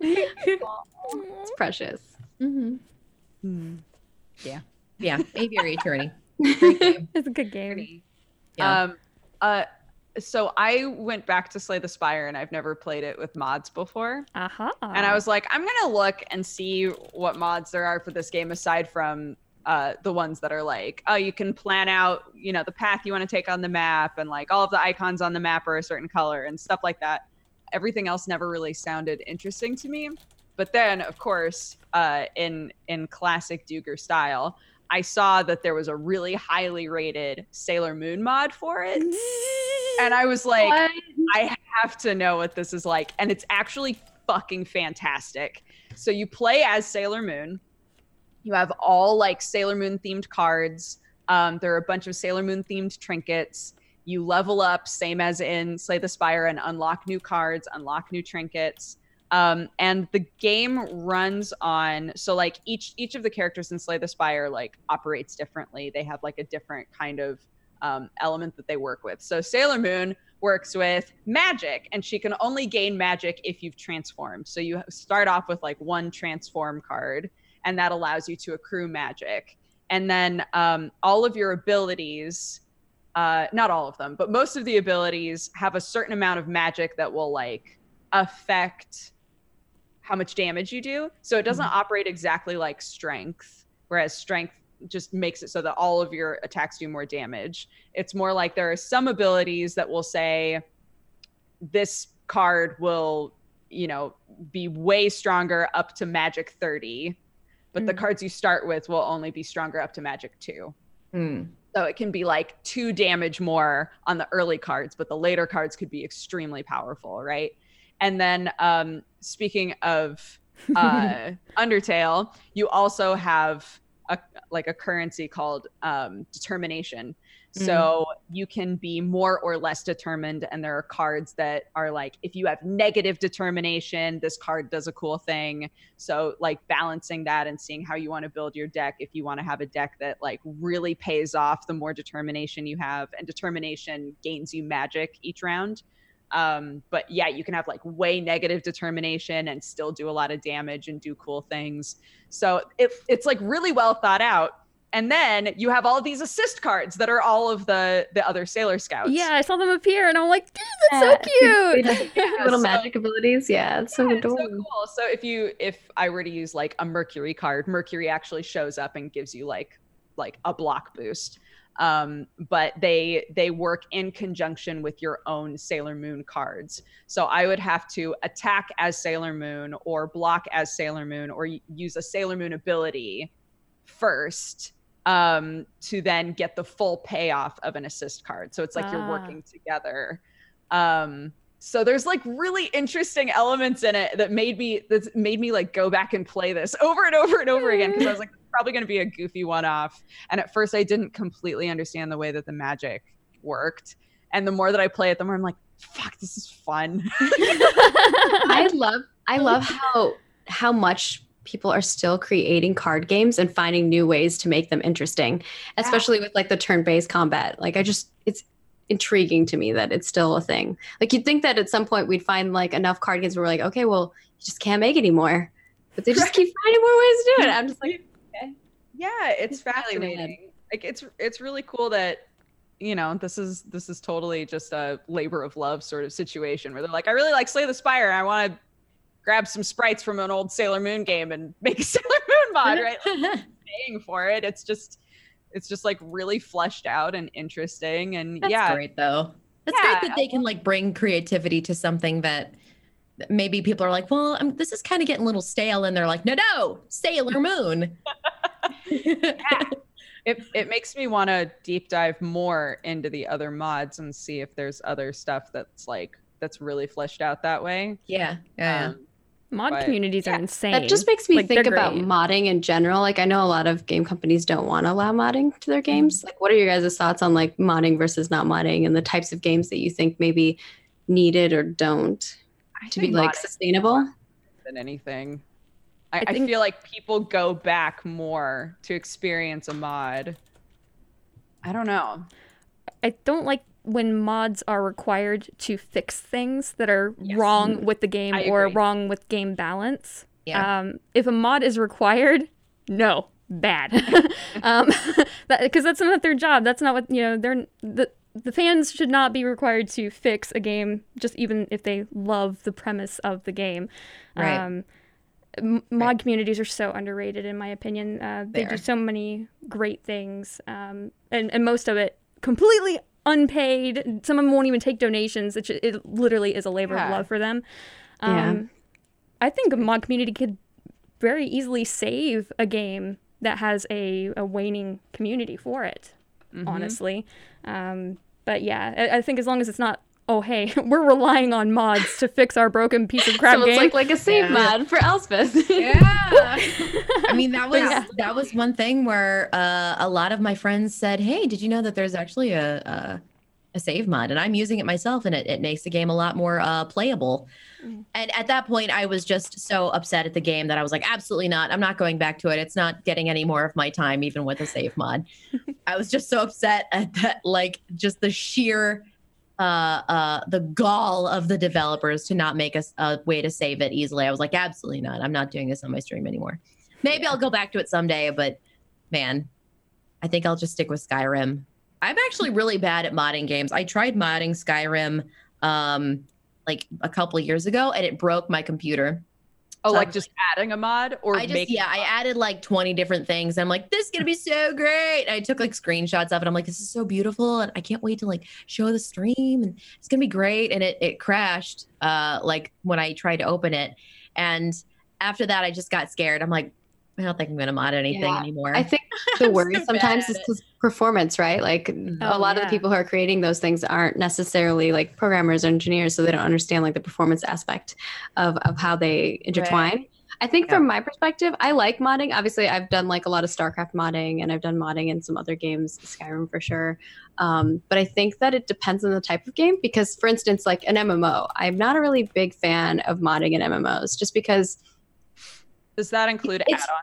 B: it's precious.
D: Mm-hmm.
C: Yeah.
D: Yeah. Aviary attorney. <laughs>
A: It's a good game.
D: Yeah.
C: Um, uh, so I went back to Slay the Spire, and I've never played it with mods before.
A: Aha.
C: And I was like, I'm gonna look and see what mods there are for this game aside from uh, the ones that are like, oh, you can plan out, you know, the path you want to take on the map, and like all of the icons on the map are a certain color and stuff like that. Everything else never really sounded interesting to me. But then, of course, uh, in in classic Dodger style, I saw that there was a really highly rated Sailor Moon mod for it, <laughs> and I was like,
B: What?
C: I have to know what this is like. And it's actually fucking fantastic. So you play as Sailor Moon. You have all like Sailor Moon themed cards. Um, there are a bunch of Sailor Moon themed trinkets. You level up, same as in Slay the Spire, and unlock new cards, unlock new trinkets. Um, and the game runs on so like each each of the characters in Slay the Spire like operates differently. They have like a different kind of um, element that they work with. So Sailor Moon works with magic, and she can only gain magic if you've transformed. So you start off with like one transform card, and that allows you to accrue magic. And then um, all of your abilities, uh, not all of them, but most of the abilities have a certain amount of magic that will like affect how much damage you do. So it doesn't operate exactly like strength, whereas strength just makes it so that all of your attacks do more damage. It's more like there are some abilities that will say this card will, you know, be way stronger up to magic 30, but the
A: Mm.
C: cards you start with will only be stronger up to magic 2.
D: Hmm.
C: So it can be like two damage more on the early cards, but the later cards could be extremely powerful, right? And then um, speaking of <laughs> uh, Undertale, you also have a like a currency called um, determination. So you can be more or less determined, and there are cards that are like, if you have negative determination, this card does a cool thing. So like balancing that and seeing how you want to build your deck. If you want to have a deck that like really pays off, the more determination you have, and determination gains you magic each round. Um, but yeah, you can have like way negative determination and still do a lot of damage and do cool things. So it, it's like really well thought out. And then you have all these assist cards that are all of the the other Sailor Scouts.
A: Yeah, I saw them appear and I'm like, "Dude, that's so <laughs>
B: They
A: cute.
B: just have <laughs> little
C: so-
B: magic abilities. Yeah, it's so
C: Yeah, it's so cool. So if you if I were to use like a Mercury card, Mercury actually shows up and gives you like like a block boost. um, but they they work in conjunction with your own Sailor Moon cards. So I would have to attack as Sailor Moon or block as Sailor Moon or use a Sailor Moon ability first um, to then get the full payoff of an assist card. So it's like you're
A: Ah.
C: working together. Um, so there's like really interesting elements in it that made me that made me like go back and play this over and over and over again because I was like it's probably going to be a goofy one off. And at first I didn't completely understand the way that the magic worked. And the more that I play it, the more I'm like, fuck, this is fun. <laughs>
B: I love I love how how much people are still creating card games and finding new ways to make them interesting, especially with like the turn-based combat. Like I just it's intriguing to me that it's still a thing. Like you'd think that at some point we'd find like enough card games where we're like, okay, well, you just can't make anymore. But they just keep finding more ways to do it. I'm just like, <laughs>
C: yeah it's
B: It's rad.
C: fascinating like it's it's really cool that you know this is this is totally just a labor of love sort of situation where they're like i really like slay the spire i want to grab some sprites from an old sailor moon game and <laughs> make a sailor moon mod right like, <laughs> paying for it it's just it's just like really fleshed out and interesting and
D: That's
C: yeah
D: great though. That's
C: Yeah,
D: great that they can like bring creativity to something that maybe people are like, well, um, this is kind of getting a little stale, and they're like, no, no, Sailor Moon. <laughs>
C: it, it makes me want to deep dive more into the other mods and see if there's other stuff that's like that's really fleshed out that way
D: yeah, yeah.
C: Um,
A: Mod
C: But-
A: communities
C: yeah,
A: are insane.
B: that just makes me
A: Like,
B: think about
A: great.
B: modding in general. Like I know a lot of game companies don't want to allow modding to their mm-hmm. games. Like what are your guys' thoughts on like modding versus not modding and the types of games that you think maybe needed or don't
C: I
B: to be like sustainable?
C: than anything. I,
A: I
C: I, feel like people go back more to experience a mod. I don't know.
A: I don't like when mods are required to fix things that are
C: Yes.
A: wrong with the game or wrong with game balance.
D: Yeah.
A: Um, if a mod is required, no, bad. <laughs> um, <laughs> because that's not their job. That's not what you know. They're the the fans should not be required to fix a game, just even if they love the premise of the game.
D: Right.
A: Um, m- mod communities are so underrated, in my opinion. Uh, they
D: They
A: do so many great things, um, and and most of it completely unpaid. Some of them won't even take donations. It, it literally is a labor
C: Yeah.
A: of love for them.
B: Yeah.
A: Um, I think a mod community could very easily save a game that has a, a waning community for it,
C: Mhm.
A: honestly. Um, but yeah, I, I think as long as it's not, oh, hey, <laughs> we're relying on mods to fix our broken piece of crap
B: so it's
A: game.
B: like like a save
D: Yeah.
B: mod for Elspeth. <laughs>
D: Yeah. I mean, that <laughs> was
A: yeah.
D: that was one thing where uh, a lot of my friends said, "Hey, did you know that there's actually a a, a save mod?" And I'm using it myself, and it, it makes the game a lot more uh, playable.
A: Mm.
D: And at that point, I was just so upset at the game that I was like, "Absolutely not! I'm not going back to it. It's not getting any more of my time, even with a save mod." I was just so upset at that, like just the sheer uh uh the gall of the developers to not make us a way to save it easily. I was like absolutely not. I'm not doing this on my stream anymore. Maybe i'll go back to it someday but man i think i'll just stick with skyrim. I'm actually really bad at modding games. I tried modding skyrim um like a couple years ago and it broke my computer
C: Oh,
D: So
C: like
D: was
C: just adding a mod or
D: I just
C: making
D: yeah, I added like 20 different things. I'm like, this is gonna be so great. I took like screenshots of it. I'm like, this is so beautiful. And I can't wait to like show the stream and it's gonna be great. And it it crashed uh like when I tried to open it. And after that I just got scared. I'm like, I don't think I'm gonna mod anything
B: Yeah,
D: anymore.
B: I think <laughs> the worry
D: so
B: sometimes is just performance, right? Like a
A: Oh,
B: lot of the people who are creating those things aren't necessarily like programmers or engineers, so they don't understand like the performance aspect of, of how they intertwine. I think
D: Yeah.
B: from my perspective, I like modding. Obviously, I've done like a lot of StarCraft modding and I've done modding in some other games, Skyrim for sure. Um, but I think that it depends on the type of game because, for instance, like an MMO, I'm not a really big fan of modding in MMOs just because
C: Does that include
B: It's-
C: add-on?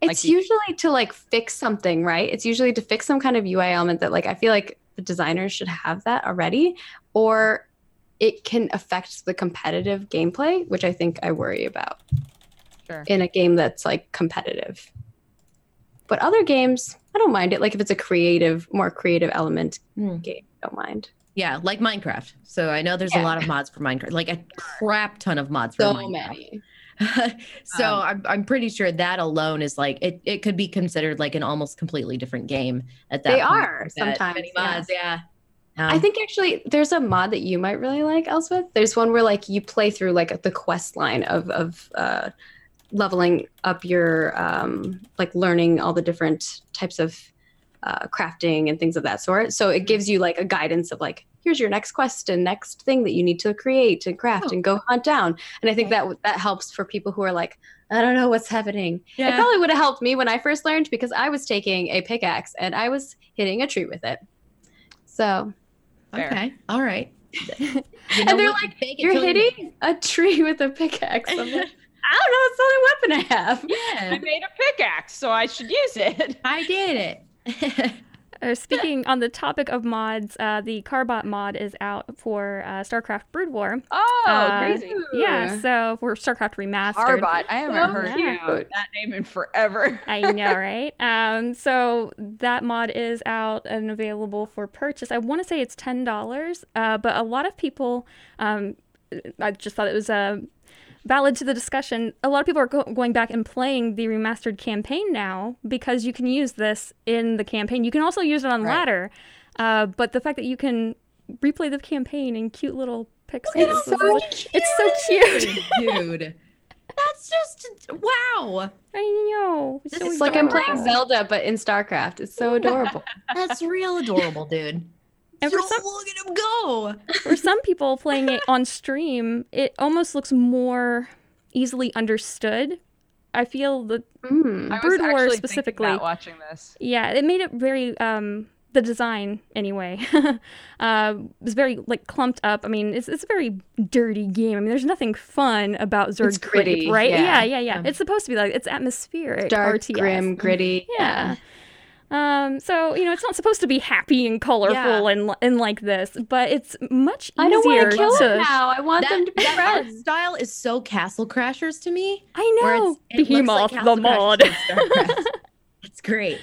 B: it's
C: Like you-
B: usually to like fix something, right? It's usually to fix some kind of UI element that like I feel like the designers should have that already, or it can affect the competitive gameplay, which I think I worry about
C: Sure.
B: in a game that's like competitive. But other games, I don't mind it. Like if it's a creative, more creative element
D: Hmm.
B: game, I don't mind.
D: yeah, like Minecraft. So I know there's
B: Yeah.
D: a lot of mods for Minecraft, like a crap ton of mods for
B: So
D: Minecraft.
B: many. <laughs>
D: so
C: Um,
D: I'm, I'm pretty sure that alone is like it, it could be considered like an almost completely different game at that
B: They
D: point
B: are sometimes, yeah.
D: yeah.
B: I
D: Um,
B: think actually there's a mod that you might really like, Elspeth. There's one where like you play through like the quest line of of uh, leveling up your um, like learning all the different types of uh, crafting and things of that sort. So it gives you like a guidance of like here's your next quest and next thing that you need to create and craft
D: Oh.
B: and go hunt down. And I think
D: Okay.
B: that that helps for people who are like I don't know what's happening. It probably would have helped me when I first learned because I was taking a pickaxe and I was hitting a tree with it. So
C: Fair.
D: okay. All right. <laughs> You
B: And they're
D: what?
B: like,
D: Fake
B: You're
D: till you
B: hitting a tree <laughs> with a pickaxe. I'm like, I don't know. It's the only weapon I have.
D: Yeah, <laughs>
C: I made a pickaxe, so I should use it.
D: I did it.
A: Uh, speaking on the topic of mods, uh, the Carbot mod is out for uh, StarCraft Brood War.
C: Oh,
A: Uh,
C: crazy.
A: Yeah, so for StarCraft Remastered.
C: Arbot. I haven't heard that name in forever.
A: I know, right? Um, so that mod is out and available for purchase. I want to say it's ten dollars, uh, but a lot of people, um, I just thought it was uh, valid to the discussion. A lot of people are go- going back and playing the remastered campaign now because you can use this in the campaign. You can also use it on
D: Right.
A: ladder, uh, but the fact that you can replay the campaign in cute little pixels,
B: It's so
A: like- it's so cute.
D: Dude. <laughs> That's just wow.
A: I know. So
B: It's like I'm playing. Zelda, but in StarCraft. It's so adorable. <laughs>
D: That's real adorable, dude.
A: And for
D: Just
A: some-
D: look at him go.
A: for some people playing it on stream, it almost looks more easily understood. I feel that
B: Mm.
C: I
A: Brood War specifically.
C: that watching this.
A: yeah, it made it very um the design anyway <laughs> uh was very like clumped up. I mean, it's it's a very dirty game. I mean, there's nothing fun about Zerg
B: It's
A: Creep,
B: gritty,
A: right?
B: yeah.
A: Yeah, yeah, yeah.
D: Yeah.
A: It's supposed to be like it's atmospheric
B: Dark,
A: RTS.
B: grim, gritty.
A: Yeah. Um, so you know, it's not supposed to be happy and colorful
D: Yeah.
A: and and like this, but it's much
B: I don't
A: easier
B: want to kill
A: to.
B: them now. I want
D: That,
B: them to be
D: that
B: friends.
D: style is so Castle Crashers to me.
A: I know.
D: it's, it looks
A: Behemoth,
D: like
A: the
D: Castle Crashers
A: mod.
D: It's <laughs> great.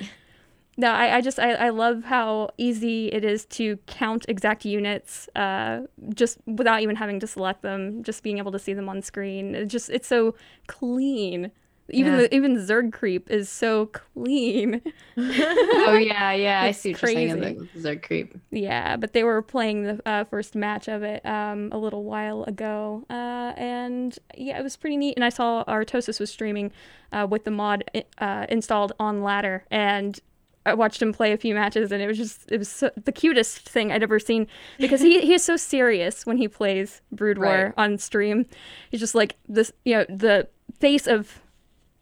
A: No, I, I just I, I love how easy it is to count exact units, uh, just without even having to select them, just being able to see them on screen. It just it's so clean. Even
D: Yeah.
A: the even Zerg creep is so clean. <laughs>
B: Oh yeah, yeah. I see what you're saying.
A: crazy.
B: Zerg creep.
A: Yeah, but they were playing the uh, first match of it um, a little while ago, uh, and yeah, it was pretty neat. And I saw Artosis was streaming uh, with the mod uh, installed on ladder, and I watched him play a few matches, and it was just it was so, the cutest thing I'd ever seen because he he is so serious when he plays Brood War
C: Right.
A: on stream. He's just like this, you know, the face of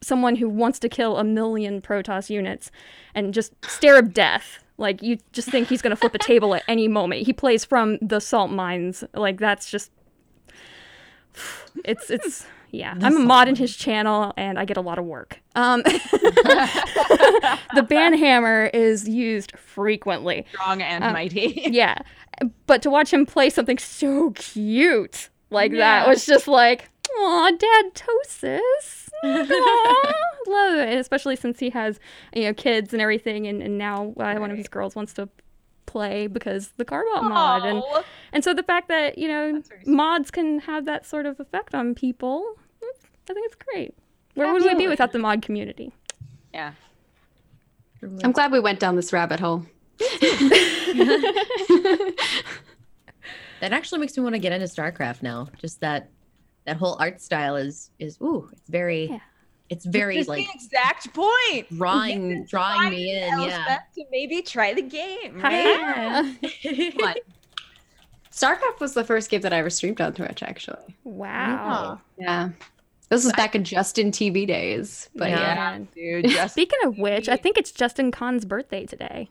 A: someone who wants to kill a million Protoss units and just stare of death. Like you just think he's gonna flip a table at any moment. He plays from the salt mines. Like that's just it's it's yeah.
D: The
A: I'm a
D: salt
A: mod in his channel and I get a lot of work. Um <laughs> the banhammer is used frequently.
C: Strong and
A: Um,
C: mighty. <laughs>
A: Yeah. But to watch him play something so cute like that was just like, aw, Dad Tosis. <laughs> Love it. Especially since he has, you know, kids and everything, and, and now uh, one of his girls wants to play because the Carbot mod. And, and so the fact that, you know,
C: That's very sweet.
A: mods can have that sort of effect on people, I think it's great. Where would we be without the mod community?
C: yeah.
B: I'm glad we went down this rabbit hole. <laughs> <laughs>
D: That actually makes me want to get into StarCraft now. Just that that whole art style is is ooh, it's very
A: Yeah.
D: it's very
C: This is
D: like
C: the exact point.
D: drawing drawing me in, yeah.
C: To maybe try the game.
A: Yeah. <laughs>
B: What? StarCraft was the first game that I ever streamed on Twitch, actually.
A: Wow.
B: Yeah. This was back in Justin TV days. But
D: Yeah.
B: yeah.
C: Dude, <laughs> just
A: Speaking of which, I think it's Justin Kan's birthday today.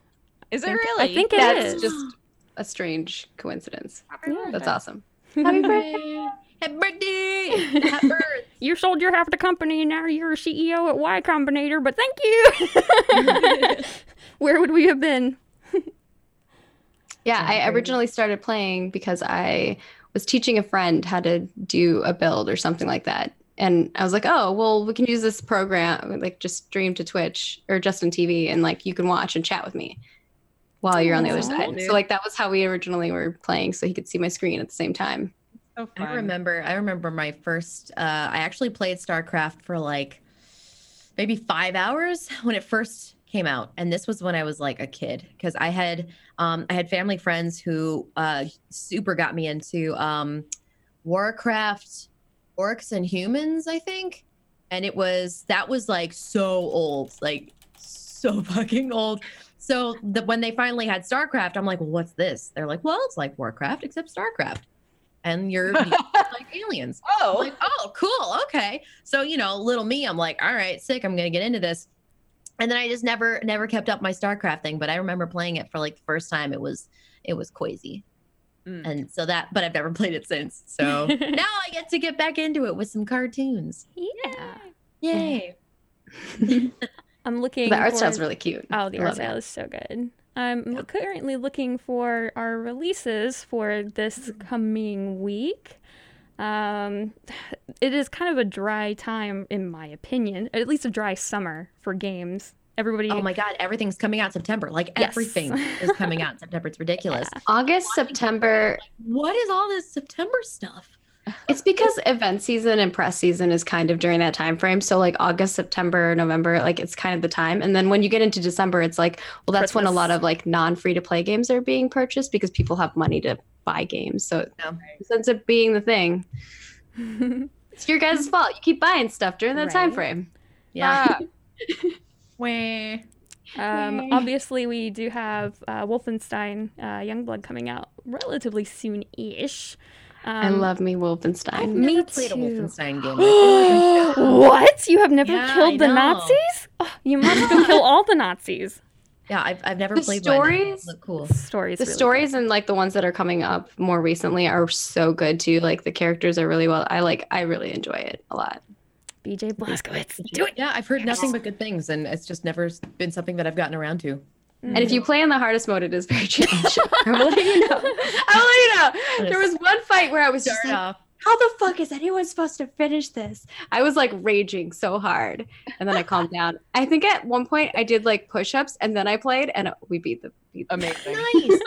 C: is it
A: think-
C: really?
A: I think it
B: That's
A: is.
B: just a strange coincidence.
A: Yeah.
B: That's awesome. <laughs>
D: Happy birthday! Happy birthday! <laughs> Happy birthday! <laughs>
A: You sold your half the company and now you're a CEO at Y Combinator, but thank you. <laughs> Where would we have been?
B: Yeah, I originally started playing because I was teaching a friend how to do a build or something like that. And I was like, oh, well, we can use this program, like just stream to Twitch or Justin TV, and like you can watch and chat with me while you're on the other
A: oh,
B: side.
C: Dude.
B: So, like, that was how we originally were playing, so he could see my screen at the same time.
C: So So
D: I remember I remember my first uh I actually played StarCraft for like maybe 5 hours <laughs> when it first came out and this was when I was like a kid because I had um I had family friends who uh super got me into um Warcraft Orcs and Humans I think and it was that was like so old like so <laughs> fucking old. So the, when they finally had StarCraft I'm like well, what's this? They're like well it's like Warcraft except StarCraft and you're, <laughs> you're like aliens I'm
C: Oh,
D: like, oh, cool. Okay. So, you know, little me, I'm like, all right, sick. I'm going to get into this. And then I just never, never kept up my StarCraft thing. But I remember playing it for like the first time. It was, it was crazy.
C: Mm.
D: And so that, but I've never played it since. So <laughs> now I get to get back into it with some cartoons.
A: Yeah.
D: Yay. <laughs>
A: I'm looking.
B: The art
A: for-
B: style's really cute.
A: Oh, the
B: I
A: art
B: love
A: style
B: it.
A: is so good. I'm currently looking for our releases for this coming week. Um, <sighs> it is kind of a dry time, in my opinion, at least a dry summer for games. Everybody,
D: Oh my God. Everything's coming out September. Like
A: Yes.
D: everything is coming out in September. It's <laughs> ridiculous.
B: August, September.
D: What is all this September stuff?
B: It's because event season and press season is kind of during that time frame. So like August, September, November, like it's kind of the time. And then when you get into December, it's like, well, that's when a lot of like non free to play games are being purchased because people have money to buy games. So it
D: Yeah.
B: ends up being the thing. <laughs> It's your guys' fault. You keep buying stuff during that time frame.
D: Yeah.
C: Ah, <laughs>
D: Wah.
A: Um,
B: Yay.
A: obviously, we do have uh, Wolfenstein uh, Youngblood coming out relatively soon-ish. Um,
B: I love me
D: I've
B: Wolfenstein.
A: Me
D: never played a. Wolfenstein game. I <gasps> feel like I should.
A: what? You have never
D: Yeah,
A: killed
D: I
A: the
D: know.
A: Nazis? Oh, you must go <laughs> kill all the Nazis.
D: Yeah, I've, I've never
B: The
D: played one.
B: stories-
D: Look cool.
A: Stories.
B: the
A: really
B: stories and like the ones that are coming up more recently are so good too. Like the characters are really well. I like. I really enjoy it a lot.
A: BJ Blazkowicz, do it.
D: Yeah, I've heard nothing but good things, and it's just never been something that I've gotten around to.
B: And if you mm. play in the hardest mode, it is very <laughs> challenging. <laughs> I will let you know. I will let you know. There was one fight where I was just like,
D: off.
B: how the fuck is anyone supposed to finish this? I was like raging so hard. And then I calmed <laughs> down. I think at one point I did like push ups and then I played and we beat the. Beat the
C: amazing.
D: Nice.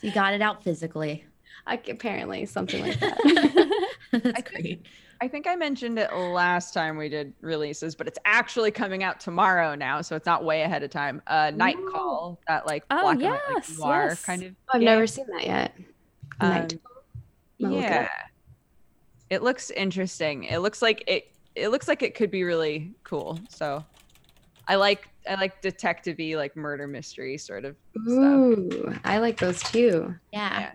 D: you got it out physically.
B: I, apparently, something like that.
D: That's
C: I
D: great.
C: I think I mentioned it last time we did releases, but it's actually coming out tomorrow now, so it's not way ahead of time. Uh, Night
B: Ooh.
C: Call, that like
A: Oh,
C: black and white like, noir
A: yes.
C: kind of.
B: I've
C: game.
B: never seen that yet.
C: Um,
B: Night. I'll look it
C: yeah, it looks interesting. It looks like it. It looks like it could be really cool. So, I like I like detective-y, like murder mystery sort of stuff.
B: Ooh, I like those too.
D: Yeah.
C: Yeah.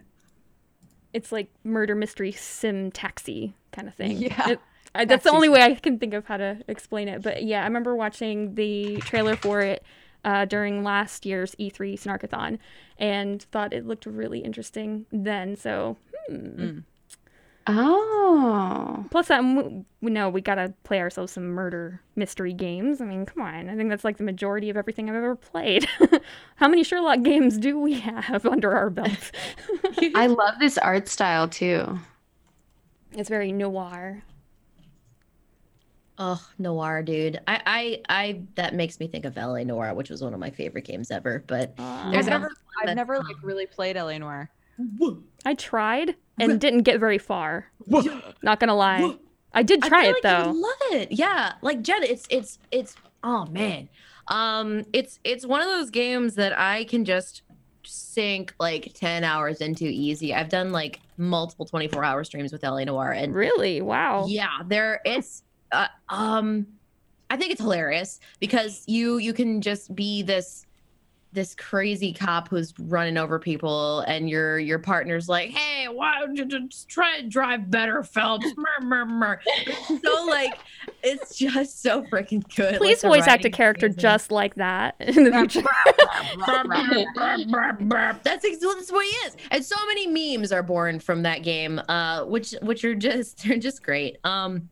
A: It's like murder mystery sim taxi kind of thing.
C: Yeah.
A: It- I, that's the only way I can think of how to explain it. But yeah, I remember watching the trailer for it uh, during last year's E3 Snarkathon and thought it looked really interesting then. So, hmm.
C: Mm.
B: Oh.
A: plus, um, we know we gotta play ourselves some murder mystery games. I mean, come on. I think that's like the majority of everything I've ever played. <laughs> how many Sherlock games do we have <laughs> under our belt? <laughs>
B: I love this art style too.
A: it's very noir.
D: Oh, Noir, dude. I, I, I, that makes me think of LA Noire, which was one of my favorite games ever. But
A: Uh,
D: There's
C: I've never, I've
D: that's-
C: never like really played LA Noire.
A: I tried and didn't get very far. Not gonna lie. I did try
D: I feel
A: it
D: like
A: though.
D: you'd love it. Yeah, like Jen, it's it's it's oh man, um, it's it's one of those games that I can just sink like ten hours into easy. I've done like multiple twenty four hour streams with LA Noire, and
A: Really? Wow.
D: yeah, there it's uh, um, I think it's hilarious because you you can just be this this crazy cop who's running over people and your your partner's like hey why don't you just try to drive better phelps. <laughs> So like it's just so freaking good
A: Please
D: the
A: voice act a character
D: amazing.
A: just like that in the future. <laughs>
D: that's ex- that's what he is and so many memes are born from that game uh which which are just <laughs> they're just great um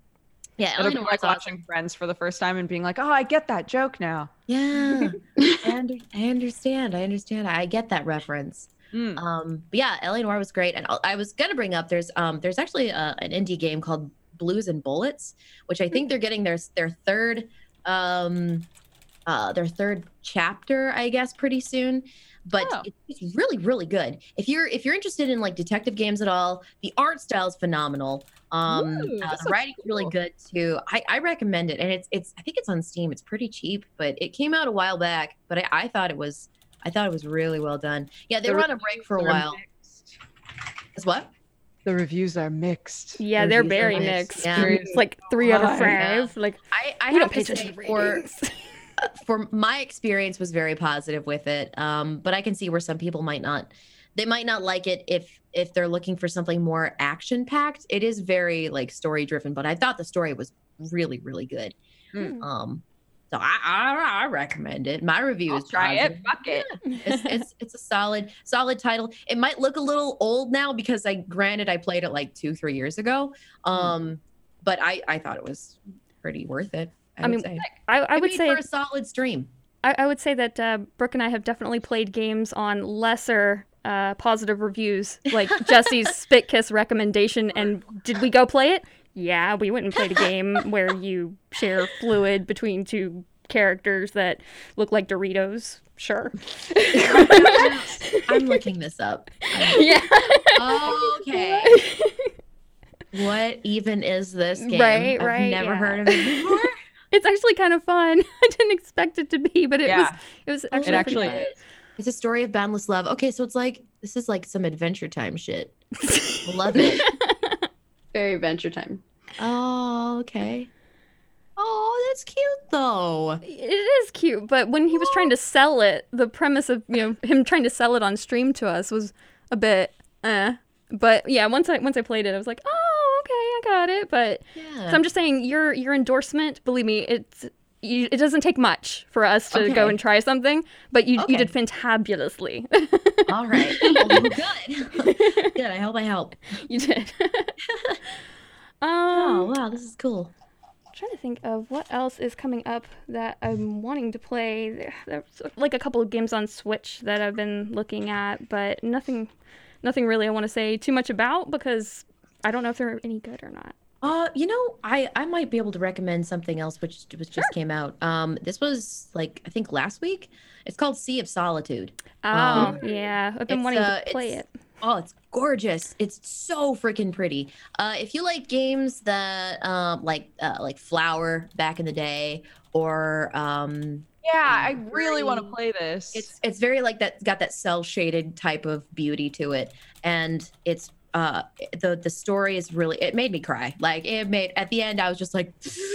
D: yeah
C: It'll be like
D: was awesome.
C: watching Friends for the first time and being like, "Oh, I get that joke now."
D: Yeah, <laughs> I, under- I understand. I understand. I get that reference.
C: Mm.
D: Um, but yeah, LA Noire was great, and I- I was gonna bring up there's um there's actually a, an indie game called Blues and Bullets, which I think they're getting their their third um uh their third chapter, I guess, pretty soon. But
C: Oh.
D: it's really really good. If you're if you're interested in like detective games at all, the art style is phenomenal. Um,
C: Ooh,
D: uh, the
C: sounds
D: writing's really good too. I, I recommend it, and it's it's I think it's on Steam. It's pretty cheap, but it came out a while back. But I, I thought it was I thought it was really well done. Yeah, they
C: The
D: were on a break for a while.
C: mixed.
D: As what?
C: The reviews are mixed.
A: Yeah,
D: The
A: they're very
D: mixed,
A: mixed.
D: yeah.
A: It's like three out of
C: Why?
A: five. Like
D: I I have
A: don't pay
D: to
A: attention
D: say
A: to
D: for
A: ratings. <laughs>
D: for my experience was very positive with it. Um, but I can see where some people might not. They might not like it if if they're looking for something more action packed. It is very like story driven, but I thought the story was really really good.
C: Hmm.
D: Um, so I I, I recommend it. My review
C: I'll
D: is
C: try
D: positive.
C: it. Fuck it.
D: It's, it's it's a solid solid title. It might look a little old now because I granted I played it like two three years ago.
A: Hmm.
D: Um, but I I thought it was pretty worth it. I,
A: I mean,
D: say.
A: I, I would say
D: for a solid stream.
A: I, I would say that uh, Brooke and I have definitely played games on lesser uh, positive reviews, like <laughs> Jesse's Spit Kiss recommendation. And did we go play it? Yeah, we went and played a <laughs> game where you share fluid between two characters that look like Doritos. Sure.
D: I'm looking this up. <laughs>
A: yeah.
D: Okay. What even is this game?
A: Right,
D: I've
A: right,
D: never
A: yeah.
D: heard of it before.
A: It's actually kind of fun. <laughs> I didn't expect it to be, but it
C: Yeah.
A: was. It was actually.
C: It actually
A: pretty
C: is.
D: It's a story of boundless love. Okay, so it's like this is like some adventure time shit. <laughs> Love it. <laughs>
B: Very adventure time.
D: Oh, okay. Oh, that's cute though.
A: It is cute, but when he was trying to sell it, the premise of you know him trying to sell it on stream to us was a bit uh. But yeah, once I once I played it, I was like, oh, okay, I got it. But
D: Yeah.
A: so I'm just saying, your your endorsement, believe me, it's you, it doesn't take much for us to go and try something. But you
D: Okay.
A: you did fantabulously.
D: All right. Oh, good. <laughs> good. I hope I help.
A: you did. <laughs>
D: Oh,
A: um,
D: wow, this is cool.
A: trying to think of what else is coming up that I'm wanting to play. There's like a couple of games on Switch that I've been looking at, but nothing, nothing really I want to say too much about because I don't know if they're any good or not.
D: Uh, you know, I I might be able to recommend something else which which just came out. Um, this was like I think last week. It's called Sea of Solitude.
A: Oh,
D: Um,
A: yeah, I've been wanting
D: uh,
A: to play it.
D: Oh, it's gorgeous. It's so freaking pretty. Uh, if you like games that um like uh, like Flower back in the day, or um,
C: Yeah, I really want to play this.
D: it's it's very like that got that cel shaded type of beauty to it, and it's uh the the story is really it made me cry. Like it made at the end I was just like,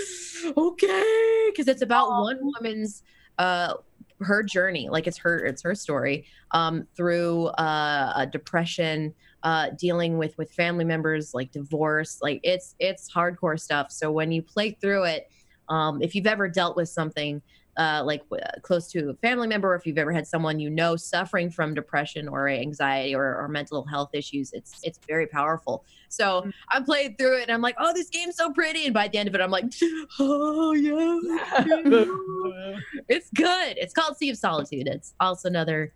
D: <sighs> okay, because it's about one woman's uh her journey. Like it's her it's her story um through uh a depression uh dealing with with family members like divorce. Like it's it's hardcore stuff. So when you play through it um if you've ever dealt with something uh, like w- close to a family member, or if you've ever had someone you know suffering from depression or anxiety or, or mental health issues, it's it's very powerful. So I played through it and I'm like, oh, this game's so pretty. And by the end of it, I'm like, <laughs> oh yeah, <laughs> it's good. It's called Sea of Solitude. It's also another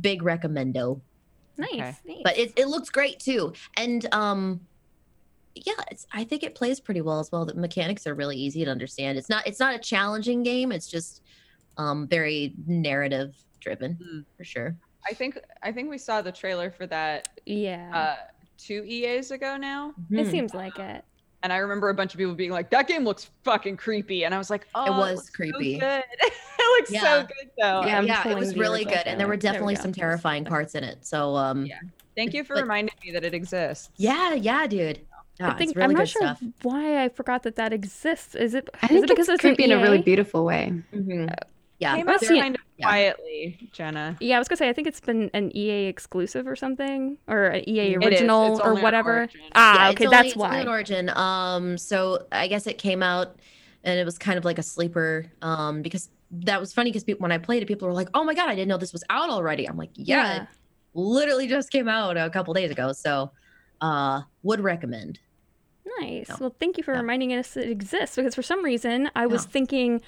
D: big recommendo,
A: Nice,
C: Okay.
A: nice.
D: but it, it looks great too. And um, yeah, it's, I think it plays pretty well as well. The mechanics are really easy to understand. It's not it's not a challenging game. It's just um very narrative driven
C: Mm.
D: for sure.
C: I think I think we saw the trailer for that
A: yeah,
C: uh, two EAs ago now,
A: it
D: Mhm.
A: seems like it.
C: and I remember a bunch of people being like, "That game looks fucking creepy," and I was like, "Oh, it
D: was
C: looks so
D: creepy.
C: good. <laughs> it looks
D: Yeah.
C: so good, though."
A: Yeah,
D: yeah, it was really good, and there
A: now.
D: were
A: There we
D: definitely some terrifying parts in it. So um,
C: Yeah. Thank you for
D: But-
C: reminding me that it exists.
D: yeah, yeah, dude. Yeah,
A: I think
D: it's really
A: I'm not
D: good
A: sure
D: stuff.
A: why I forgot that that exists. Is it?
B: I
A: is
B: think
A: it because
B: it's
A: it's an
B: creepy in a really beautiful way.
D: Mhm. Yeah,
C: Came
A: I've
C: out kind of
D: Yeah.
C: quietly, Genna.
A: Yeah, I was gonna say I think it's been an EA exclusive or something, or an EA original
C: It's
A: or whatever. Ah,
D: Yeah,
A: okay,
D: it's only,
A: that's
D: it's only
A: why.
D: an origin. Um, so I guess it came out, and it was kind of like a sleeper. Um, because that was funny because when I played it, people were like, "Oh my god, I didn't know this was out already." I'm like, "Yeah, it literally just came out a couple days ago." So, uh, would recommend.
A: Nice.
D: No.
A: Well, thank you for reminding us it exists because for some reason I was thinking,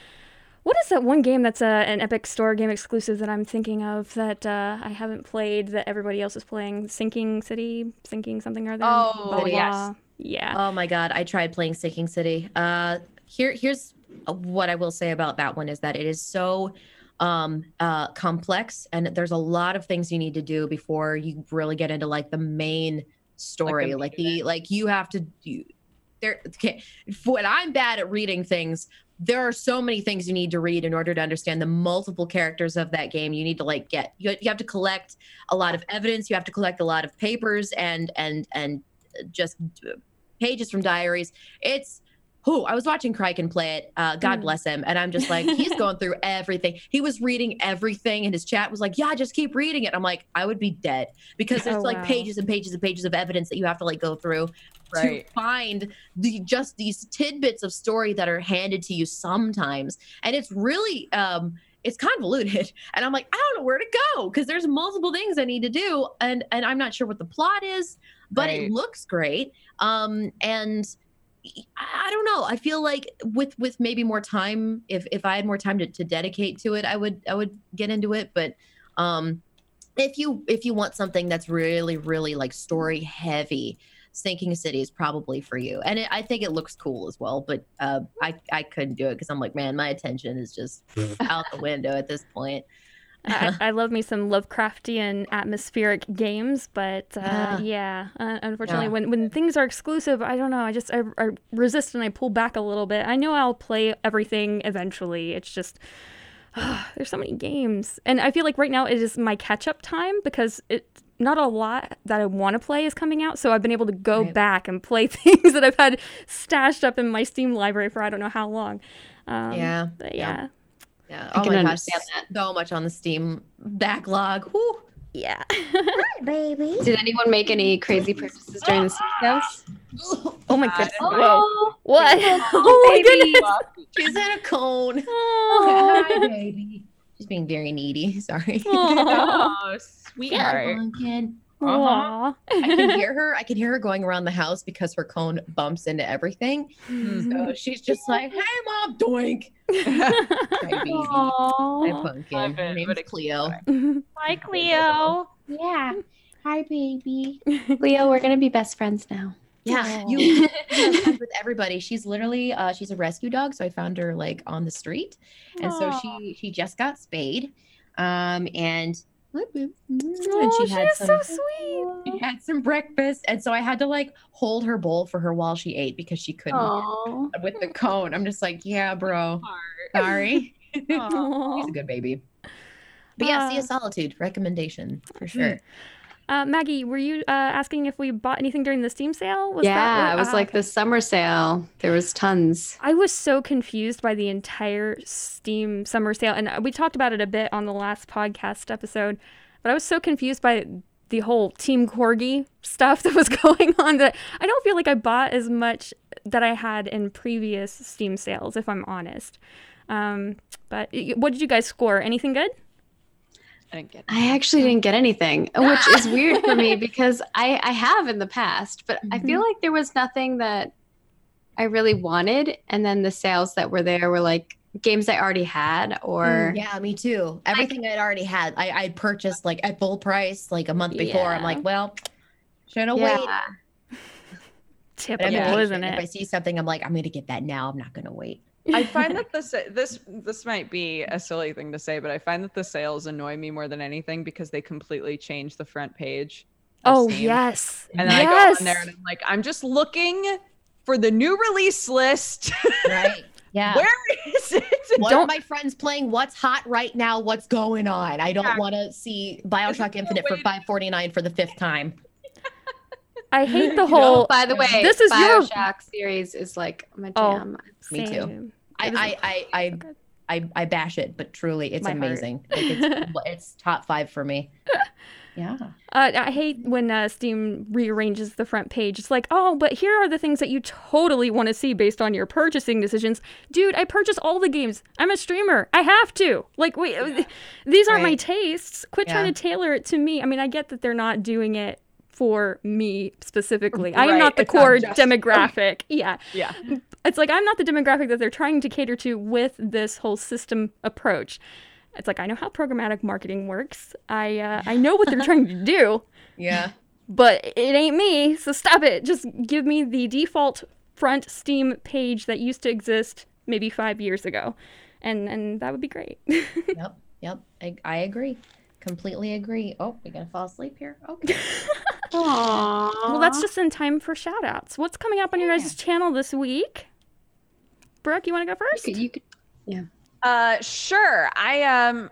A: what is that one game that's a, an Epic Store game exclusive that I'm thinking of that uh, I haven't played that everybody else is playing? Sinking City, Sinking something or other.
C: Oh,
A: Blah, blah,
C: yes.
A: blah. Yeah.
D: Oh my god, I tried playing Sinking City. Uh, here, here's what I will say about that one is that it is so um uh complex and there's a lot of things you need to do before you really get into like the main story. Like,
C: main
D: the like you have to do there okay when i'm bad at reading things there are so many things you need to read in order to understand the multiple characters of that game. You need to like get you, you have to collect a lot of evidence you have to collect a lot of papers and and and just pages from diaries. It's who I was watching Criken play it. Uh, God
A: Mm.
D: bless him. And I'm just like, he's <laughs> going through everything. He was reading everything, and his chat was like, Yeah, just keep reading it. I'm like, I would be dead because there's
A: Oh,
D: like
A: wow.
D: pages and pages and pages of evidence that you have to like go through
C: Right.
D: to find the just these tidbits of story that are handed to you sometimes. And it's really um it's convoluted. <laughs> And I'm like, I don't know where to go because there's multiple things I need to do. And and I'm not sure what the plot is, but
C: Right.
D: it looks great. Um and I don't know. I feel like with with maybe more time, if if I had more time to, to dedicate to it, I would I would get into it. But um if you if you want something that's really really like story heavy, Sinking City is probably for you. And it, I think it looks cool as well. But uh, I I couldn't do it because I'm like, man, my attention is just <laughs> out the window at this point.
A: I, <laughs> I love me some Lovecraftian atmospheric games, but uh,
D: Yeah.
A: yeah, uh, unfortunately,
D: Yeah.
A: when when things are exclusive, I don't know. I just I, I resist and I pull back a little bit. I know I'll play everything eventually. It's just <sighs> there's so many games, and I feel like right now it is my catch up time because it not a lot that I want to play is coming out, so I've been able to go
D: Right.
A: back and play <laughs> things that I've had stashed up in my Steam library for I don't know how long. Um,
D: yeah.
A: but
D: yeah.
A: Yeah,
D: Yeah.
B: I
D: oh
B: can
D: my gosh,
B: understand that.
D: so much on the Steam backlog. Whew.
A: yeah.
D: Hi, <laughs> <laughs> baby.
B: Did anyone make any crazy purchases during the sales?
A: oh my goodness!
C: Oh,
A: Whoa! What? <laughs> Oh, my goodness!
D: She's in a cone.
A: Oh.
D: Hi, baby. She's being very needy. Sorry.
C: Oh, sweetheart.
D: Pumpkin.
A: Aw.
D: I can hear <laughs> her. I can hear her going around the house because her cone bumps into everything. So she's just like, "Hey, mom, doink." <laughs> Hi, baby. Hi, pumpkin.
C: Love
D: Her
C: it,
D: name's Cleo.
B: Hi, Cleo. Yeah. Hi, baby. <laughs> Cleo, we're gonna be best friends now.
D: Yeah, you you with everybody. She's literally uh, she's a rescue dog, so I found her like on the street, and so she she just got spayed, um, and and
A: Oh,
D: she
A: she
D: had
A: is
D: some
A: so sweet.
D: she had some breakfast, and so I had to like hold her bowl for her while she ate because she couldn't
B: Oh.
D: with the cone. I'm just like, yeah, bro, sorry. <laughs>
A: Aw.
D: He's a good baby. But yeah, Sea
A: Uh,
D: of Solitude recommendation for sure.
A: Uh, Maggie, were you uh, asking if we bought anything during the Steam sale? Was that
B: yeah,
A: what-
B: it was
A: ah,
B: like
A: okay.
B: the summer sale. There was tons.
A: I was so confused by the entire Steam summer sale, and uh, we talked about it a bit on the last podcast episode. But I was so confused by the whole Team Corgi stuff <laughs> that was going on that I don't feel like I bought as much that I had in previous Steam sales, if I'm honest. Um, but what did you guys score? Anything good?
C: I didn't get it.
B: I actually didn't get anything, <laughs> which is weird for me because I, I have in the past, but I feel like there was nothing that I really wanted. And then the sales that were there were like games I already had or
D: Mm, yeah, me too. Everything I'd already had, I I purchased like at full price like a month before. I'm like, well, should have
B: yeah.
D: waited.
A: Typical,
D: I'm
C: Yeah.
A: isn't it?
D: If I see something, I'm like, I'm gonna get that now. I'm not gonna wait. <laughs>
C: I find that this this this might be a silly thing to say, but I find that the sales annoy me more than anything because they completely change the front page.
A: Oh
C: Steam.
A: yes,
C: And then I go
A: yes.
C: on there and I'm like, I'm just looking for the new release list.
D: Right? <laughs> Yeah.
C: Where is it?
D: One
A: Don't-
D: of my friends playing what's hot right now, what's going on. I don't
C: Yeah.
D: want to see Bioshock Infinite for 549 for the fifth time.
A: I hate the <laughs>
C: You know,
A: whole.
B: By the way,
A: This is your-
B: Bioshock series is like my jam. Oh.
D: Me too. I I I I,
A: so good.
D: I, I bash it, but truly, it's
A: My heart.
D: amazing. Like it's, <laughs> it's top five for me. <laughs> Yeah.
A: Uh, I hate when uh, Steam rearranges the front page. It's like, oh, but here are the things that you totally want to see based on your purchasing decisions. Dude, I purchase all the games. I'm a streamer. I have to. Like, wait, uh, these aren't my tastes. Quit
D: Yeah.
A: trying to tailor it to me. I mean, I get that they're not doing it for me specifically. I am not the
C: it's not
A: core
C: just-
A: demographic. yeah.
C: yeah.
A: It's like I'm not the demographic that they're trying to cater to with this whole system approach. It's like I know how programmatic marketing works. I uh, I know what they're trying to <laughs> do,
D: Yeah.
A: but it ain't me. So stop it. Just give me the default front Steam page that used to exist maybe five years ago, and and that would be great. <laughs>
D: Yep. Yep. I, I agree. Completely agree. Oh, we're gonna fall asleep here. Okay. <laughs>
B: Aww.
A: Well, that's just in time for shout outs. What's coming up on your guys' channel this week? Brooke, you want to go first?
B: You could, you could
C: Uh, sure. I um,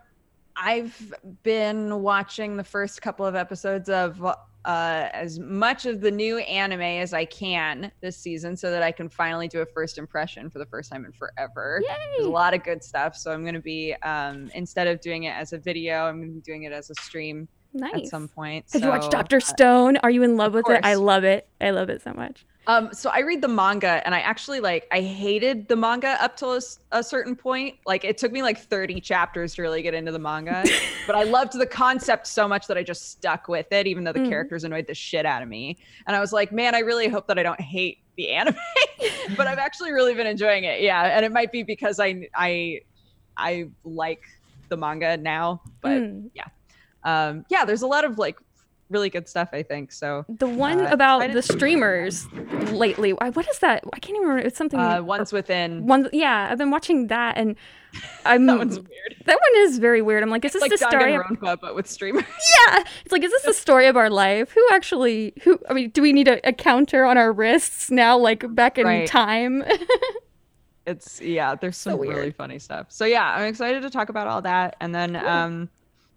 C: I've been watching the first couple of episodes of uh, as much of the new anime as I can this season, so that I can finally do a first impression for the first time in forever. There's a lot of good stuff, so I'm gonna be um, instead of doing it as a video, I'm gonna be doing it as a stream
A: Nice.
C: at some point.
A: Have you watched Doctor
C: uh,
A: Stone? Are you in love with it? I love it. I love it so much.
C: Um, so I read the manga and I actually like I hated the manga up till a certain point. Like it took me like 30 chapters to really get into the manga, <laughs> but I loved the concept so much that I just stuck with it, even though the
A: Mm.
C: characters annoyed the shit out of me. And I was like, man, I really hope that I don't hate the anime, <laughs> but I've actually really been enjoying it. Yeah, and it might be because I I I like the manga now, but
A: Mm.
C: Um, yeah, there's a lot of like really good stuff. I think so.
A: The one
C: Uh,
A: about the streamers lately. What is that? I can't even remember. It's something.
C: Uh, ones within.
A: one. Yeah, I've been watching that, and I'm. <laughs>
C: That one's weird.
A: That one is very weird. I'm like, is this
C: like
A: the story? Of,
C: Danganronpa, but with streamers. <laughs>
A: yeah, it's like, is this the story of our life? Who actually? Who? I mean, do we need a, a counter on our wrists now, like back in
C: Right.
A: time? <laughs>
C: It's yeah, there's
A: So
C: some really funny stuff. So yeah, I'm excited to talk about all that. And then um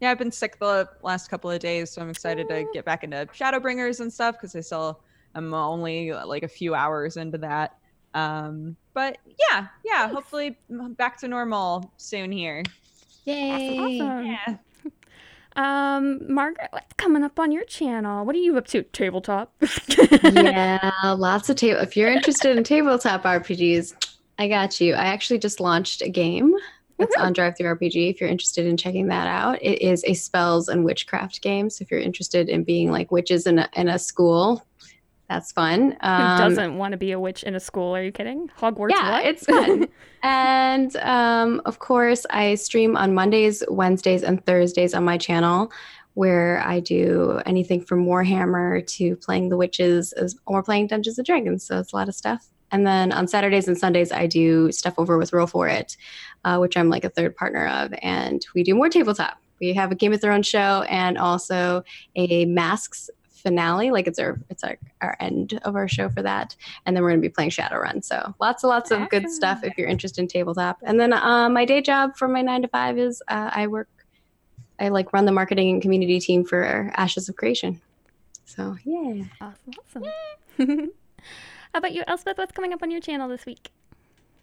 C: yeah, I've been sick the last couple of days, so I'm excited to get back into Shadowbringers and stuff because I still am only like a few hours into that. Um but yeah, yeah, hopefully back to normal soon here.
D: Yay.
A: awesome.
C: Yeah.
A: Um, Margaret, what's coming up on your channel? What are you up to? Tabletop.
B: yeah, lots of table. If you're interested in <laughs> tabletop RPGs, I got you. I actually just launched a game that's on DriveThruRPG. If you're interested in checking that out, it is a spells and witchcraft game. So if you're interested in being like witches in a, in a school, that's fun.
A: Who
B: Um,
A: doesn't want to be a witch in a school? Are you kidding? Hogwarts?
B: yeah,
A: what?
B: it's fun. <laughs> and um, of course, I stream on Mondays, Wednesdays, and Thursdays on my channel, where I do anything from Warhammer to playing the witches as, or playing Dungeons and Dragons. So it's a lot of stuff. And then on Saturdays and Sundays, I do stuff over with Roll For It, uh, which I'm like a third partner of. And we do more tabletop. We have a Game of Thrones show and also a Masks finale. Like it's our it's our, our end of our show for that and then we're going to be playing Shadowrun. So lots and lots of good stuff if you're interested in tabletop. And then uh, my day job for my nine to five is uh, I work, I like run the marketing and community team for Ashes of Creation. So yeah,
A: awesome. awesome. <laughs> How about you, Elspeth? What's coming up on your channel this week?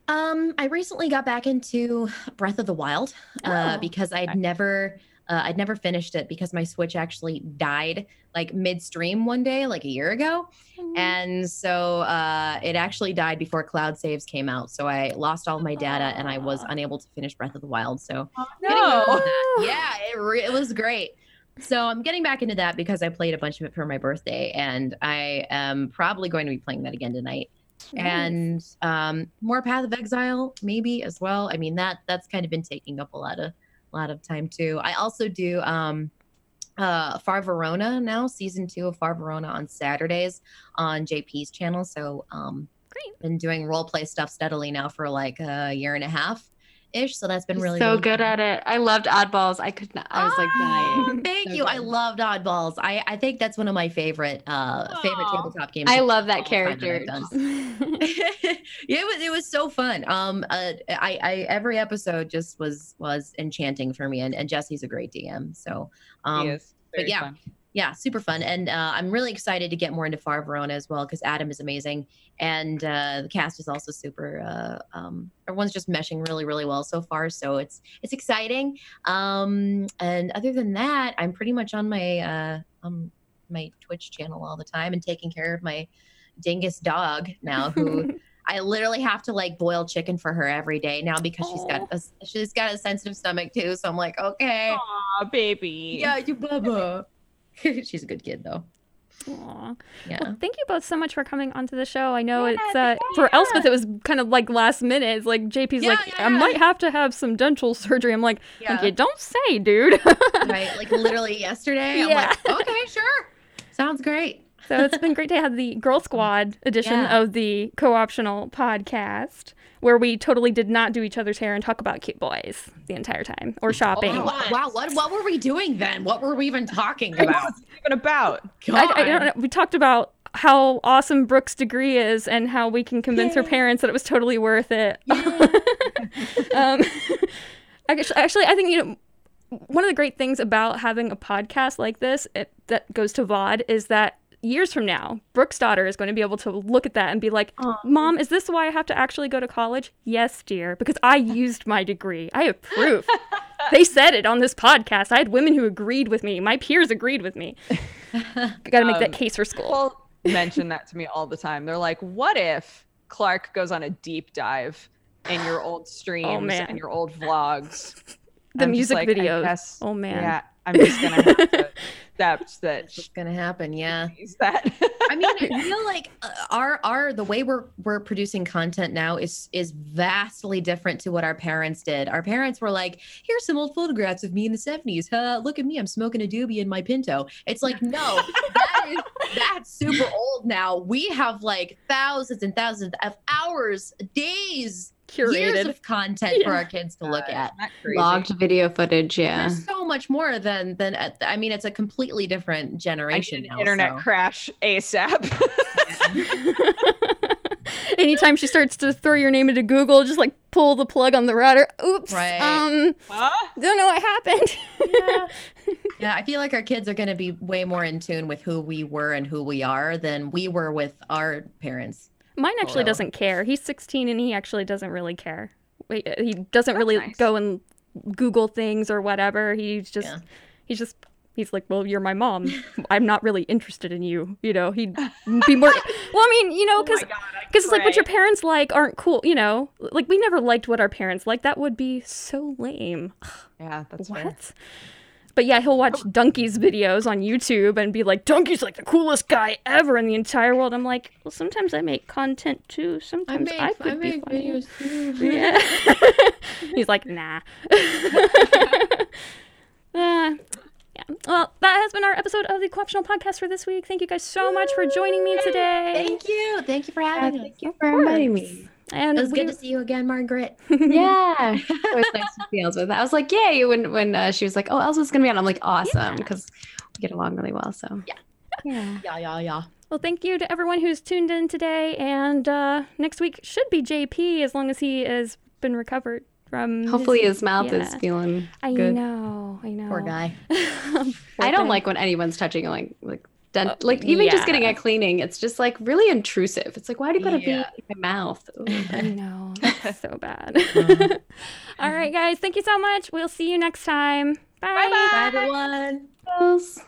D: Um, I recently got back into Breath of the Wild uh,
A: Oh,
D: because I'd never, uh, I'd never finished it because my Switch actually died like midstream one day, like a year ago, and so uh, it actually died before Cloud Saves came out. So I lost all my data and I was unable to finish Breath of the Wild. So
C: No.
D: into that- yeah, it, re- it was great. So I'm getting back into that because I played a bunch of it for my birthday, and I am probably going to be playing that again tonight and um more path of exile maybe as well. I mean that that's kind of been taking up a lot of a lot of time too. I also do um uh far verona now season two of far verona on saturdays on jp's channel. So um
A: Great.
D: been doing role play stuff steadily now for like a year and a half ish so that's been really
B: so
D: really
B: good
D: fun.
B: at it. I loved Oddballs. I could not. I was like
D: Oh,
B: dying. <laughs>
D: thank
B: So
D: you i loved oddballs i i think that's one of my favorite uh favorite tabletop games
B: I love that character.
D: I've <laughs> yeah, <laughs> it was it was so fun. Um, uh, I, I every episode just was was enchanting for me, and, and Jesse's a great DM. So, um,
C: He is
D: but yeah.
C: fun.
D: Yeah, super fun, and uh, I'm really excited to get more into Far Verona as well because Adam is amazing, and uh, the cast is also super. Uh, um, everyone's just meshing really, really well so far, so it's it's exciting. Um, and other than that, I'm pretty much on my uh, um, my Twitch channel all the time and taking care of my dingus dog now who. <laughs> I literally have to like boil chicken for her every day now because she's got a, she's got a sensitive stomach too. So I'm like, okay,
C: Aw, baby.
D: yeah, you bubba. <laughs> she's a good kid though.
A: Aw.
D: Yeah.
A: Well, thank you both so much for coming onto the show. I know
C: Yeah,
A: it's uh, for Elspeth. It was kind of like last minute. It's like JP's
D: Yeah,
A: like,
D: yeah,
A: I
D: yeah.
A: might have to have some dental surgery. I'm like,
D: Yeah.
A: okay, don't say, dude. <laughs>
D: right? Like literally yesterday. I'm
A: Yeah.
D: like, okay, sure. Sounds great.
A: So it's been great to have the Girl Squad edition
D: Yeah.
A: of the co-optional podcast where we totally did not do each other's hair and talk about cute boys the entire time or shopping.
D: Oh, wow, wow, what what were we doing then? What were we even talking about?
C: even about?
A: I, I don't know. We talked about how awesome Brooke's degree is and how we can convince her parents that it was totally worth it. <laughs> um, <laughs> actually, actually, I think you know one of the great things about having a podcast like this it, that goes to VOD is that years from now, Brooke's daughter is going to be able to look at that and be like, "Mom, is this why I have to actually go to college?" Yes, dear, because I used my degree. I have proof. <laughs> they said it on this podcast. I had women who agreed with me. My peers agreed with me. Got to make that
C: Um,
A: case for school.
C: People mention that to me all the time. They're like, "What if Clark goes on a deep dive in your old streams
A: man.
C: and your old vlogs?"
A: The
C: I'm
A: music
C: like,
A: videos.
C: guess-
A: Oh, man.
C: Yeah, I'm just gonna have to accept <laughs> that
D: What's gonna happen? Yeah.
C: that.
D: I mean, I <laughs> feel like uh, our our the way we're we're producing content now is is vastly different to what our parents did. Our parents were like, "Here's some old photographs of me in the '70s. Huh, look at me, I'm smoking a doobie in my Pinto." It's like, no, <laughs> that is that's super old now. We have like thousands and thousands of hours, days, years of content for our kids to look at.
B: Logged video footage. Yeah.
D: There's so much more than than uh, I mean, it's a completely different generation now.
C: internet
D: so.
C: crash ASAP. <laughs>
A: Anytime she starts to throw your name into Google, just like pull the plug on the router. Oops.
D: Right.
A: Um,
C: huh?
A: don't know what happened. <laughs>
D: Yeah, I feel like our kids are going to be way more in tune with who we were and who we are than we were with our parents.
A: Mine actually
D: So-
A: doesn't care. He's 16 and he actually doesn't really care. Uh, He doesn't really
C: nice.
A: go and Google things or whatever. He's just,
D: Yeah.
A: he's just, he's like, well, you're my mom. <laughs> I'm not really interested in you. You know, he'd be more. <laughs> well, I mean, you know,
C: Oh
A: because
C: God, I
A: because it's like what your parents like aren't cool. You know, like we never liked what our parents like. That would be so lame.
C: Yeah, that's
A: what?
C: fair.
A: But yeah, he'll watch Dunkey's videos on YouTube and be like, Dunkey's like the coolest guy ever in the entire world. I'm like, well, sometimes I make content too. Sometimes I, could be funny. <laughs> Yeah. <laughs> He's like, nah. <laughs> Uh, yeah. Well, that has been our episode of the Co-optional Podcast for this week. Thank you guys so much for joining me today.
D: Thank you. Thank you for having me.
B: Thank you for inviting me.
A: And
D: It was
A: we-
D: good to see you again, Margaret. <laughs>
B: Yeah. <laughs> it was nice to see Elsa. I was like, yay, when when uh, she was like, oh, Elsa's gonna be on. I'm like, awesome, because we get along really well. So
D: Yeah.
B: Yeah.
D: Yeah, yeah, yeah.
A: Well, thank you to everyone who's tuned in today. And uh, next week should be JP as long as he has been recovered from.
B: Hopefully his mouth is feeling
A: I
B: good.
A: know. I know.
D: Poor guy. <laughs>
B: I don't like when anyone's touching like like dent-
A: Uh,
B: like even just getting a cleaning. It's just like really intrusive. It's like why do you gotta
D: Yeah.
B: be in my mouth? Ooh. <laughs>
A: I know. <laughs> It's <laughs> so bad.
D: Uh-huh.
A: All right, guys. Thank you so much. We'll see you next time. Bye.
C: Bye-bye.
D: Bye, everyone.
B: Gross.